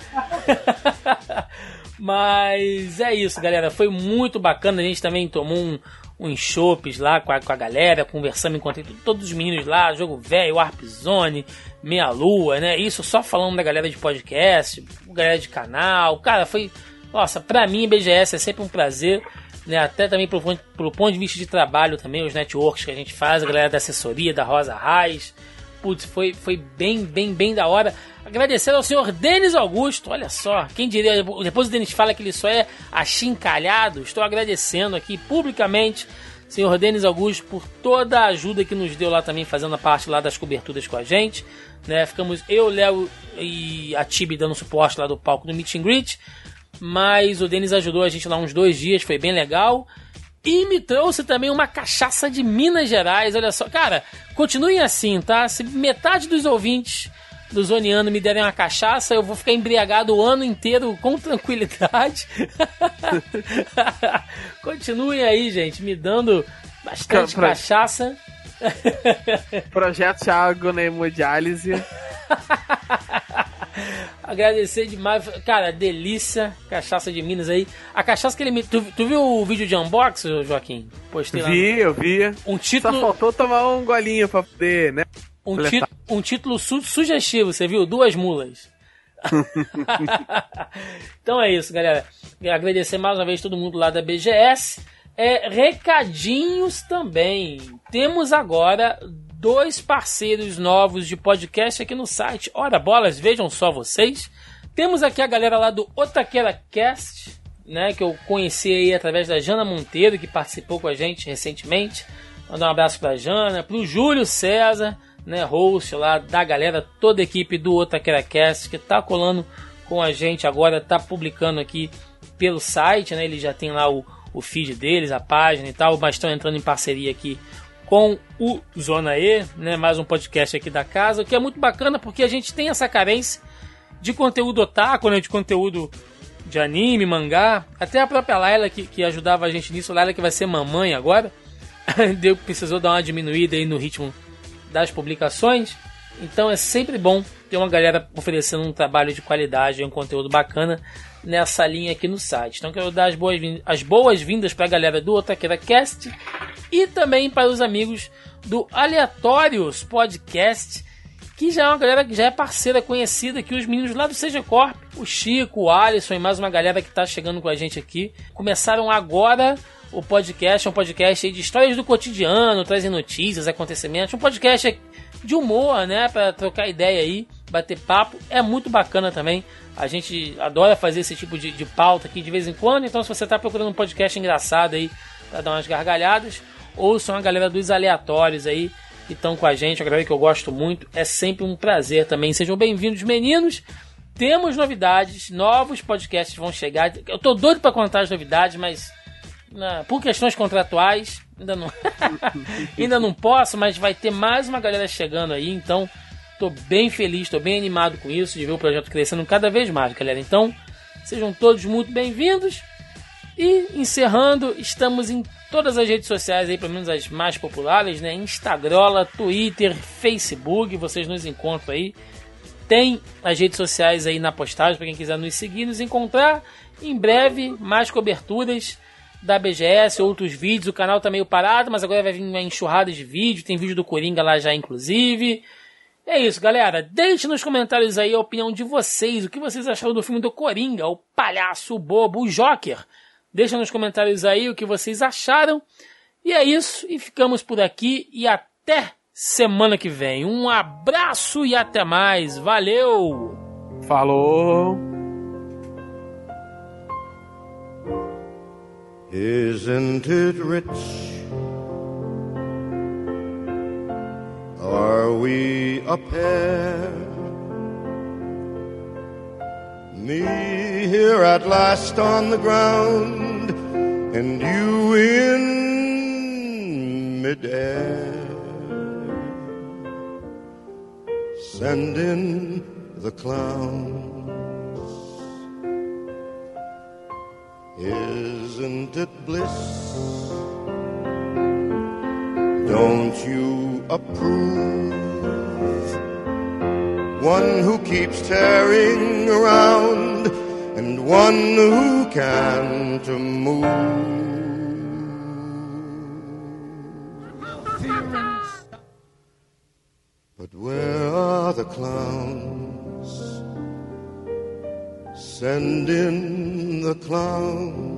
(laughs) Mas é isso, galera. Foi muito bacana. A gente também tomou um, uns chopes lá com a, com a galera, conversando, encontrei todos os meninos lá, jogo velho, Warp Zone, Meia Lua, né? Isso só falando da galera de podcast, galera de canal. Cara, foi. Nossa, pra mim, BGS é sempre um prazer. Né, até também pelo, pelo ponto de vista de trabalho também, os networks que a gente faz, a galera da assessoria, da Rosa Raiz. Putz, foi, foi bem, bem, bem da hora. Agradecer ao senhor Denis Augusto, olha só, quem diria, depois o Denis fala que ele só é achincalhado, estou agradecendo aqui publicamente senhor Denis Augusto por toda a ajuda que nos deu lá também, fazendo a parte lá das coberturas com a gente. Né? Ficamos eu, Léo e a Tibi dando suporte lá do palco do Meet and Greet. Mas o Denis ajudou a gente lá uns dois dias, foi bem legal. E me trouxe também uma cachaça de Minas Gerais, olha só. Cara, continuem assim, tá? Se metade dos ouvintes do Zoniano me derem uma cachaça, eu vou ficar embriagado o ano inteiro com tranquilidade. (laughs) Continuem aí, gente, me dando bastante pra... cachaça. (laughs) Projeto Thiago na hemodiálise. (laughs) Agradecer demais. Cara, delícia. Cachaça de Minas aí. A cachaça que ele me. Tu, tu viu o vídeo de unboxing, Joaquim? Postei lá. Vi, eu vi. Um título. Só faltou tomar um golinho pra poder, né? Um, ti um título su sugestivo, você viu? Duas mulas. (laughs) então é isso, galera. Agradecer mais uma vez todo mundo lá da BGS. É, recadinhos também. Temos agora dois parceiros novos de podcast aqui no site. Ora bolas, vejam só vocês. Temos aqui a galera lá do Otaquera Cast, né, que eu conheci aí através da Jana Monteiro, que participou com a gente recentemente. Mandar um abraço pra Jana, pro Júlio César, né, host lá da galera, toda a equipe do Otaquera Cast, que tá colando com a gente agora, tá publicando aqui pelo site, né? Ele já tem lá o, o feed deles, a página e tal, mas estão entrando em parceria aqui com o Zona E, né? Mais um podcast aqui da casa, que é muito bacana porque a gente tem essa carência de conteúdo otaku, né? De conteúdo de anime, mangá. Até a própria Laila que, que ajudava a gente nisso, Laila que vai ser mamãe agora, (laughs) deu, precisou dar uma diminuída aí no ritmo das publicações. Então é sempre bom ter uma galera oferecendo um trabalho de qualidade, um conteúdo bacana nessa linha aqui no site. Então quero dar as boas-vindas as boas para a galera do Otaqueira Cast e também para os amigos do Aleatórios Podcast, que já é uma galera que já é parceira conhecida aqui, os meninos lá do Seja Corp, o Chico, o Alisson e mais uma galera que está chegando com a gente aqui. Começaram agora o podcast, um podcast de histórias do cotidiano, trazem notícias, acontecimentos, um podcast de humor, né, para trocar ideia aí, bater papo, é muito bacana também. A gente adora fazer esse tipo de, de pauta aqui de vez em quando, então se você está procurando um podcast engraçado aí para dar umas gargalhadas, ouçam a galera dos aleatórios aí que estão com a gente, uma galera que eu gosto muito, é sempre um prazer também. Sejam bem-vindos, meninos. Temos novidades, novos podcasts vão chegar. Eu tô doido para contar as novidades, mas na, por questões contratuais ainda não (laughs) ainda não posso, mas vai ter mais uma galera chegando aí, então Tô bem feliz, tô bem animado com isso, de ver o projeto crescendo cada vez mais, galera. Então, sejam todos muito bem-vindos. E encerrando, estamos em todas as redes sociais aí, pelo menos as mais populares, né? Instagram, Twitter, Facebook, vocês nos encontram aí. Tem as redes sociais aí na postagem para quem quiser nos seguir, nos encontrar. Em breve, mais coberturas da BGS, outros vídeos. O canal tá meio parado, mas agora vai vir uma enxurrada de vídeo. Tem vídeo do Coringa lá já, inclusive. É isso, galera. Deixe nos comentários aí a opinião de vocês. O que vocês acharam do filme do Coringa, o palhaço, o bobo, o Joker. Deixa nos comentários aí o que vocês acharam. E é isso. E ficamos por aqui. E até semana que vem. Um abraço e até mais. Valeu! Falou! Isn't it rich? Are we a pair? Me here at last on the ground, and you in midair. Send in the clowns. Isn't it bliss? Don't you approve? One who keeps tearing around and one who can't move. But where are the clowns? Send in the clowns.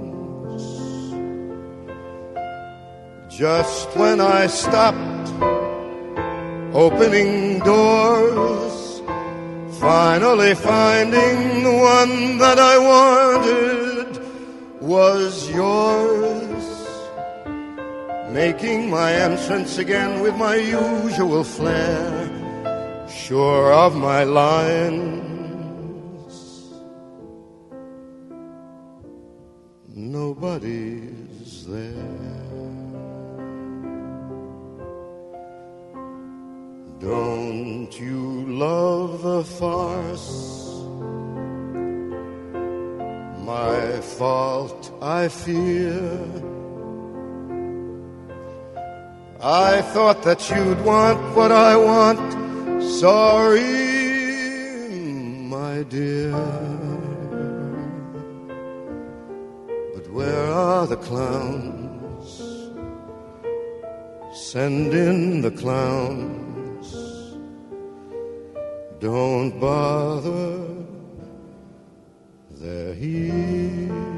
Just when I stopped opening doors, finally finding the one that I wanted was yours. Making my entrance again with my usual flair, sure of my lines. Nobody's there. Don't you love the farce? My fault, I fear. I thought that you'd want what I want. Sorry, my dear. But where are the clowns? Send in the clowns. Don't bother, they're here.